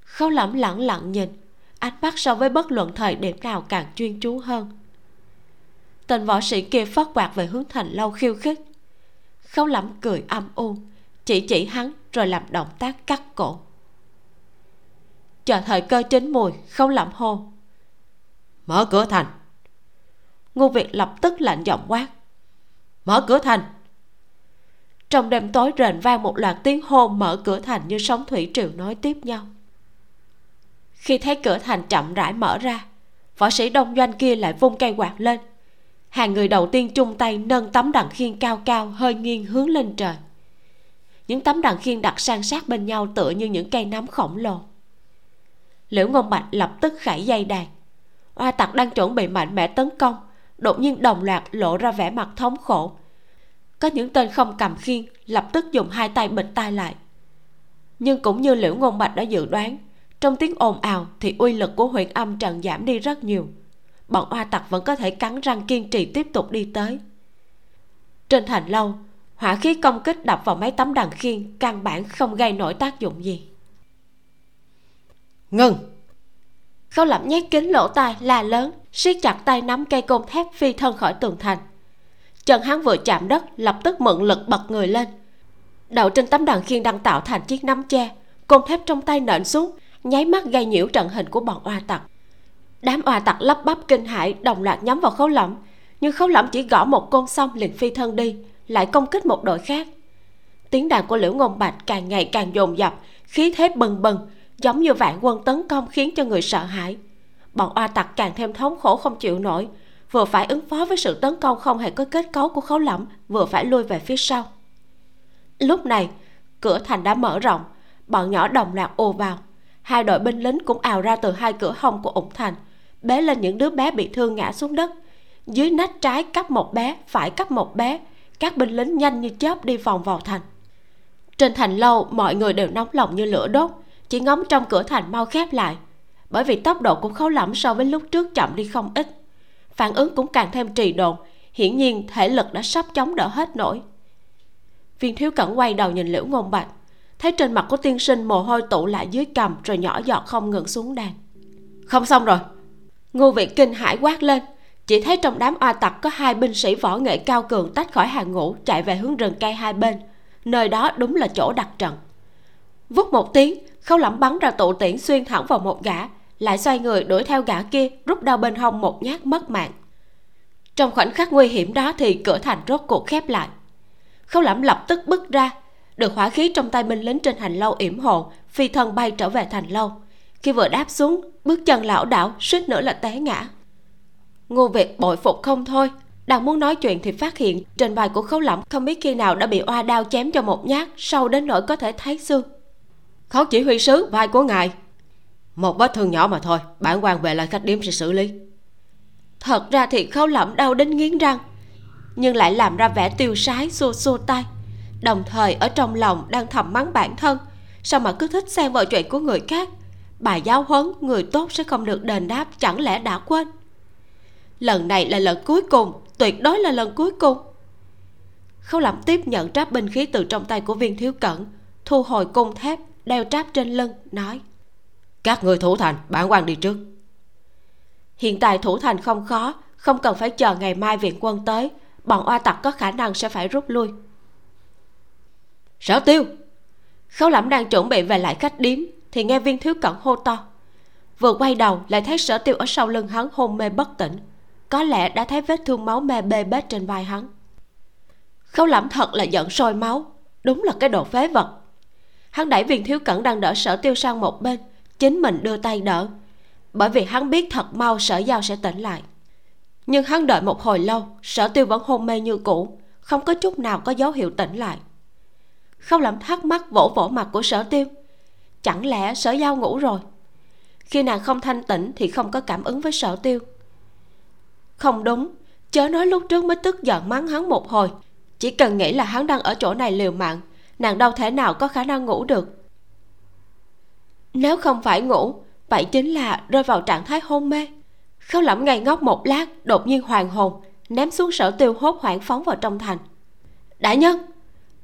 Khấu lẩm lẳng lặng nhìn, ánh mắt so với bất luận thời điểm nào càng chuyên chú hơn. Tên võ sĩ kia phất quạt về hướng thành lâu khiêu khích. Khấu lẩm cười âm u, chỉ chỉ hắn rồi làm động tác cắt cổ. Chờ thời cơ chín mùi khấu lẩm hô, mở cửa thành ngô việt lập tức lạnh giọng quát. Mở cửa thành. Trong đêm tối rền vang một loạt tiếng hô mở cửa thành như sóng thủy triều nối tiếp nhau. Khi thấy cửa thành chậm rãi mở ra, võ sĩ đông doanh kia lại vung cây quạt lên. Hàng người đầu tiên chung tay nâng tấm đằng khiên cao cao hơi nghiêng hướng lên trời. Những tấm đằng khiên đặt san sát bên nhau tựa như những cây nắm khổng lồ. Liễu ngôn bạch lập tức khải dây đàn. Oa tặc đang chuẩn bị mạnh mẽ tấn công đột nhiên đồng loạt lộ ra vẻ mặt thống khổ. Có những tên không cầm khiên lập tức dùng hai tay bịt tai lại. Nhưng cũng như liễu ngôn bạch đã dự đoán trong tiếng ồn ào thì uy lực của huyện âm trần giảm đi rất nhiều. Bọn oa tặc vẫn có thể cắn răng kiên trì tiếp tục đi tới. Trên thành lâu hỏa khí công kích đập vào mấy tấm đằng khiên căn bản không gây nổi tác dụng gì. Ngừng khâu lẩm nhét kính lỗ tai la lớn siết chặt tay nắm cây côn thép phi thân khỏi tường thành. Chân hắn vừa chạm đất, lập tức mượn lực bật người lên. Đậu trên tấm đàn khiên đang tạo thành chiếc nắm che côn thép trong tay nện xuống, nháy mắt gây nhiễu trận hình của bọn oa tặc. Đám oa tặc lắp bắp kinh hãi, đồng loạt nhắm vào khấu lẫm nhưng khấu lẫm chỉ gõ một côn xong liền phi thân đi, lại công kích một đội khác. Tiếng đàn của liễu ngôn bạch càng ngày càng dồn dập, khí thế bừng bừng, giống như vạn quân tấn công khiến cho người sợ hãi bọn oa tặc càng thêm thống khổ không chịu nổi. Vừa phải ứng phó với sự tấn công không hề có kết cấu của khấu lẫm, vừa phải lui về phía sau. Lúc này, cửa thành đã mở rộng, bọn nhỏ đồng loạt ồ vào. Hai đội binh lính cũng ào ra từ hai cửa hông của ủng thành, bế lên những đứa bé bị thương ngã xuống đất. Dưới nách trái cắp một bé, phải cắp một bé, các binh lính nhanh như chớp đi vòng vào thành. Trên thành lâu, mọi người đều nóng lòng như lửa đốt, chỉ ngóng trong cửa thành mau khép lại bởi vì tốc độ của khấu lẫm so với lúc trước chậm đi không ít. Phản ứng cũng càng thêm trì độn. Hiển nhiên, thể lực đã sắp chống đỡ hết nổi. Viên thiếu cẩn quay đầu nhìn liễu ngôn bạch. Thấy trên mặt của tiên sinh mồ hôi tụ lại dưới cằm rồi nhỏ giọt không ngừng xuống đàn. Không xong rồi. Ngô vị kinh hãi quát lên. Chỉ thấy trong đám oa tặc có hai binh sĩ võ nghệ cao cường tách khỏi hàng ngũ, chạy về hướng rừng cây hai bên. Nơi đó đúng là chỗ đặt trận. Vút một tiếng, khâu lẩm bắn ra tụ tiễn xuyên thẳng vào một gã lại xoay người đuổi theo gã kia, rút đao bên hông một nhát mất mạng. Trong khoảnh khắc nguy hiểm đó thì cửa thành rốt cuộc khép lại. Khâu lẩm lập tức bước ra, được hỏa khí trong tay binh lính trên hành lâu yểm hộ, phi thân bay trở về thành lâu. Khi vừa đáp xuống, bước chân lão đảo suýt nữa là té ngã. Ngô việt bội phục không thôi, đang muốn nói chuyện thì phát hiện trên vai của khấu lẩm không biết khi nào đã bị oa đao chém cho một nhát, sâu đến nỗi có thể thấy xương. Khấu chỉ huy sứ, vai của ngài một vết thương nhỏ mà thôi, bản quan về lại khách điếm sẽ xử lý. Thật ra thì khấu lẩm đau đến nghiến răng, nhưng lại làm ra vẻ tiêu sái xua xua tay. Đồng thời, ở trong lòng đang thầm mắng bản thân, sao mà cứ thích xen vào chuyện của người khác? Bài giáo huấn, người tốt sẽ không được đền đáp, chẳng lẽ đã quên? Lần này là lần cuối cùng, tuyệt đối là lần cuối cùng. Khâu lẩm tiếp nhận tráp binh khí từ trong tay của viên thiếu cẩn, thu hồi cung thép, đeo tráp trên lưng, nói các người thủ thành, bản quan đi trước. Hiện tại thủ thành không khó, không cần phải chờ ngày mai viện quân tới. Bọn oa tặc có khả năng sẽ phải rút lui. Sở tiêu! Khấu lẩm đang chuẩn bị về lại khách điếm, thì nghe viên thiếu cẩn hô to. Vừa quay đầu, lại thấy sở tiêu ở sau lưng hắn hôn mê bất tỉnh. Có lẽ đã thấy vết thương máu me bê bết trên vai hắn. Khấu lẩm thật là giận sôi máu. Đúng là cái đồ phế vật. Hắn đẩy viên thiếu cẩn đang đỡ sở tiêu sang một bên chính mình đưa tay đỡ. Bởi vì hắn biết thật mau sở giao sẽ tỉnh lại. Nhưng hắn đợi một hồi lâu, sở tiêu vẫn hôn mê như cũ, không có chút nào có dấu hiệu tỉnh lại. Không làm thắc mắc vỗ vỗ mặt của sở tiêu, chẳng lẽ sở giao ngủ rồi? Khi nàng không thanh tỉnh thì không có cảm ứng với sở tiêu. Không đúng, chớ nói lúc trước mới tức giận mắng hắn một hồi. Chỉ cần nghĩ là hắn đang ở chỗ này liều mạng, nàng đâu thể nào có khả năng ngủ được nếu không phải ngủ, vậy chính là rơi vào trạng thái hôn mê. Khâu lẩm ngây ngốc một lát, đột nhiên hoàn hồn, ném xuống sở tiêu hốt hoảng phóng vào trong thành. Đại nhân!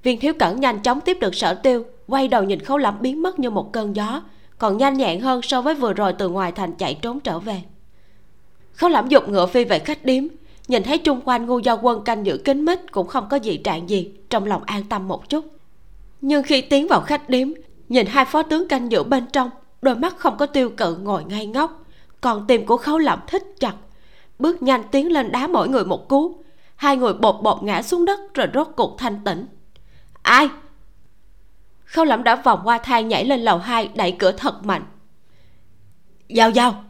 Viên thiếu cẩn nhanh chóng tiếp được sở tiêu, quay đầu nhìn khấu lẩm biến mất như một cơn gió, còn nhanh nhẹn hơn so với vừa rồi từ ngoài thành chạy trốn trở về. Khấu lẩm dục ngựa phi về khách điếm, nhìn thấy chung quanh ngu do quân canh giữ kín mít cũng không có dị trạng gì, trong lòng an tâm một chút. Nhưng khi tiến vào khách điếm nhìn hai phó tướng canh giữ bên trong, đôi mắt không có tiêu cự ngồi ngay ngốc. Còn tim của khấu lẩm thích chặt. Bước nhanh tiến lên đá mỗi người một cú. Hai người bột bột ngã xuống đất rồi rốt cuộc thanh tỉnh ai? Khâu lẩm đã vòng qua thang nhảy lên lầu hai, đẩy cửa thật mạnh. Giao giao.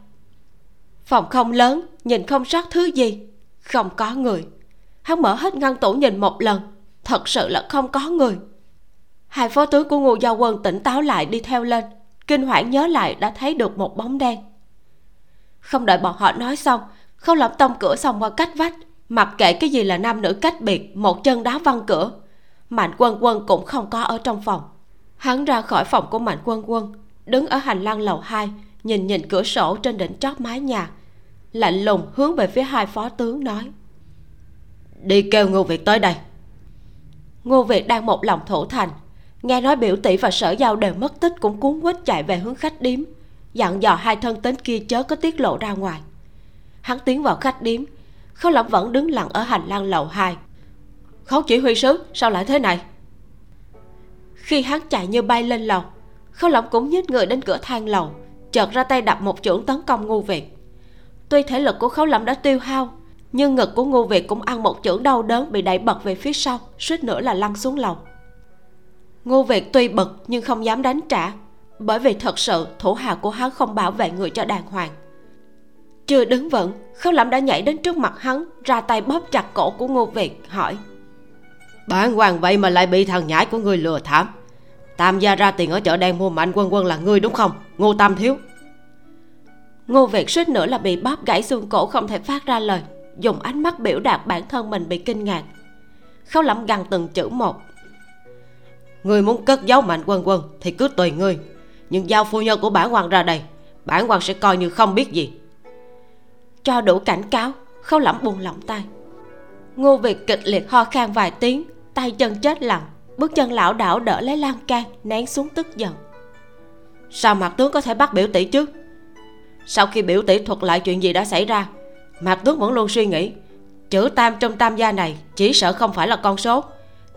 Phòng không lớn, nhìn không sót thứ gì. Không có người. Hắn mở hết ngăn tủ nhìn một lần. Thật sự là không có người hai phó tướng của ngô giao quân tỉnh táo lại đi theo lên, kinh hoảng nhớ lại đã thấy được một bóng đen. Không đợi bọn họ nói xong khâu lẩm tông cửa xong qua cách vách, mặc kệ cái gì là nam nữ cách biệt, một chân đá văng cửa. Mạnh quân quân cũng không có ở trong phòng. Hắn ra khỏi phòng của mạnh quân quân, đứng ở hành lang lầu hai, nhìn nhìn cửa sổ trên đỉnh chóp mái nhà, lạnh lùng hướng về phía hai phó tướng nói. Đi kêu ngô việt tới đây. Ngô việt đang một lòng thủ thành nghe nói biểu tỷ và sở giao đều mất tích cũng cuốn quýt chạy về hướng khách điếm. Dặn dò hai thân tính kia chớ có tiết lộ ra ngoài. Hắn tiến vào khách điếm. Khấu lẩm vẫn đứng lặng ở hành lang lầu hai. Khấu chỉ huy sứ, sao lại thế này? Khi hắn chạy như bay lên lầu khấu lẩm cũng nhích người đến cửa thang lầu, chợt ra tay đập một chưởng tấn công ngu việt. Tuy thể lực của khấu lẩm đã tiêu hao, nhưng ngực của ngu việt cũng ăn một chưởng đau đớn bị đẩy bật về phía sau, suýt nữa là lăn xuống lầu ngô việt tuy bực nhưng không dám đánh trả bởi vì thật sự thủ hạ của hắn không bảo vệ người cho đàng hoàng. Chưa đứng vững khâu lẩm đã nhảy đến trước mặt hắn ra tay bóp chặt cổ của ngô việt hỏi. Bản hoàng vậy mà lại bị thằng nhãi của người lừa thảm. Tam gia ra tiền ở chợ đen mua mạnh quân quân là ngươi đúng không? Ngô tam thiếu. Ngô việt suýt nữa là bị bóp gãy xương cổ không thể phát ra lời dùng ánh mắt biểu đạt bản thân mình bị kinh ngạc. Khâu lẩm gằn từng chữ một ngươi muốn cất giấu mạnh quân quân thì cứ tùy ngươi. Nhưng giao phu nhân của bản hoàng ra đây, bản hoàng sẽ coi như không biết gì. Cho đủ cảnh cáo khâu lẩm buông lỏng tay. Ngô việt kịch liệt ho khan vài tiếng, tay chân chết lặng, bước chân lão đảo đỡ lấy lan can, nén xuống tức giận. Sao mặt tướng có thể bắt biểu tỷ chứ? Sau khi biểu tỷ thuật lại chuyện gì đã xảy ra mặt tướng vẫn luôn suy nghĩ. Chữ tam trong tam gia này chỉ sợ không phải là con số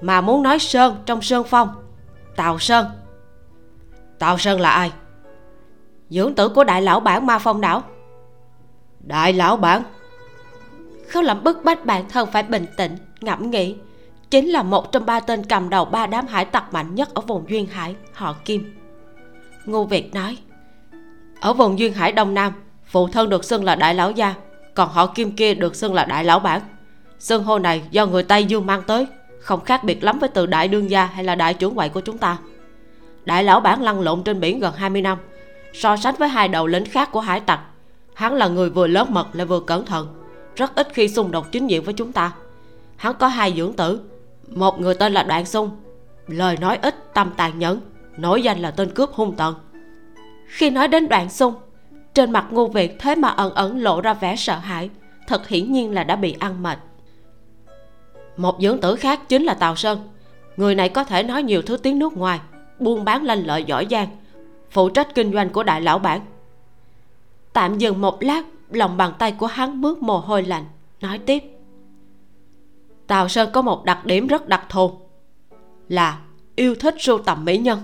mà muốn nói sơn trong sơn phong. Tào sơn. Tào sơn là ai? Dưỡng tử của đại lão bản ma phong đảo. Đại lão bản. Khâu lẩm bức bách bản thân phải bình tĩnh, ngẫm nghĩ. Chính là một trong ba tên cầm đầu ba đám hải tặc mạnh nhất ở vùng duyên hải, họ kim. Ngô việt nói, ở vùng duyên hải đông nam, phụ thân được xưng là đại lão gia, còn họ kim kia được xưng là đại lão bản. Xưng hô này do người tây dương mang tới không khác biệt lắm với từ đại đương gia hay là đại trưởng quậy của chúng ta. Đại lão bản lăn lộn trên biển gần 20 năm, so sánh với hai đầu lính khác của hải tặc. Hắn là người vừa lớn mật lại vừa cẩn thận, rất ít khi xung đột chính diện với chúng ta. Hắn có hai dưỡng tử, một người tên là đoạn sung. Lời nói ít, tâm tàn nhẫn, nổi danh là tên cướp hung tợn. Khi nói đến đoạn sung, trên mặt ngô việt thế mà ẩn ẩn lộ ra vẻ sợ hãi, thật hiển nhiên là đã bị ăn mệt một dưỡng tử khác chính là tào sơn. Người này có thể nói nhiều thứ tiếng nước ngoài, buôn bán lanh lợi giỏi giang, phụ trách kinh doanh của đại lão bản. Tạm dừng một lát, lòng bàn tay của hắn mướt mồ hôi lạnh, nói tiếp. Tào sơn có một đặc điểm rất đặc thù, là yêu thích sưu tầm mỹ nhân.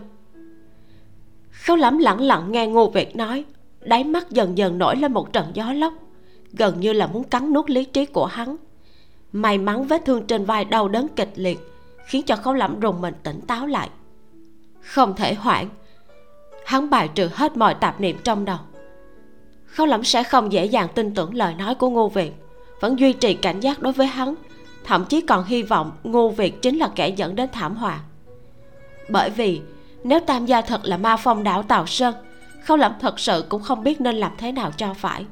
Khấu lắm lẳng lặng nghe ngô việt nói, đáy mắt dần dần nổi lên một trận gió lốc, gần như là muốn cắn nuốt lý trí của hắn may mắn vết thương trên vai đau đớn kịch liệt, khiến cho khấu lẩm rùng mình tỉnh táo lại. Không thể hoãn hắn bài trừ hết mọi tạp niệm trong đầu. Khấu lẩm sẽ không dễ dàng tin tưởng lời nói của ngô việt, vẫn duy trì cảnh giác đối với hắn, thậm chí còn hy vọng ngô việt chính là kẻ dẫn đến thảm họa. Bởi vì, nếu tam gia thật là ma phong đảo tào sơn khâu lẩm thật sự cũng không biết nên làm thế nào cho phải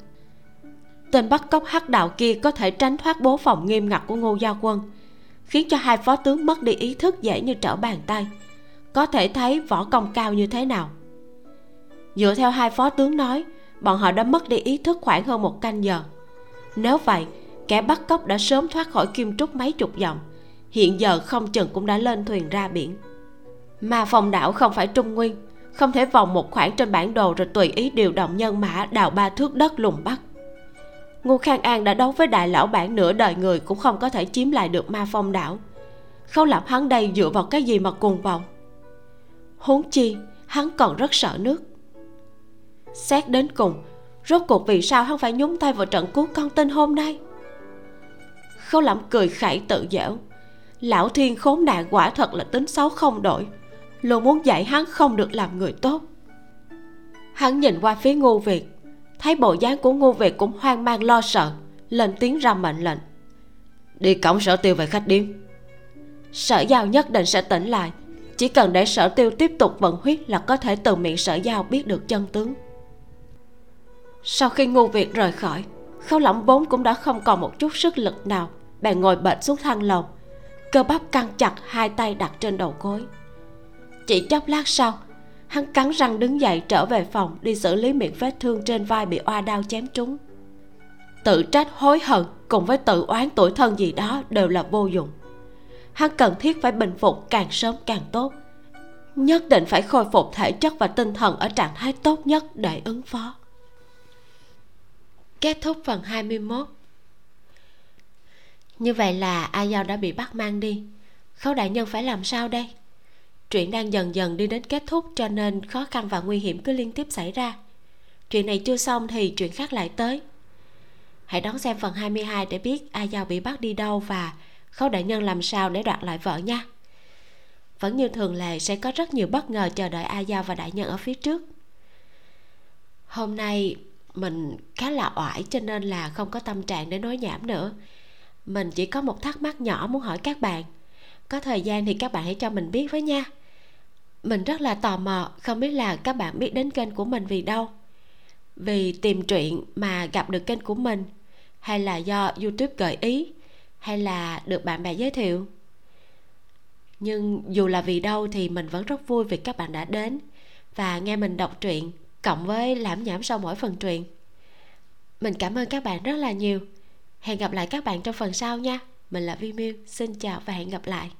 tên bắt cóc hắc đạo kia có thể tránh thoát bố phòng nghiêm ngặt của ngô gia quân, khiến cho hai phó tướng mất đi ý thức dễ như trở bàn tay. Có thể thấy võ công cao như thế nào. Dựa theo hai phó tướng nói, bọn họ đã mất đi ý thức khoảng hơn một canh giờ. Nếu vậy, kẻ bắt cóc đã sớm thoát khỏi kim trúc mấy chục dặm. Hiện giờ không chừng cũng đã lên thuyền ra biển. Mà phòng đảo không phải trung nguyên, không thể vòng một khoảng trên bản đồ rồi tùy ý điều động nhân mã đào ba thước đất lùng bắt ngô khang an đã đấu với đại lão bản nửa đời người cũng không có thể chiếm lại được ma phong đảo. Khâu lạp hắn đây dựa vào cái gì mà cùng vòng huống chi, hắn còn rất sợ nước. Xét đến cùng, rốt cuộc vì sao hắn phải nhúng tay vào trận cứu con tin hôm nay? Khâu lẩm cười khẩy tự dễu lão thiên khốn nạn quả thật là tính xấu không đổi. Luôn muốn dạy hắn không được làm người tốt. Hắn nhìn qua phía ngô việt thấy bộ dáng của ngô việt cũng hoang mang lo sợ, lên tiếng ra mệnh lệnh. Đi cổng sở tiêu về khách điếm. Sở giao nhất định sẽ tỉnh lại, chỉ cần để sở tiêu tiếp tục vận huyết là có thể từ miệng sở giao biết được chân tướng. Sau khi ngô việt rời khỏi, khâu lỏng vốn cũng đã không còn một chút sức lực nào. Bèn ngồi bệt xuống thang lầu, cơ bắp căng chặt, hai tay đặt trên đầu gối. Chỉ chốc lát sau hắn cắn răng đứng dậy trở về phòng đi xử lý miệng vết thương trên vai bị oa đao chém trúng. Tự trách hối hận cùng với tự oán tuổi thân gì đó đều là vô dụng. Hắn cần thiết phải bình phục càng sớm càng tốt. Nhất định phải khôi phục thể chất và tinh thần ở trạng thái tốt nhất để ứng phó. Kết thúc phần 21 Như vậy là A Giao đã bị bắt mang đi. Khấu đại nhân phải làm sao đây? Chuyện đang dần dần đi đến kết thúc Cho nên khó khăn và nguy hiểm cứ liên tiếp xảy ra. Chuyện này chưa xong thì chuyện khác lại tới. Hãy đón xem phần 22 để biết A Giao bị bắt đi đâu Và khấu đại nhân làm sao để đoạt lại vợ nha. Vẫn như thường lệ, sẽ có rất nhiều bất ngờ chờ đợi A Giao và đại nhân ở phía trước. Hôm nay, mình khá là oải cho nên là không có tâm trạng để nói nhảm nữa. Mình chỉ có một thắc mắc nhỏ muốn hỏi các bạn. Có thời gian thì các bạn hãy cho mình biết với nha mình rất là tò mò, không biết là các bạn biết đến kênh của mình vì đâu. Vì tìm truyện mà gặp được kênh của mình, hay là do youtube gợi ý, hay là được bạn bè giới thiệu. Nhưng dù là vì đâu thì mình vẫn rất vui vì các bạn đã đến và nghe mình đọc truyện cộng với lãm nhảm sau mỗi phần truyện. Mình cảm ơn các bạn rất là nhiều. Hẹn gặp lại các bạn trong phần sau nha. Mình là vi miu, xin chào và hẹn gặp lại.